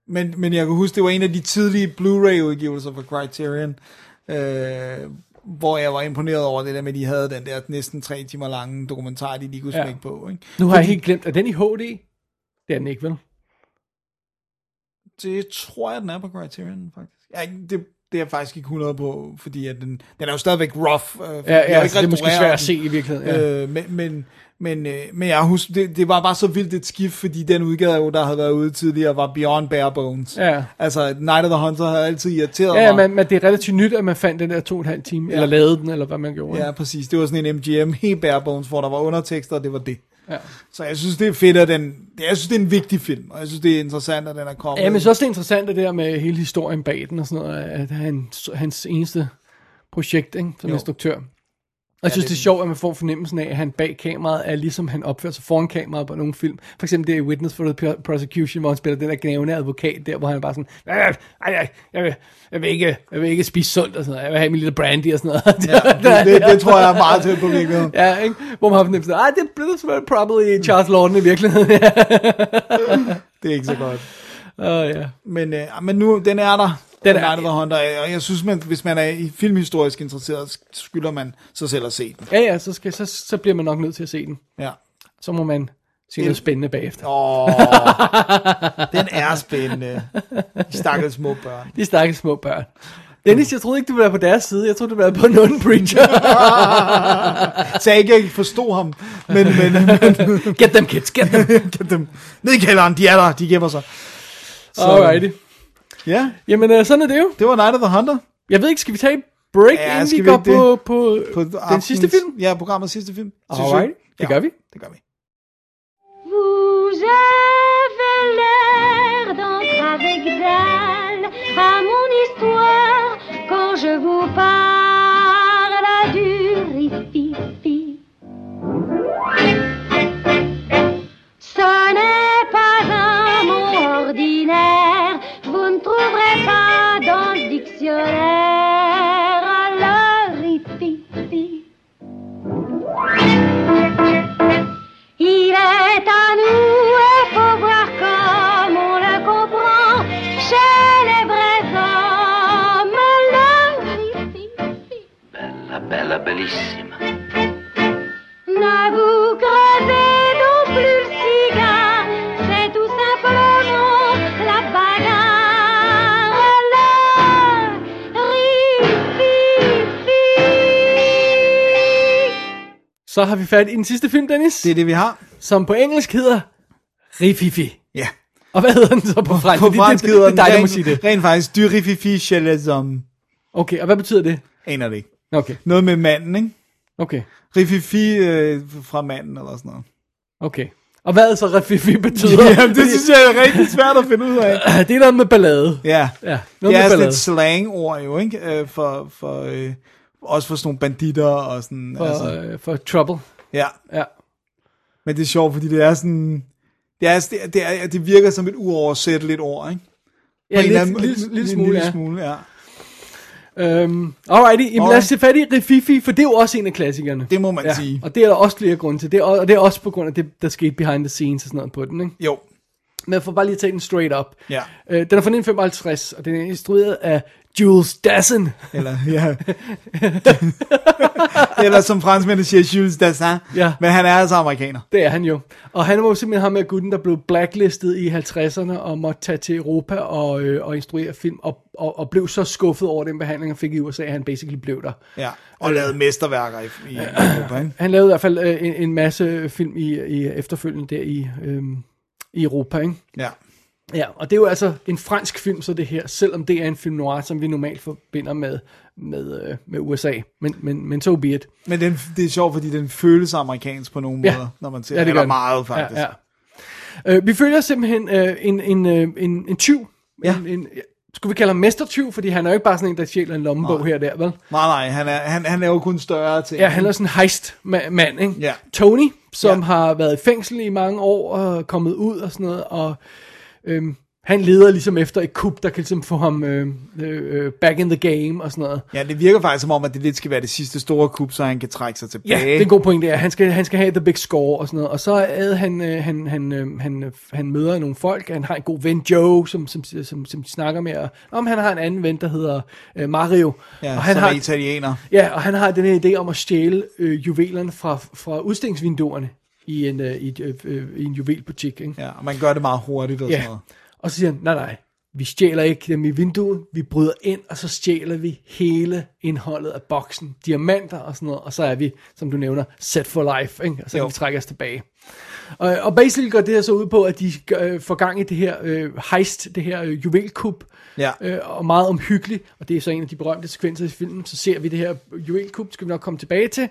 men, men jeg kan huske, det var en af de tidlige Blu-ray-udgivelser fra Criterion, øh, hvor jeg var imponeret over det der med, at de havde den der næsten tre timer lange dokumentar, de lige kunne Ja. smække på. Ikke? Nu har jeg helt glemt, er den i HD? Det er den ikke, vel? Det tror jeg, den er på Criterion, faktisk. Ja, det, det er jeg faktisk ikke 100 på, fordi at den, den er jo stadigvæk rough. Øh, Ja, ja altså, det er måske svært at se i virkeligheden. Ja. Øh, men, men, men, øh, men jeg husker, det, det var bare så vildt et skift, fordi den udgave, der havde været ude tidligere, var Beyond Bare Bones. Ja. Altså, Night of the Hunter havde altid irriteret Ja, ja mig. men, men det er relativt nyt, at man fandt den der to og en halv time, ja. eller lavede den, eller hvad man gjorde. Ja, præcis. Det var sådan en MGM, helt bare bones, hvor der var undertekster, og det var det. Ja. Så jeg synes, det er fedt, at den... Jeg synes, det er en vigtig film, og jeg synes, det er interessant, at den er kommet. Ja, men så også det interessante der med hele historien bag den og sådan noget, at han, hans eneste projekt ikke, som Jo. instruktør. Jeg synes, det- er sjovt, at man får fornemmelsen af, at han bag kameraet er ligesom han opfører sig foran kameraet på nogle film. For eksempel det i Witness for the Prosecution, hvor han spiller den der gnævende advokat der, hvor han er bare sådan, "Ej, ej, ej, jeg, vil, jeg, vil ikke, jeg vil ikke spise sundt og sådan noget. Jeg vil have min lille brandy og sådan noget. Ja, det, det, det, *laughs* tror jeg er meget tæt på virkeligheden. Ja, ikke? Hvor man har fornemmelsen af, det blev probably Charles Lawton i virkeligheden. *laughs* Det er ikke så godt. Åh, oh, ja. Men, øh, men nu, den er der. Den er- the Hunter, og jeg synes, man, hvis man er i filmhistorisk interesseret, skylder man sig selv at se den. Ja, ja, så, skal, så, så bliver man nok nødt til at se den. Ja. Så må man se noget spændende bagefter. Åh, den er spændende. De stakkels små børn. De stakkels små børn. Dennis, jeg troede ikke, du ville være på deres side. Jeg troede, du ville være på nogen preacher. *laughs* Så jeg ikke, jeg forstod ham. Men, men, men Get them kids, get them. get dem ned i kælderen, de er der, de gemmer sig. Så, Alrighty. Ja, Jamen, øh, sådan er det jo. det var Night of the Hunter. Jeg ved ikke, skal vi tage break, Ja, ja, inden vi går på, på, På den aftenens- sidste film? Ja, programmets sidste film. Alright, du? det gør vi. Det gør vi. Vous avez l'air d'entrer avec dalle à mon histoire quand je vous parle du rififi. Ce n'est pas un mot ordinaire, ne trouverez pas dans le dictionnaire le rififi. Il est à nous et faut voir comme on le comprend chez les vrais hommes. Le rififi. Bella, bella, bellissima. Så har vi fat i den sidste film, Dennis, Det er det, vi har. som på engelsk hedder Rififi. Ja. Og hvad hedder den så på fransk? På det- fransk det, hedder det, det er dig, der må sige det. rent faktisk, du rififi hommes. Okay, og hvad betyder det? Aner det ikke. Okay, Noget med manden, ikke? okay, Rififi øh, fra manden, eller sådan noget. okay. Og hvad så Rififi betyder? *laughs* Jamen, det synes jeg er rigtig svært at finde ud af. *laughs* Det er noget med ballade. Ja, Ja, noget det med er sådan ballade. et slangord jo, ikke? Øh, For, for, øh, også for sådan nogle banditter og sådan. For, altså, øh, for trouble. ja, Ja. men det er sjovt, fordi det er sådan... Det, er, det, det, er, det virker som et uoversætteligt ord, ikke? Ja, anden lidt, måde- lille, lille en smule, lille ja. smule, ja. Øhm, alrighty, jamen, lad os Alright. se fat i Rififi, for det er jo også en af klassikerne. Det må man ja, sige. Og det er der også flere grunde til. Det er, og det er også på grund af det, der skete behind the scenes og sådan noget på den, ikke? Jo, Men for bare lige tage den straight up. Ja. Øh, den er fra 1955, og den er instrueret af Jules Dassin. eller, ja. eller som franskmændene siger, Jules Dassin. Ja. Men han er altså amerikaner. Det er han jo. Og han var jo simpelthen ham med gutten, der blev blacklistet i 50'erne og måtte tage til Europa og, øh, og instruere film, og, og, og blev så skuffet over den behandling, han fik i USA, at han basically blev der. Ja. Og lavet mesterværker i, i Europa, ikke? *clears throat* Han lavede i hvert fald øh, en, en masse film i, i efterfølgende der i, øh, i Europa, ikke? Ja. Ja, og det er jo altså en fransk film, så det her, selvom det er en film noir, som vi normalt forbinder med, med, øh, med USA. Men, men, men so be it. Men den, det er sjovt, fordi den føles amerikansk på nogle Ja. måder, når man ser Ja, det eller meget faktisk. Ja, ja. Øh, vi følger simpelthen øh, en, en, øh, en, en tyv. Ja. En, en, skulle vi kalde ham mestertyv, fordi han er jo ikke bare sådan en, der stjæler en lommebog Nej. her og der, vel? Nej, nej, han er, han, han er jo kun større til. Ja, han er sådan en heist-mand, ikke? Ja. Tony, som Ja. har været i fængsel i mange år og kommet ud og sådan noget, og øhm, han leder ligesom efter et kup, der kan ligesom få ham øh, øh, back in the game og sådan noget. Ja, det virker faktisk som om, at det lidt skal være det sidste store kup, så han kan trække sig tilbage. Ja, det er en god point der. Han skal, han skal have the big score og sådan noget. Og så er han, øh, han, han, øh, han, øh, han møder nogle folk. Han har en god ven, Joe, som, som, som, som, de snakker med. Og, om han har en anden ven, der hedder øh, Mario. ja og han som har, er italiener. Ja, og han har den her idé om at stjæle øh, juvelerne fra, fra udstillingsvinduerne i en, øh, i, øh, øh, i en juvelbutik. Ikke? Ja, og man gør det meget hurtigt og sådan Ja. noget. Og så siger han, nej nej, vi stjæler ikke dem i vinduet, vi bryder ind, og så stjæler vi hele indholdet af boksen, diamanter og sådan noget, og så er vi, som du nævner, set for life, ikke? og så kan Jo. vi trække os tilbage. Og, og basically går det her så ud på, at de øh, får gang i det her øh, heist, det her øh, juvelkup, Ja. øh, og meget omhyggeligt, og det er så en af de berømte sekvenser i filmen, så ser vi det her juvelkup, skal vi nok komme tilbage til,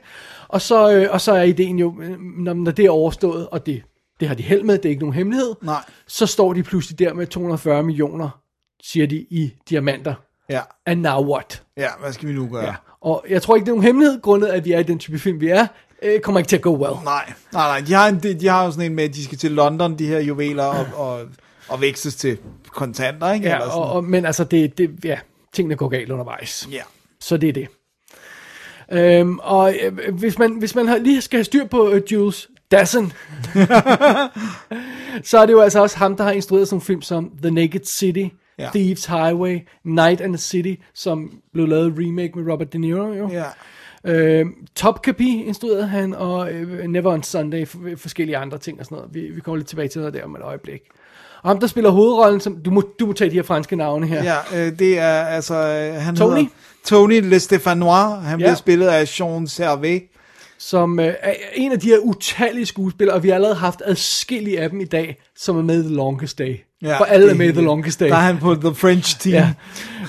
og så, øh, og så er ideen jo, øh, når, når det er overstået, og det, det har de held med, det er ikke nogen hemmelighed, Nej. så står de pludselig der med 240 millioner, siger de, i diamanter. Ja. And now what? ja, hvad skal vi nu gøre? Ja. Og jeg tror ikke, det er nogen hemmelighed, grundet at vi er i den type film, vi er, øh, kommer ikke til at gå well. Nej, nej, nej. De har, en, de, de har jo sådan en med, at de skal til London, de her juveler, og, og, og vækstes til kontanter, ikke? Eller Ja, sådan. og, og, men altså, det, det, ja, tingene går galt undervejs. ja. Så det er det. Øhm, og øh, hvis man, hvis man har, lige skal have styr på øh, Jules Dassin, *laughs* så er det jo altså også ham, der har instrueret sådan film som The Naked City, Ja. Thieves Highway, Night and the City, som blev lavet remake med Robert De Niro. Jo. Ja. Øh, Top Capi instruerede han, og øh, Never on Sunday, for, forskellige andre ting og sådan noget. Vi, vi kommer lidt tilbage til noget der om et øjeblik. Og ham, der spiller hovedrollen, som, du, må, du må tage de her franske navne her. Ja, øh, det er altså... øh, Han Tony? Hedder Tony Le Stefanois. Han Ja. bliver spillet af Jean Servet. Som øh, er en af de her utallige skuespillere, og vi har allerede haft adskillige af dem i dag, som er med i The Longest Day. Ja, For alle er med i The Longest Day. Der er han på The French *laughs* Team.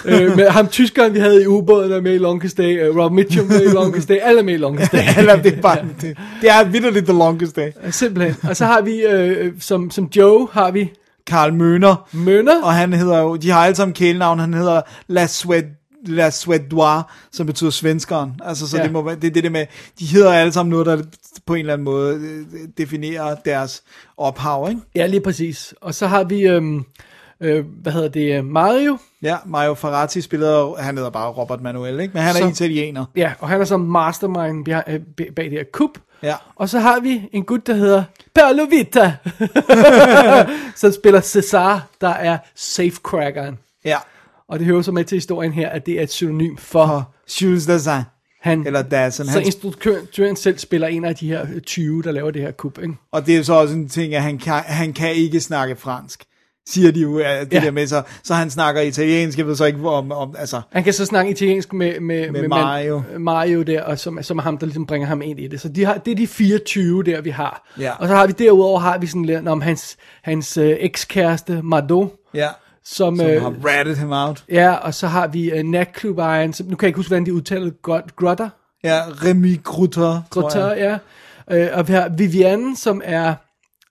Ja. øh, *laughs* med ham tyskeren, vi havde i ubåden, er med i Longest Day. Uh, Rob Mitchum med i Longest Day. Alle er med i Longest Day. Eller det er bare... *laughs* Det, det er vidderligt The Longest Day. Simpelthen. Og så har vi, øh, som, som Joe, har vi Karl Møner. Mønner. Og han hedder jo... De har alle sammen kælenavn. Han hedder La Suède La Suédois, som betyder svenskeren. Altså, så Ja. det, må, være- det er det der med, de hedder alle sammen noget, der på en eller anden måde øh, definerer deres ophav, ikke? Ja, lige præcis. Og så har vi, øhm, øh, hvad hedder det, Mario. Ja, Mario Ferrati spiller, han hedder bare Robert Manuel, ikke? Men han er Så- italiener. Ja, og han er som mastermind bag, øh, bag det her kup. Ja. Og så har vi en gut, der hedder Perlo Vita, *laughs* *laughs* som spiller Cesar, der er safecrackeren. Ja. Og det hører så med til historien her, at det er et synonym for Og Jules Dassin. han. Eller Dassin. så instruktøren selv spiller en af de her 20, der laver det her kup, ikke? og det er så også en ting, at han kan, han kan ikke snakke fransk. siger de jo, at det Ja. der med, så, så han snakker italiensk, jeg ved så ikke om, om altså, Han kan så snakke italiensk med, med, Med man- Mario. Mario der, og som, som er ham, der ligesom bringer ham ind i det. Så de har, det er de 24 der, vi har. Ja. Og så har vi derudover, har vi sådan lidt om hans, hans øh, ekskæreste, Mardo, ja, som, som øh, har ratted ham out. ja, og så har vi øh, natklub ejeren, som, nu kan jeg ikke huske, hvordan de udtaler det, Grot- Grotter, Ja, Remy Grutter, jeg. ja. Øh, og vi har Viviane, som er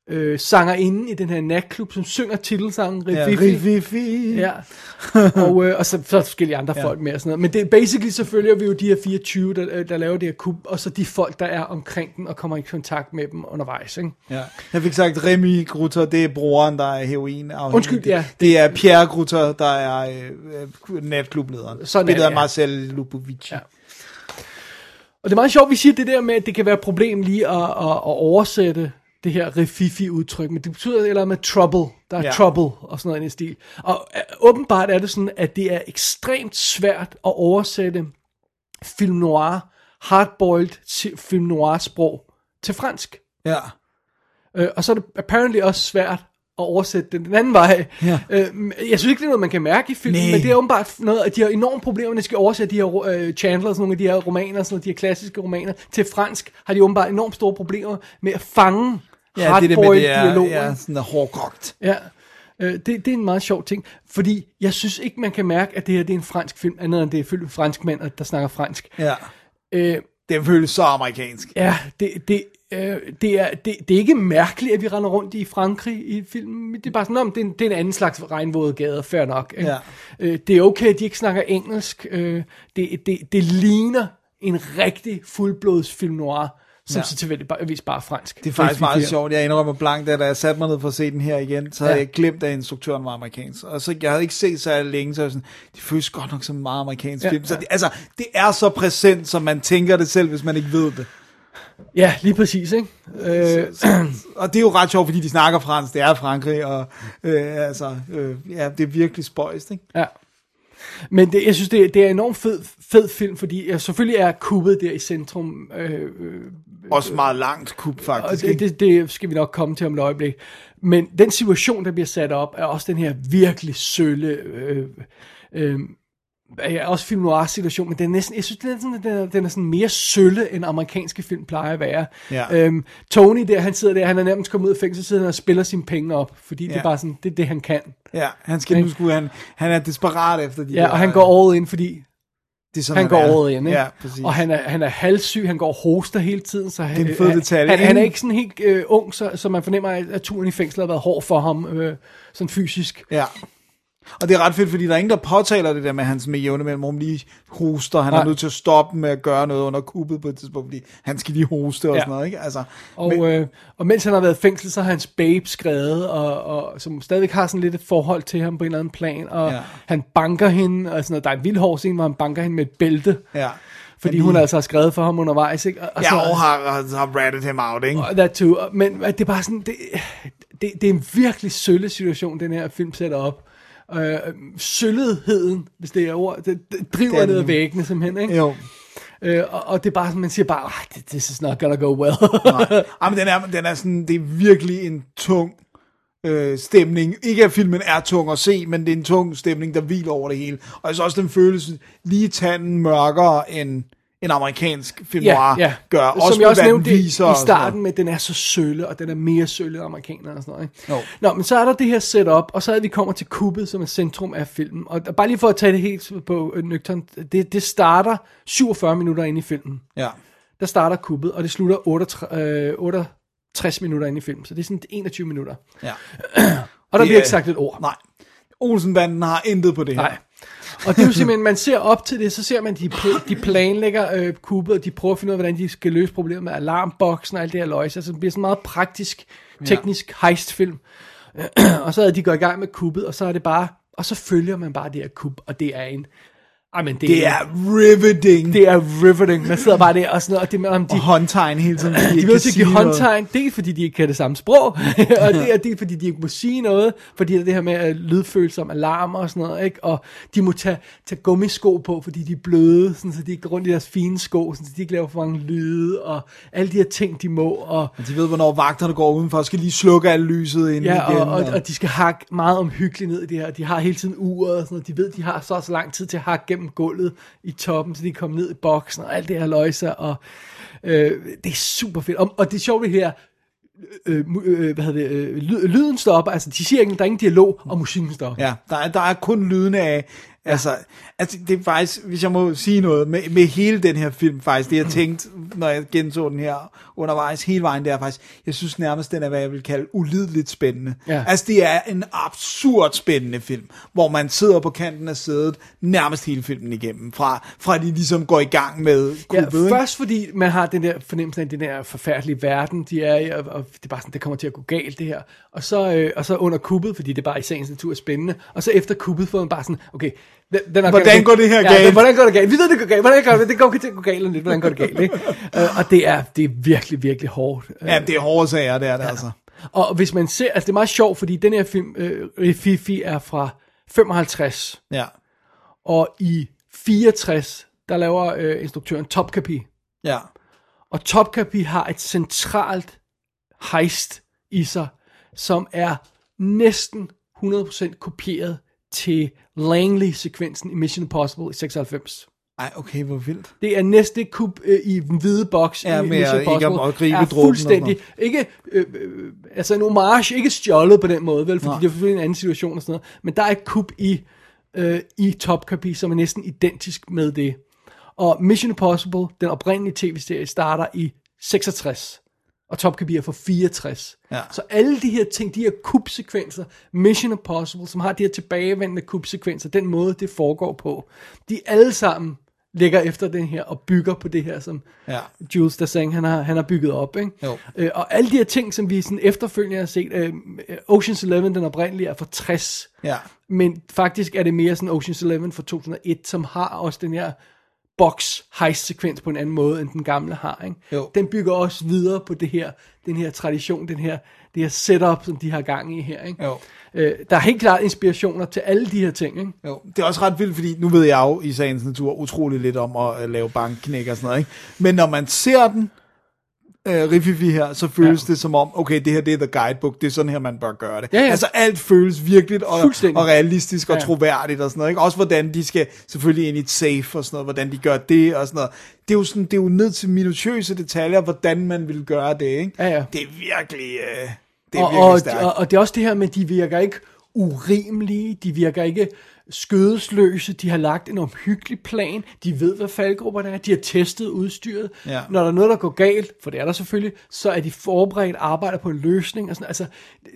øh, sangerinde i den her natklub, som synger titelsangen Ja, Rififi. Rififi. Ja, og, øh, og så, så er forskellige andre ja. folk med og sådan noget. Men det, basically så følger vi jo de her 24, der, øh, der laver det her kub, og så de folk, der er omkring den og kommer i kontakt med dem undervejs. Ikke? Ja. Jeg fik sagt, Remy Grutter, det er broren, der er heroin Undskyld, ja. Det, det er Pierre Grutter, der er øh, øh, natklublederen. Sådan er Spillet af ja. Marcel Lupovici. Ja. Og det er meget sjovt, vi siger det der med, at det kan være et problem lige at, at, at oversætte det her refifi-udtryk, men det betyder eller med trouble, der er Ja. trouble og sådan noget i stil. Og øh, åbenbart er det sådan, at det er ekstremt svært at oversætte film noir, hardboiled film noir sprog til fransk. ja. Øh, og så er det apparently også svært at oversætte den den anden vej. Ja. Øh, jeg synes ikke, det er noget, man kan mærke i filmen, Nej. men det er åbenbart noget, at de har enorme problemer, når de skal oversætte de her øh, Chandler, sådan nogle af de her romaner, sådan nogle, de her klassiske romaner, til fransk, har de åbenbart enormt store problemer med at fange Ja, det er det med, det er, dialoger. ja, sådan der hårdkogt. Ja. Øh, det, det er en meget sjov ting, fordi jeg synes ikke, man kan mærke, at det her det er en fransk film, andet end det er fyldt med franskmænd, der snakker fransk. Ja. Øh, Det føles så amerikansk. Ja, det, det, øh, det, er, det, det er ikke mærkeligt, at vi render rundt i Frankrig i filmen. Det er bare sådan, om det, er en- det er en anden slags regnvåde gade, fair nok. ikke? Ja. Øh, det er okay, at de ikke snakker engelsk. Øh, det, det, det ligner en rigtig fuldblods film noir, som Ja. så tilfældigvis bare er fransk. Det er faktisk meget Fifty-fire. sjovt. Jeg indrømmer blankt, at da jeg satte mig ned for at se den her igen, så havde Ja. jeg glemt, at instruktøren var amerikansk. Og så jeg havde ikke set så længe, så jeg sådan, det føles godt nok som meget amerikansk Ja, film. Så det, altså, det er så præsent, som man tænker det selv, hvis man ikke ved det. Ja, lige præcis, ikke? Øh, Og det er jo ret sjovt, fordi de snakker fransk, det er Frankrig, og øh, altså, øh, ja, det er virkelig spøjst, ikke? Ja. Men det, jeg synes, det, det er en enormt fed, fed film, fordi ja, selvfølgelig er kubbet der i centrum. Øh, øh, Også meget langt kub, og faktisk. det, ikke? det, det skal vi nok komme til om et øjeblik. Men den situation, der bliver sat op, er også den her virkelig sølle... Øh, øh, Ja, også film noir situation, men den er næsten, jeg synes, den er, sådan, den er, den er sådan mere sølle, end amerikanske film plejer at være. Ja. Øhm, Tony der, han sidder der, han er nærmest kommet ud af fængsel, så sidder han og spiller sine penge op, fordi ja. det er bare sådan, det er det, han kan. Ja, han, skal, nu skulle, han, han er desperat efter de Ja, der, og han går all in, fordi det er sådan, han går er. all in, ikke? Ja, præcis. Og han er, han er halvsyg, han går og hoster hele tiden, så han, Det er en fed han, detalje, han, han er ikke? sådan helt øh, ung, så, så man fornemmer, at, at turen i fængsel har været hård for ham, øh, sådan fysisk. Ja. Og det er ret fedt, fordi der er ingen, der påtaler det der med, at han med jævne mellem rum lige hoster. Han Nej. er nødt til at stoppe med at gøre noget under kuppet på et tidspunkt, fordi han skal lige hoste og Ja. sådan noget, ikke? Altså, Og, men, øh, og mens han har været i fængsel, så har hans babe skrevet, og, og, som stadigvæk har sådan lidt et forhold til ham på en eller anden plan, og Ja. han banker hende, og sådan noget. Der er en vild hård scene, hvor han banker hende med et bælte, ja. fordi hun altså har skrevet for ham undervejs, ikke? Og, og Ja, så- og har, har, ratted ham out, ikke? That too. Men det er bare sådan, det, det, det er en virkelig sølle situation, den her film sætter op. Øh, sølletheden, hvis det er ord, det, det driver Den- ned ad væggene simpelthen, ikke? Jo. Øh, og, og det er bare sådan, man siger bare, ah, this is not gonna go well. Nej. Ej, men den er, den er sådan, det er virkelig en tung øh, stemning. Ikke at filmen er tung at se, men det er en tung stemning, der hviler over det hele. Og jeg synes også, den føles lige tanden mørkere end en amerikansk film noir gør. Som også jeg også nævnte i starten med, at den er så sølle, og den er mere sølle end amerikanere og sådan noget. Ikke? Jo. Nå, men så er der det her setup, og så er vi kommer til kuppet, som er centrum af filmen. Og bare lige for at tage det helt på øh, nøgtern, det, det starter 47 minutter ind i filmen. Ja. Der starter kuppet, og det slutter 68, øh, 68 minutter ind i filmen. Så det er sådan 21 minutter. ja. *clears throat* Og der Det bliver er- ikke sagt et ord. Nej. Olsenbanden har intet på det her. Nej. Og det er jo simpelthen, man ser op til det, så ser man, de, de planlægger øh, kuppet, og de prøver at finde ud af, hvordan de skal løse problemet med alarmboksen og alt det her løjse. Altså det bliver sådan meget praktisk, teknisk heistfilm. *clears throat* og så er de går i gang med kuppet, og så er det bare, og så følger man bare det her kub, og det er en Ej, men det, Det er riveting. det er riveting. Man sidder bare der og sådan noget, og det med, om de, og håndtegn hele tiden. de vil kan til at sige give håndtegn, dels fordi de ikke kan det samme sprog, *laughs* og det er dels fordi de ikke må sige noget, fordi er det her med uh, lydfølsom alarmer og sådan noget, ikke? og de må tage, tage gummisko på, fordi de er bløde, sådan, så de ikke går rundt i deres fine sko, sådan, så de ikke laver for mange lyde, og alle de her ting, de må, og, Og de ved, hvornår vagterne går udenfor, og skal lige slukke alt lyset ind ja, igen. og, og, og, de skal hakke meget omhyggeligt ned i det her, de har hele tiden uret, og sådan noget. de ved, de har så og så lang tid til at hakke gennem gulvet i toppen, så de kom ned i boksen, og alt det her løjse, og øh, det er super fedt, og, og det er sjovt det her, øh, øh, øh, hvad hedder det, øh, lyden stopper, altså de siger ikke, der er ingen dialog, og musikken stopper. Ja, der er, der er kun lyden af, altså, altså, det er faktisk, hvis jeg må sige noget, med, med hele den her film faktisk, det jeg *clears throat* tænkte, når jeg genså den her undervejs hele vejen, det er faktisk, jeg synes nærmest, den er, hvad jeg vil kalde, ulideligt spændende. Ja. Altså, det er en absurd spændende film, hvor man sidder på kanten af sædet, nærmest hele filmen igennem, fra, fra de ligesom går i gang med Ja, kuppet, ikke? først fordi man har den der fornemmelse af den der forfærdelige verden, de er i, og, og det er bare sådan, det kommer til at gå galt det her. Og så, øh, og så under kuppet, fordi det er bare i sagens natur er spændende. Og så efter kuppet får man bare sådan, okay, den, den Hvordan går det her galt? Ja, hvordan går det galt? Vi ved, det går galt. Hvordan går det? Det går til at gå galt lidt. Hvordan går det galt? Ikke? uh, *laughs* og det er, det er virkelig, virkelig hårdt. Uh, Ja, det er hårde sager, det er det ja. altså. og hvis man ser, altså det er meget sjovt, fordi den her film, øh, Fifi, er fra 55. Ja, Og i 64, der laver øh, instruktøren Topkapi. ja. Og Topkapi har et centralt heist i sig, som er næsten 100% kopieret til Langley-sekvensen i Mission Impossible i 96. Ej, okay, hvor vildt. Det er næste kup øh, i den hvide boks Ja, i Mission ikke Impossible. at gribe er fuldstændig, ikke, øh, øh, altså en homage, ikke stjålet på den måde, vel, fordi Nej. det er selvfølgelig en anden situation og sådan noget, men der er et kup i, øh, i Top Kapi, som er næsten identisk med det. Og Mission Impossible, den oprindelige tv-serie, starter i 66, og Top er fra 64. Ja. Så alle de her ting, de her kubsekvenser, Mission Impossible, som har de her tilbagevendende kubsekvenser, den måde, det foregår på, de alle sammen ligger efter den her og bygger på det her, som Ja. Jules Dassin, han har, han har bygget op. Ikke? Jo. Øh, og alle de her ting, som vi sådan efterfølgende har set, øh, Ocean's Eleven, den oprindelige, er fra 60. Ja. Men faktisk er det mere sådan Ocean's Eleven fra 2001, som har også den her box heist sekvens på en anden måde, end den gamle har. Ikke? Jo. Den bygger også videre på det her, den her tradition, den her, det her setup, som de har gang i her. Ikke? Jo. Øh, der er helt klart inspirationer til alle de her ting. Ikke? Jo, det er også ret vildt, fordi nu ved jeg jo i sagens natur utrolig lidt om at øh, lave bankknæk og sådan noget, ikke? Men når man ser den, øh, Riffifi her, så føles ja. det som om, okay, det her det er the guidebook, det er sådan her, man bør gøre det. Ja, ja. Altså alt føles virkeligt og, og realistisk og Ja. troværdigt og sådan noget, ikke? Også hvordan de skal selvfølgelig ind i et safe og sådan noget, hvordan de gør det og sådan noget. Det er jo, sådan, det er jo ned til minutiøse detaljer, hvordan man vil gøre det, ikke? Ja, ja. Det er virkelig, øh, det er og, virkelig og, stærkt. og, og det er også det her med, de virker ikke urimelige, de virker ikke skødesløse, de har lagt en omhyggelig plan, de ved, hvad faldgrupperne er, de har testet udstyret. Ja. Når der er noget, der går galt, for det er der selvfølgelig, så er de forberedt, arbejder på en løsning. Og sådan. Altså,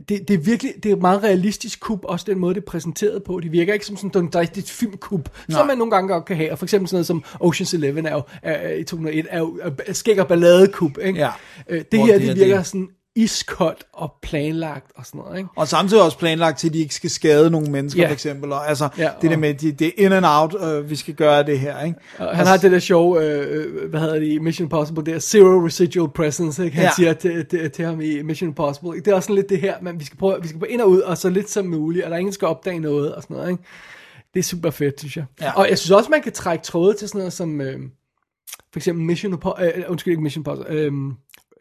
det, det, er virkelig, det er et meget realistisk kub, også den måde, det er præsenteret på. De virker ikke som sådan en rigtigt filmkub, som man nogle gange godt kan have. Og for eksempel sådan noget som Ocean's Eleven er jo, er, i 2001 er jo er skæg og balladekub. Ikke? Ja. Øh, det Hvor her, det det virker det. sådan iskoldt og planlagt og sådan noget, ikke? Og samtidig også planlagt til, at de ikke skal skade nogle mennesker, Ja. for eksempel. Og, altså, Ja, det der med, de, det er in and out, øh, vi skal gøre det her, ikke? Og han har det der show, øh, øh, hvad hedder det i Mission Impossible, der Zero Residual Presence, ikke? Han ja. siger til, til, til ham i Mission Impossible. Det er også sådan lidt det her, men vi skal prøve, vi skal prøve ind og ud, og så lidt som muligt, og der er ingen, der skal opdage noget, og sådan noget, ikke? Det er super fedt, synes jeg. Ja. Og jeg synes også, man kan trække tråde til sådan noget som, øh, for eksempel Mission Impossible, øh, undskyld ikke Mission Impossible, øh,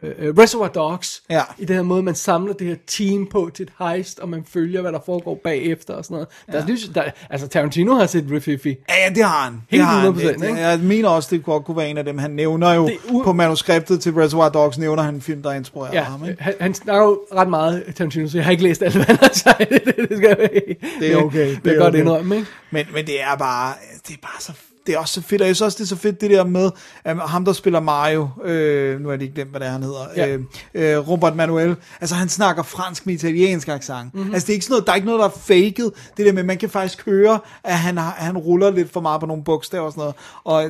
øh, Reservoir Dogs, Ja. i den her måde, man samler det her team på til et heist, og man følger, hvad der foregår bagefter og sådan noget. Der, synes, der, altså Tarantino har set Riffifi. Ja, ja, det har han. Helt det har han. 100%, Det- ikke? Jeg mener også, det godt kunne være en af dem. Han nævner jo Det u- på manuskriptet til Reservoir Dogs, nævner han en film, der inspirerer Ja, ham. Ikke? han, han snakker jo ret meget Tarantino, så jeg har ikke læst alt, hvad han har sagt. det, *laughs* det, skal jeg, Det er okay, Det, det er er godt okay. indrømme, ikke? Men, men det er bare, det er bare så det er også så fedt, og jeg synes også, det er så fedt det der med, at ham der spiller Mario, øh, nu er det ikke glemt, hvad det er, han hedder, Ja. øh, øh, Robert Manuel, altså han snakker fransk med italiensk accent. Mhm. Mm-hmm. Altså det er ikke sådan noget, der er ikke noget, der er faked, det der med, man kan faktisk høre, at han, har, han ruller lidt for meget på nogle bogstaver og sådan noget, og,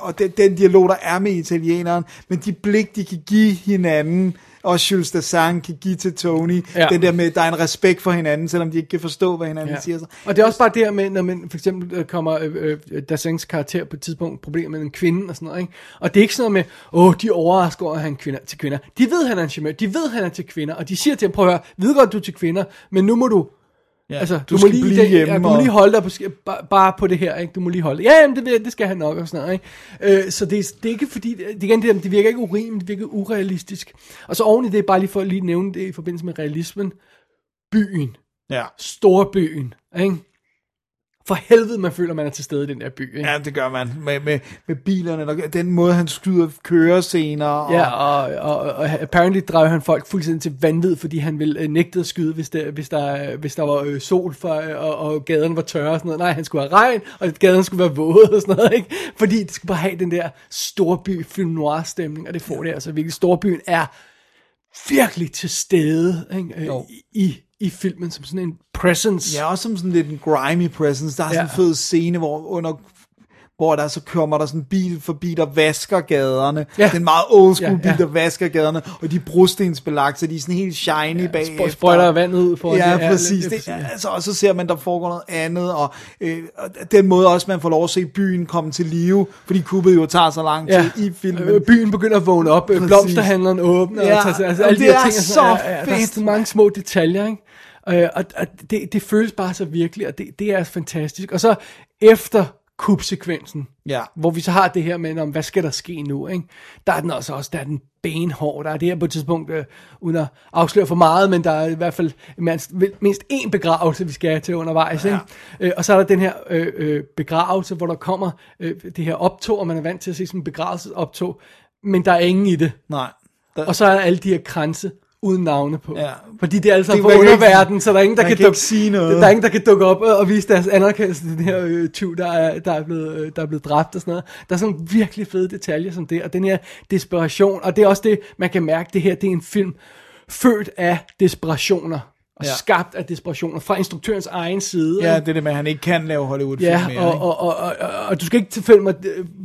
og den, den dialog, der er med italieneren, men de blik, de kan give hinanden, også Jules Dassin kan give til Tony. Ja. Den der med, der er en respekt for hinanden, selvom de ikke kan forstå, hvad hinanden ja. siger. Så. Og det er også bare det her med, når man for eksempel øh, kommer øh, øh, Dassens karakter på et tidspunkt problemer med en kvinde og sådan noget, ikke? Og det er ikke sådan noget med, åh, de overrasker over, at han er kvinder, til kvinder. De ved, han er en charmeur. De ved, han er til kvinder. Og de siger til ham, prøv at høre, ved godt, du er til kvinder, men nu må du Ja, altså, du må skal lige, blive det, hjemme Ja, du må og- lige holde dig på, bare, bare på det her, ikke? Du må lige holde. Ja, jamen, det, det skal han nok og sådan noget, ikke? Øh, så det, er- det er ikke fordi, det, igen, det, det virker ikke urimeligt, det virker urealistisk. Og så oven i det, bare lige for at lige nævne det i forbindelse med realismen, byen, Ja. storbyen, ikke? For helvede, man føler, man er til stede i den der by, ikke? ja, det gør man. Med, med, med bilerne, der, den måde, han skyder kørescener. Og, Ja, og, og, og apparently drev han folk fuldstændig til vanvid, fordi han ville øh, nægte at skyde, hvis der, hvis der, hvis der var øh, sol, for, øh, og, og gaden var tørre og sådan noget. Nej, han skulle have regn, og gaden skulle være våd og sådan noget, ikke? Fordi det skulle bare have den der storby film noir stemning, og det får det altså virkelig. Storbyen er virkelig til stede ikke? Øh, i, i filmen som sådan en presence. Ja, også som sådan lidt en grimy presence. Der er sådan en Ja. fed scene, hvor under hvor der så kommer der sådan en bil forbi, der vasker gaderne. Ja. Det er en meget old school Ja, bil, ja. der vasker gaderne, og de er brostensbelagt, så de er sådan helt shiny ja, bag. Sp- sprøjter vandet ud foran Ja, det. Ja, præcis. Det, altså, og så ser man, der foregår noget andet, og, øh, og den måde også, man får lov at se byen komme til live, fordi kuppet jo tager så lang tid Ja, i filmen. Øh, byen begynder at vågne op, Præcis. blomsterhandleren åbner, Ja, og tager, altså alle de det her er ting. og sådan- så ja, ja, Der er fedt. så mange små detaljer, ikke? Øh, og og det, det føles bare så virkelig, og det, det er fantastisk. Og så efter kubsekvensen, Ja. hvor vi så har det her med, om, hvad skal der ske nu, ikke? der er den også, også der er den benhård, der er det her på et tidspunkt, øh, uden at afsløre for meget, men der er i hvert fald mindst, mindst én begravelse, vi skal have til undervejs, ja. ikke? Øh, og så er der den her øh, øh, begravelse, hvor der kommer øh, det her optog, og man er vant til at se sådan en begravelsesoptog, men der er ingen i det. Nej. Der, Og så er der alle de her kranse uden navne på. Ja. Fordi det er altså fra underverden, så der er ingen, der kan, kan dukke, sige noget. Der er ingen, der kan dukke op og og vise deres anerkendelse til den her øh, tyv, der er, der, er blevet, øh, der er blevet dræbt og sådan noget. Der er sådan virkelig fede detaljer som det, og den her desperation, og det er også det, man kan mærke, det her, det er en film født af desperationer, og Ja. ja. skabt af desperationer fra instruktørens egen side. ja, det er det med, at han ikke kan lave Hollywood-film Ja, mere. og, og, og, og, og, og du skal ikke tilfælde mig,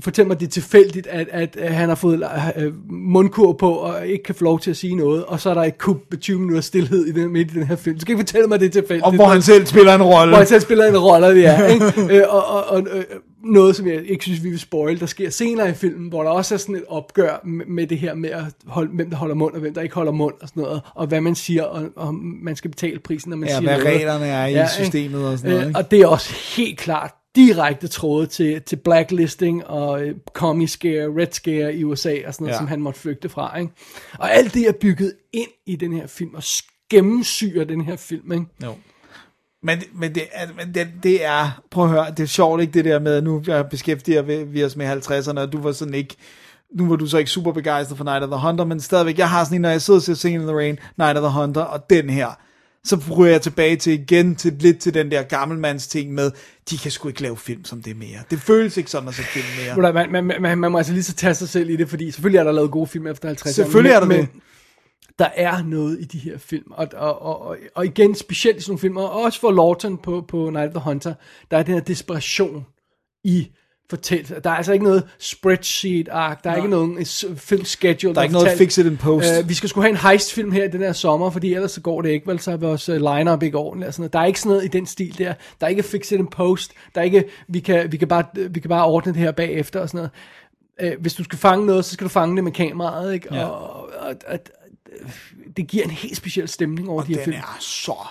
fortælle mig, det er tilfældigt, at, at, han har fået øh, mundkur på, og ikke kan få lov til at sige noget, og så er der et kub med 20 minutter stillhed i den, midt i den her film. Du skal ikke fortælle mig, det er tilfældigt. og hvor han selv spiller en rolle. hvor han selv spiller en rolle, er. Ikke? *laughs* øh, og, og, og øh, noget, som jeg ikke synes, vi vil spoil, der sker senere i filmen, hvor der også er sådan et opgør med, det her med, at holde, hvem der holder mund, og hvem der ikke holder mund, og sådan noget, og hvad man siger, og, og man skal betale prisen, når man Ja, siger hvad noget. reglerne er i ikke? systemet og sådan noget, Øh, ikke? og det er også helt klart direkte tråde til, til blacklisting og øh, commie scare, red scare i USA og sådan noget, Ja. ja. som han måtte flygte fra. Ikke? Og alt det er bygget ind i den her film, og gennemsyrer den her film. Ikke? Jo. Men, men, det, er, men det, det er, prøv at høre, det er sjovt ikke det der med, at nu jeg beskæftiger vi, os med 50'erne, og du var sådan ikke, nu var du så ikke super begejstret for Night of the Hunter, men stadigvæk, jeg har sådan en, når jeg sidder og ser Singing in the Rain, Night of the Hunter, og den her, så ryger jeg tilbage til igen, til lidt til den der gammelmands ting med, de kan sgu ikke lave film som det mere. Det føles ikke sådan at se film mere. Man, man, man, man må altså lige så tage sig selv i det, fordi selvfølgelig er der lavet gode film efter 50 Selvfølgelig er der men, det. Der er noget i de her film, og, og, og, og, igen specielt i sådan nogle film, og også for Lawton på, på Night of the Hunter, der er den her desperation i fortællelsen. Der er altså ikke noget spreadsheet-ark, der er Nej. ikke nogen s- film schedule. Der er ikke noget fix it in post. Uh, vi skal sgu have en heist-film her den her sommer, fordi ellers så går det ikke, vel, så er vores uh, line-up ikke ordentligt. Og sådan noget. Der er ikke sådan noget i den stil der. Der er ikke fix it in post. Der er ikke, vi kan, vi kan, bare, vi kan bare ordne det her bagefter og sådan noget. Uh, hvis du skal fange noget, så skal du fange det med kameraet, ikke? Ja. Og, og, og, det giver en helt speciel stemning over Og de her den film. er så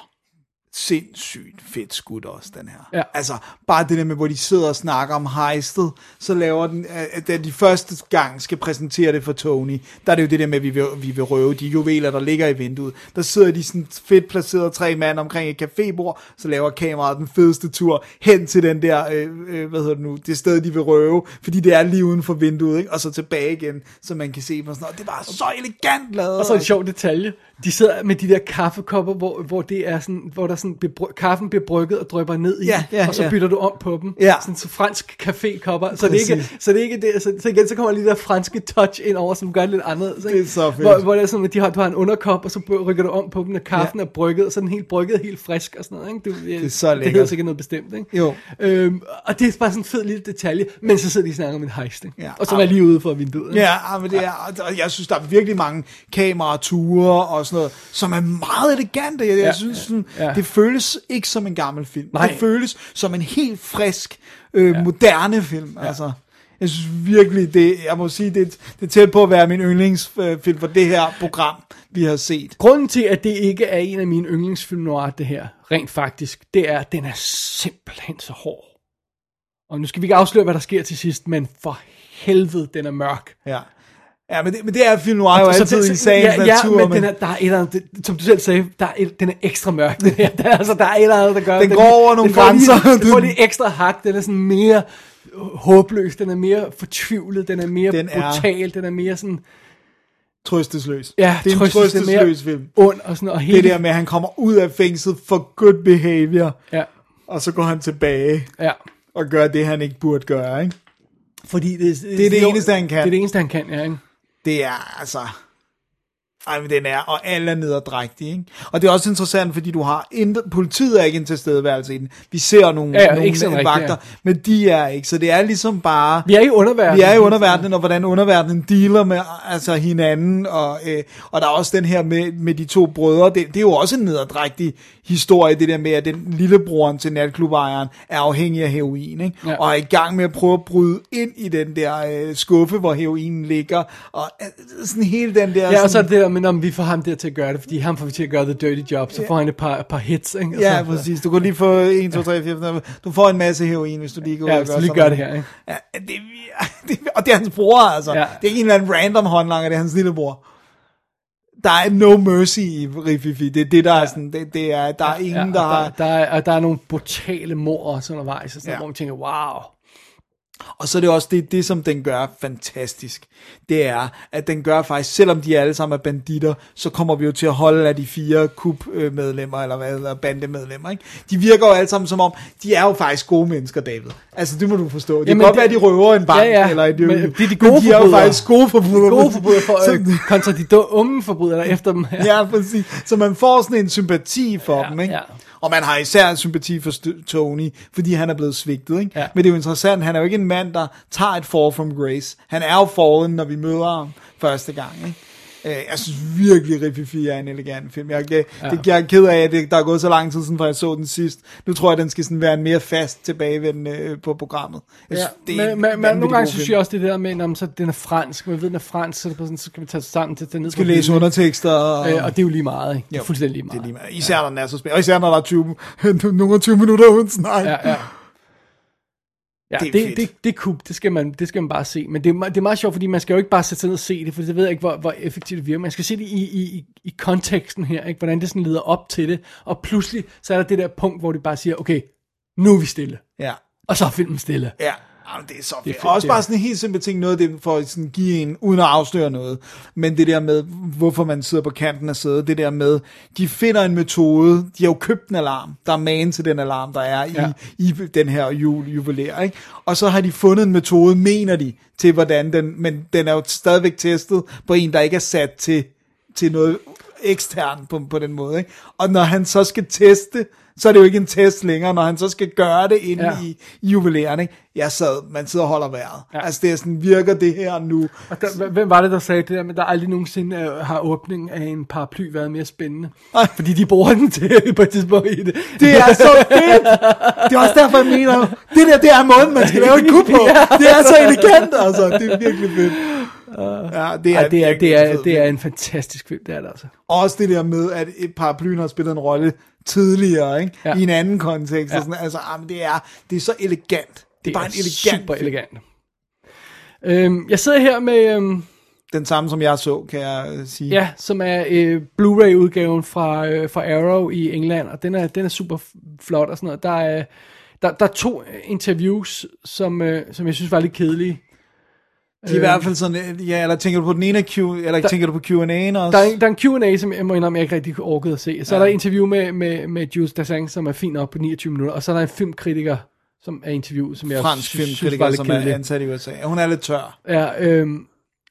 sindssygt fedt skudt også, den her. Ja. Altså, bare det der med, hvor de sidder og snakker om heistet, så laver den, at da de første gang skal præsentere det for Tony, der er det jo det der med, at vi vil, vi vil røve de juveler, der ligger i vinduet. Der sidder de sådan fedt placeret tre mand omkring et cafébord, så laver kameraet den fedeste tur hen til den der, øh, øh, hvad hedder det nu, det sted, de vil røve, fordi det er lige uden for vinduet, ikke? og så tilbage igen, så man kan se på sådan noget. Det var så elegant lavet. Og så en sjov detalje. De sidder med de der kaffekopper, hvor, hvor, det er sådan, hvor der sådan, bliver, bry- kaffen bliver brygget og drypper ned i, Ja, ja, og så ja. bytter du om på dem. Ja. Sådan så fransk café-kopper. Så det, er ikke, så det ikke det, så, så igen, så kommer lige der franske touch ind over, som gør det lidt anderledes. ikke? Det er så fedt. Hvor, hvor det er sådan, at de har, du har en underkop, og så rykker du om på dem, når kaffen ja. er brygget, og så er den helt brygget, helt frisk og sådan noget. Ikke? Du, det er så Det hedder lækkert. sikkert noget bestemt, ikke? Jo. Øhm, og det er bare sådan en fed lille detalje, men så sidder de og snakker om en ikke? Ja. Og så er jeg lige ude for vinduet. ikke? Ja, ah, men det er, og jeg synes, der er virkelig mange kamerature og sådan noget, som er meget elegante. Jeg, jeg Ja, synes, ja, sådan, ja. det føles ikke som en gammel film. Nej. Det føles som en helt frisk, øh, moderne film. Altså, jeg synes virkelig, det, jeg må sige, det, det er tæt på at være min yndlingsfilm for det her program, vi har set. Grunden til, at det ikke er en af mine yndlingsfilm noir, det her, rent faktisk, det er, at den er simpelthen så hård. Og nu skal vi ikke afsløre, hvad der sker til sidst, men for helvede, den er mørk. Ja. Ja, men det, men det er film noir jo altid det- i sagens ja, ja, natur. men, den er, der er et eller andet, det, som du selv sagde, der er et, den er ekstra mørk. *laughs* Den her. Der, er- altså, der er et eller andet, der gør, Den går over nogle den får lige- grænser. Den får lige ekstra hak, den er sådan mere håbløs, den er mere fortvivlet, den er mere Den er- brutal, den er mere sådan, trøstesløs. ja, det er en trøstes, den er trøstesløs film. ond og sådan, og hele, Det der med, at han kommer ud af fængslet for good behavior, ja, og så går han tilbage ja. og gør det, han ikke burde gøre, ikke? Fordi det, Det er det eneste, han kan. Det er det eneste, han kan, ja, ikke? Det er altså... Ej, men den er, og alle er nederdrægtige, ikke? Og det er også interessant, fordi du har, intet, politiet er ikke en tilstedeværelse i den. Vi ser nogle, Ja, ja, nogle ikke sådan rigtigt, vagter, men de er ikke, så det er ligesom bare... Vi er i underverdenen. Vi er i underverdenen, og hvordan underverdenen dealer med altså, hinanden, og, øh, og der er også den her med, med de to brødre, det, det er jo også en nederdrægtig historie, det der med, at den lillebroren til natklubejeren er afhængig af heroin, ikke? Ja. og er i gang med at prøve at bryde ind i den der øh, skuffe, hvor heroinen ligger, og øh, sådan hele den der... Ja, og så sådan, det der med, om vi får ham der til at gøre det, fordi ham får vi til at gøre the dirty job, så får han et par, et par hits, ikke? Og Ja, så, præcis. Du kan lige få 1, 2, 3, 4, 5, Du får en masse heroin, hvis du lige går ud Ja, og hvis gør lige gør det noget. her, ikke? Ja, det, *laughs* det, og det er hans bror, altså. Ja. Ja. Det er ikke en eller anden random håndlanger, det er hans lillebror. Der er no mercy i Rififi. Det er det, der er sådan, det, det er, der er ingen, Ja, der og der, har... der, er, og der er nogle brutale mor også undervejs, og sådan, Ja. ja. hvor man tænker, wow. Og så er det også det, det, som den gør fantastisk. Det er, at den gør faktisk, selvom de alle sammen er banditter, så kommer vi jo til at holde af de fire kub-medlemmer, eller hvad hedder, bandemedlemmer, ikke? De virker jo alle sammen som om, de er jo faktisk gode mennesker, David. Altså, det må du forstå. Det kan Jamen, godt det- være, de røver en bank, Ja, ja, eller et men det er de gode men de er jo faktisk gode forbrydere. Gode forbrydere for, Så- øh, kontra de dum- unge forbrydere der er efter dem her. Ja, præcis. Så man får sådan en sympati for Ja, dem, ikke? ja. Og man har især sympati for Tony, fordi han er blevet svigtet, ikke? Ja. Men det er jo interessant, han er jo ikke en mand, der tager et fall from grace. Han er jo fallen, når vi møder ham første gang, ikke? Øh, Jeg synes virkelig, Riffifi er en elegant film. Jeg, jeg, ja. det, jeg er ked af, at det, der er gået så lang tid siden, fra jeg så den sidst. Nu tror jeg, den skal sådan være en mere fast tilbagevendende øh, på programmet. Jeg Ja, synes, det er men, en men, nogle gange synes jeg også det der med, når så den er fransk, man ved, den er fransk, så, det sådan, så skal vi tage sammen til den skal læse undertekster. Og, Øh, og det er jo lige meget, ikke? Det er Jo, fuldstændig lige det meget. er lige meget. Især når den er så spændende. Og især når der er 20, *laughs* nogle 20 minutter uden snak. Ja, ja. Ja, Det det, det, det, det skal, man, det skal man bare se. Men det er, det er meget sjovt, fordi man skal jo ikke bare sætte sig ned og se det, for det ved jeg ikke, hvor, hvor effektivt det virker. Man skal se det i, i, i, i konteksten her, ikke? hvordan det sådan leder op til det. Og pludselig, så er der det der punkt, hvor de bare siger, okay, nu er vi stille. Ja. Og så er filmen stille. Ja, Jamen, det er så fedt. fedt, også det er- bare sådan en helt simpel ting, noget af det for at sådan give en, uden at afsløre noget, men det der med, hvorfor man sidder på kanten af sædet, det der med, de finder en metode, de har jo købt en alarm, der er man til den alarm, der er Ja. i, i den her jul, juvelær, ikke? Og så har de fundet en metode, mener de, til hvordan den, men den er jo stadigvæk testet på en, der ikke er sat til, til noget ekstern på, på den måde, ikke? Og når han så skal teste, så er det jo ikke en test længere, når han så skal gøre det inde Ja. i, juvelæren, ikke? Jeg sad, man sidder og holder vejret. Ja. Altså det er sådan, virker det her nu? Og der, hvem var det, der sagde det der med, der aldrig nogensinde øh, har åbningen af en paraply været mere spændende? Ej. Fordi de bruger den til *laughs* på et tidspunkt i det. Det er så fedt! Det er også derfor, jeg mener, det der, det er måden, man skal lave en *laughs* kub på. Det er så elegant, altså. Det er virkelig fedt. Ja, det er, Ej, det er, det, er, det er en fantastisk film, det er det altså. Også det der med, at et paraplyen har spillet en rolle tidligere, ikke? Ja. I en anden kontekst. Ja. Og sådan, altså, jamen, det, er, det er så elegant. Det er bare en elegant super film. elegant. Øhm, jeg sidder her med, øhm, Den samme, som jeg så, kan jeg øh, sige. ja, som er øh, Blu-ray-udgaven fra, øh, fra Arrow i England, og den er, den er super flot og sådan noget. Der er, der, der er to interviews, som, øh, som jeg synes var lidt kedelige. De er i hvert fald sådan, øh, ja, eller tænker du på den ene Q, eller der, tænker du på Q&A'en også? Der er, en- der er en Q&A, som jeg må indrømme, jeg ikke rigtig orkede at se. Så ja. er der et interview med, med, med Jules Dassin, som er fint op på 29 minutter. Og så er der en filmkritiker, som er interviewet, som jeg fransk sy- synes filmkritiker, var lidt som er ansat i USA. Hun er lidt tør. Ja, øhm,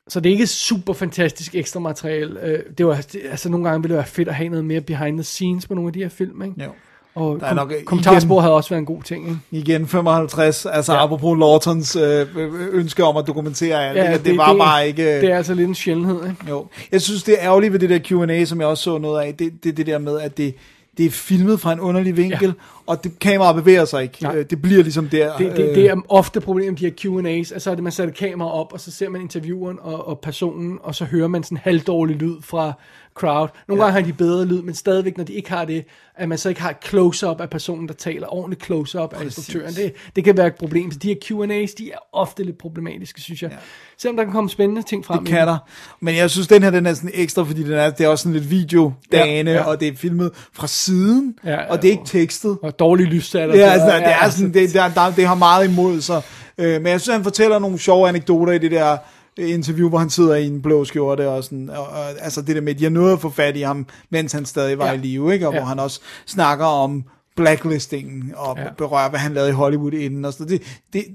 så det er ikke super fantastisk ekstra materiale. Øh, det var, det, altså nogle gange ville det være fedt at have noget mere behind the scenes på nogle af de her film, ikke? Jo. Og Der er kom, nok, øh, kommentarspor igen- havde også været en god ting, ikke? Igen 55, altså ja. apropos Lawtons øh, ønske om at dokumentere alt, ja, det, det var bare ikke... Det er altså lidt en sjældenhed, ikke? Jo. Jeg synes, det er ærgerligt ved det der Q&A, som jeg også så noget af, det, det, det der med, at det, det er filmet fra en underlig vinkel, ja. Og det, kameraet bevæger sig ikke. Nej. Øh, Det bliver ligesom der. Det, det, det er ofte problemet med de her Q&A's, altså at man sætter kamera op, og så ser man intervieweren og, og personen, og så hører man sådan halvdårlig lyd fra crowd. Nogle ja. gange har de bedre lyd, men stadigvæk, når de ikke har det, at man så ikke har et close-up af personen, der taler ordentligt close-up af instruktøren. Det, det kan være et problem. Så de her Q&A's, de er ofte lidt problematiske, synes jeg. Ja. Selvom der kan komme spændende ting frem. Det kan der. Men jeg synes, den her den er sådan ekstra, fordi den er, det er også sådan lidt ja, ja. ja. og det er filmet fra siden, Ja, ja, og det er ikke tekstet. Og dårlig lyssat. og Ja, så- altså, det er sådan, det, *laughs* der, der, det har meget imod sig. Øh, men jeg synes, han fortæller nogle sjove anekdoter i det der øh, interview, hvor han sidder i en blå skjorte og sådan, og, og, altså det der med, at de har noget at få fat i ham, mens han stadig var Ja. i live, ikke? Og Ja. hvor han også snakker om blacklistingen og Ja. berører, hvad han lavede i Hollywood inden og sådan. Det, det,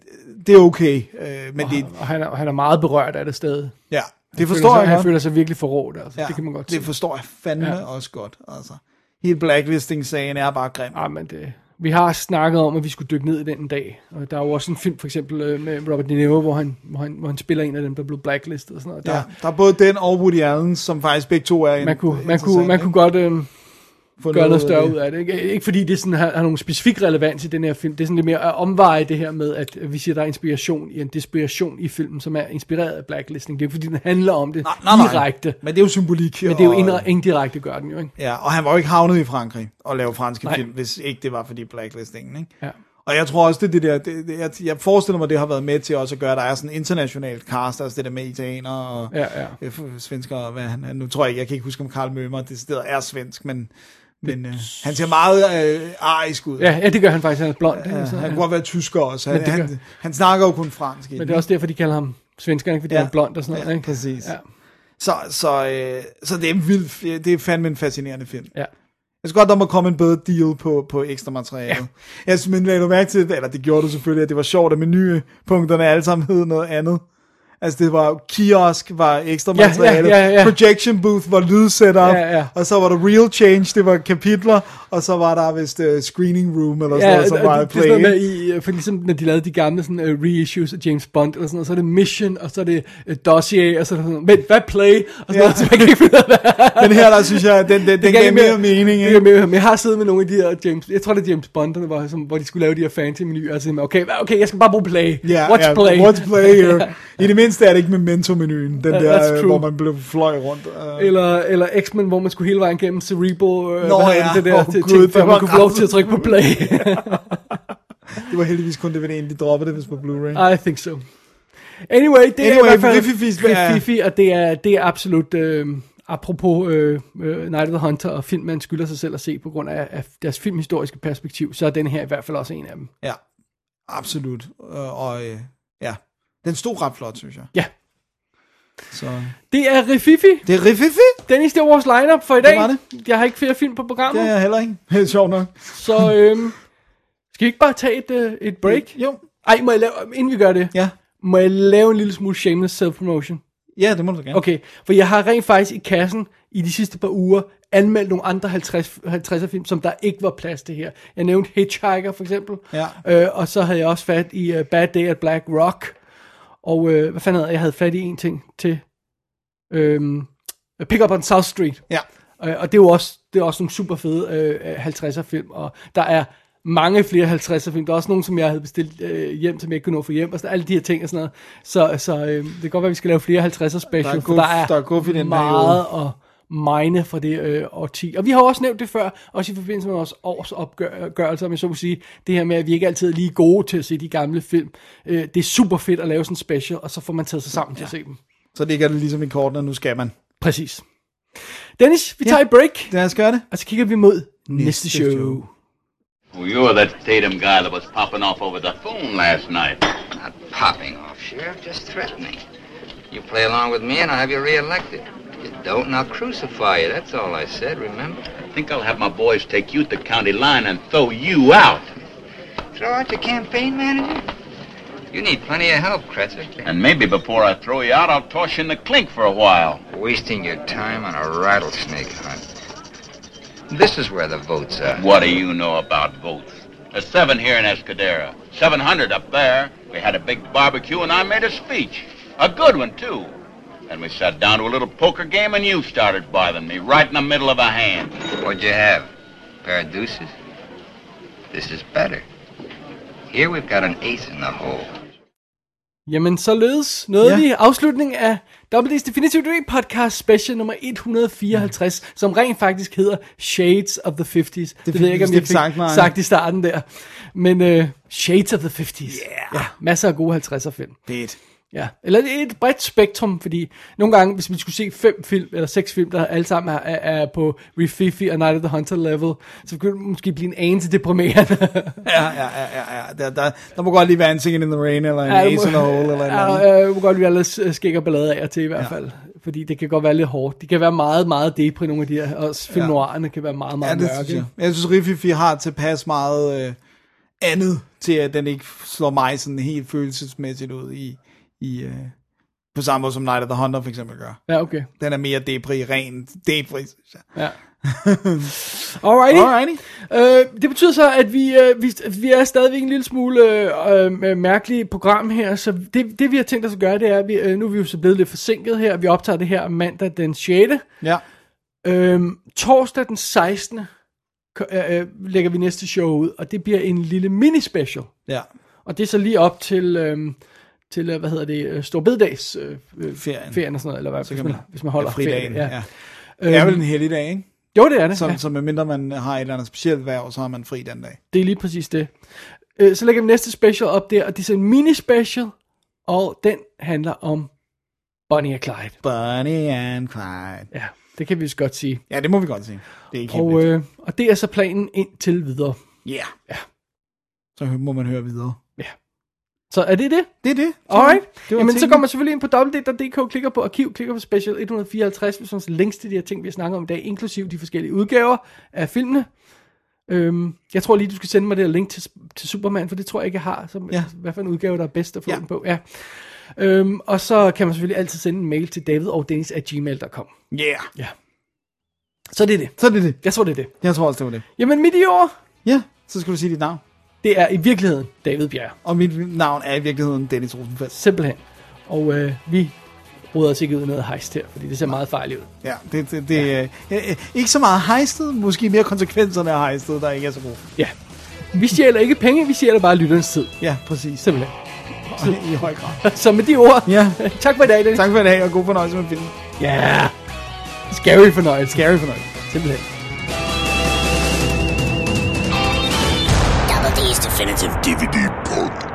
det er okay, øh, men det, Og han er, han er meget berørt af det sted. ja, det Han forstår føler sig, jeg Han godt. føler sig virkelig forrådt, altså. Ja, det kan man godt det se. forstår jeg fandme ja. også godt, altså. Hele blacklisting-sagen er bare grim. Ja, men det, vi har snakket om, at vi skulle dykke ned i den en dag. Og der er jo også en film, for eksempel øh, med Robert De Niro, hvor han, hvor han, hvor han spiller en af dem, der blev blacklistet og sådan noget. Der, Ja, der er både den og Woody Allen, som faktisk begge to er man, kunne, man, kunne, man kunne godt øh, Få gøre noget af større ud af det. Ikke, ikke fordi det sådan har, har nogen specifik relevans i den her film. Det er sådan lidt mere at omveje det her med, at vi siger, der er inspiration i en desperation i filmen, som er inspireret af blacklisting. Det er ikke fordi, den handler om det Nej, nej, direkte. Men det er jo symbolik. Men det er jo og- indre- indirekte gør den jo, ikke? Ja, og han var jo ikke havnet i Frankrig og lave franske Nej. film, hvis ikke det var fordi blacklistingen, ikke? Ja. Og jeg tror også, det er det der, det, det, jeg, jeg forestiller mig, det har været med til også at gøre, at der er sådan en international cast, altså det der med italienere og Ja, ja. øh, svensker, og hvad han er. Nu tror jeg ikke, jeg kan ikke huske, om Karl Mømer det stedet er svensk, men, men øh, han ser meget øh, arisk ud. Ja, ja, det gør han faktisk. Han er blond. Ja, ikke? Så, han kunne godt være tysker også. Han, han, han snakker jo kun fransk. Men det er også derfor, de kalder ham svenskerne, fordi ja. han er blond og sådan noget. Ja, ikke? præcis. Ja. Så, så, øh, så det er en vild, det er fandme en fascinerende film. Ja. Jeg synes godt, der må komme en bedre deal på, på ekstra materiale. Ja. Jeg synes, men lagde du mærke til, eller det gjorde du selvfølgelig, at det var sjovt, at menupunkterne alle sammen hed noget andet. Altså det var kiosk, var ekstra Ja, ja, materiale, ja, ja. projection booth var lydsetup, Ja, ja. og så var der real change, det var kapitler, og så var der vist uh, screening room, eller sådan Ja, noget, som det, var det, at det sådan noget play. med, i, øh, for ligesom når de lavede de gamle sådan, uh, reissues af James Bond, eller sådan noget, så er det Mission, og så er det uh, Dossier, og så er det sådan, vent, hvad play? Og sådan Ja. noget, så man kan ikke finde Men her, der synes jeg, den, den, den gav gav mere mening. Det ikke? giver mere, men jeg har siddet med nogle af de her James, jeg tror det er James Bond, der var, som, hvor de skulle lave de her fancy menuer, og så okay, okay, jeg skal bare bruge play. Ja, What's ja, play? What's play *laughs* here? I det mindste er det ikke med mentormenuen, den der, øh, true. hvor man blev fløj rundt. øh. Eller, eller X-Men, hvor man skulle hele vejen gennem Cerebral, øh, Nå, ja. det der, Åh, til, til, det før man kunne få lov til at trykke på play. *laughs* Det var heldigvis kun DVD'en, de droppede det vist på Blu-ray. I think so. Anyway, det Anyway, er i hvert fald Rififi er- Rififi, og det er, det er absolut, øh, apropos øh, øh, Night of the Hunter og film, man skylder sig selv at se på grund af, af deres filmhistoriske perspektiv, så er den her i hvert fald også en af dem. Ja, absolut. Øh, Og øh, ja, den stod ret flot, synes jeg. Ja. Så. Det er Rififi. Det er Rififi. Dennis, det er vores lineup for i dag. Det var det. Jeg har ikke flere film på programmet. Det er jeg heller ikke. *laughs* Er sjovt nok. Så øhm, skal vi ikke bare tage et, øh, et break? Jo. Ej, må jeg lave, inden vi gør det, Ja. må jeg lave en lille smule shameless self-promotion? Ja, det må du gerne. Okay, for jeg har rent faktisk i kassen i de sidste par uger anmeldt nogle andre 50, 50'er film, som der ikke var plads til her. Jeg nævnte Hitchhiker for eksempel, Ja. øh, og så havde jeg også fat i uh, Bad Day at Black Rock, og øh, hvad fanden havde jeg? Havde fat i en ting til, øhm, Pick Up on South Street. Ja. Øh, og det er jo også, det er også nogle super fede øh, 50'er film, og der er mange flere 50'er film. Der er også nogle, som jeg havde bestilt øh, hjem, som jeg ikke kunne nå for hjem, og sådan, alle de her ting og sådan noget. Så, så øh, det kan godt være, at vi skal lave flere 50'er special, Der er for guf- der er, der er guf i den meget at mine fra det øh, årti. Og vi har også nævnt det før, også i forbindelse med vores års opgørelse, om jeg så må sige, det her med, at vi ikke altid er lige gode til at se de gamle film. Øh, det er super fedt at lave sådan en special, og så får man taget sig sammen ja. til at se dem. Så ligger det ligesom i kortene, nu skal man. Præcis. Dennis, vi tager Ja. et break, Lad os gøre det. og så kigger vi mod næste, Næste show. show. Well, you're that Tatum guy that was popping off over the phone last night. Not popping off, Sheriff, just threatening. You play along with me and I'll have you reelected. You don't, and I'll crucify you. That's all I said, remember? I think I'll have my boys take you to the county line and throw you out. Throw out your campaign manager? You need plenty of help, Kretzer. And maybe before I throw you out, I'll toss you in the clink for a while. Wasting your time on a rattlesnake hunt. This is where the votes are. What do you know about votes? There's seven here in Escadera. 700 up there. We had a big barbecue and I made a speech. A good one, too. Then we sat down to a little poker game and you started bothering me right in the middle of a hand. What'd you have? pair of deuces? This is better. Here we've got an ace in the hole. Jamen, således nåede Ja. vi afslutningen af WD's Definitive Dream podcast special nummer 154, ja. som rent faktisk hedder Shades of the 50s. Det, ved jeg ikke, om jeg fik sagt i starten der. Men uh, Shades of the 50s. Yeah. Ja, masser af gode 50'er film. Fedt. Ja, eller det er et bredt spektrum, fordi nogle gange, hvis vi skulle se fem film, eller seks film, der alle sammen er, er, på Rififi og Night of the Hunter level, så kunne det måske blive en anelse deprimerende. *laughs* Ja, ja, ja, ja, ja. Der, der, der må godt lige være en Singing in the Rain, eller en Ja, Ace in the Hole, eller ja, anden. ja, det må godt være lidt skæg og ballade af og til i hvert Ja. fald. Fordi det kan godt være lidt hårdt. De kan være meget, meget depri, nogle af de her. Også film Ja. kan være meget, Ja, meget det mørke. synes jeg. Jeg synes, Rififi har tilpas meget øh, andet til, at den ikke slår mig sådan helt følelsesmæssigt ud i, i øh, på samme måde som Night of the Hunter for eksempel gør. Ja, okay. Den er mere depri, ren depri. Ja. *laughs* Alrighty. Alrighty. Øh, det betyder så, at vi, øh, vi, vi er stadigvæk en lille smule øh, øh, mærkelige program her, så det, det vi har tænkt os at gøre, det er, at vi, øh, nu er vi jo så blevet lidt forsinket her, vi optager det her mandag den 6. Ja. Øhm, torsdag den 16. ko- Øh, øh, lægger vi næste show ud, og det bliver en lille mini-special. Ja. Og det er så lige op til, øhm, til øh, hvad hedder det, øh, Storbededags øh, øh, Ferien. ferien og sådan noget, eller hvad, Så hvis, man, man- hvis man holder ja, fridagen, ferie, ja. Øhm, Det er vel en heldig dag, ikke? Jo, det er det. Så, ja. så medmindre man har et eller andet specielt værv, så har man fri den dag. Det er lige præcis det. Øh, så lægger vi næste special op der, og det er så en mini-special, og den handler om Bonnie og Clyde. Bonnie and Clyde. Ja, det kan vi vist godt sige. Ja, det må vi godt sige. Det er ikke Og, øh, og det er så planen indtil videre. Yeah. Ja. Så må man høre videre. Så er det det? Det er det. Alright. Det Jamen, så går man selvfølgelig ind på www.dk, klikker på arkiv, klikker på special 154, hvis man links til de her ting, vi har snakket om i dag, inklusive de forskellige udgaver af filmene. Øhm, jeg tror lige, du skal sende mig det her link til, til Superman, for det tror jeg ikke, jeg har. Så, Ja. Hvad for en udgave, der er bedst at få Ja. den på. Ja. Øhm, og så kan man selvfølgelig altid sende en mail til david og dennis at gmail.com. Yeah. Ja. Så det er det. Så er det det. Jeg tror, det er det. Jeg tror også, det var det. Jamen, mit i år, Ja, så skal du sige dit navn. Det er i virkeligheden David Bjerg. Og mit navn er i virkeligheden Dennis Rosenfeldt. Simpelthen. Og øh, vi råder os ikke ud noget hejst her, fordi det ser meget farligt ud. Ja, det, det, det ja. øh, ikke så meget hejstet, måske mere konsekvenserne af hejstet, der ikke er så gode. Ja. Vi stjæler ikke penge, vi stjæler bare lytterens tid. Ja, præcis. Simpelthen. Og I høj grad. *laughs* Så med de ord, Ja, *laughs* tak for i dag, Dennis. tak for i dag, og god fornøjelse med filmen. Ja. Scary fornøjelse. Scary fornøjelse. Simpelthen. Definitive DVD Podcast.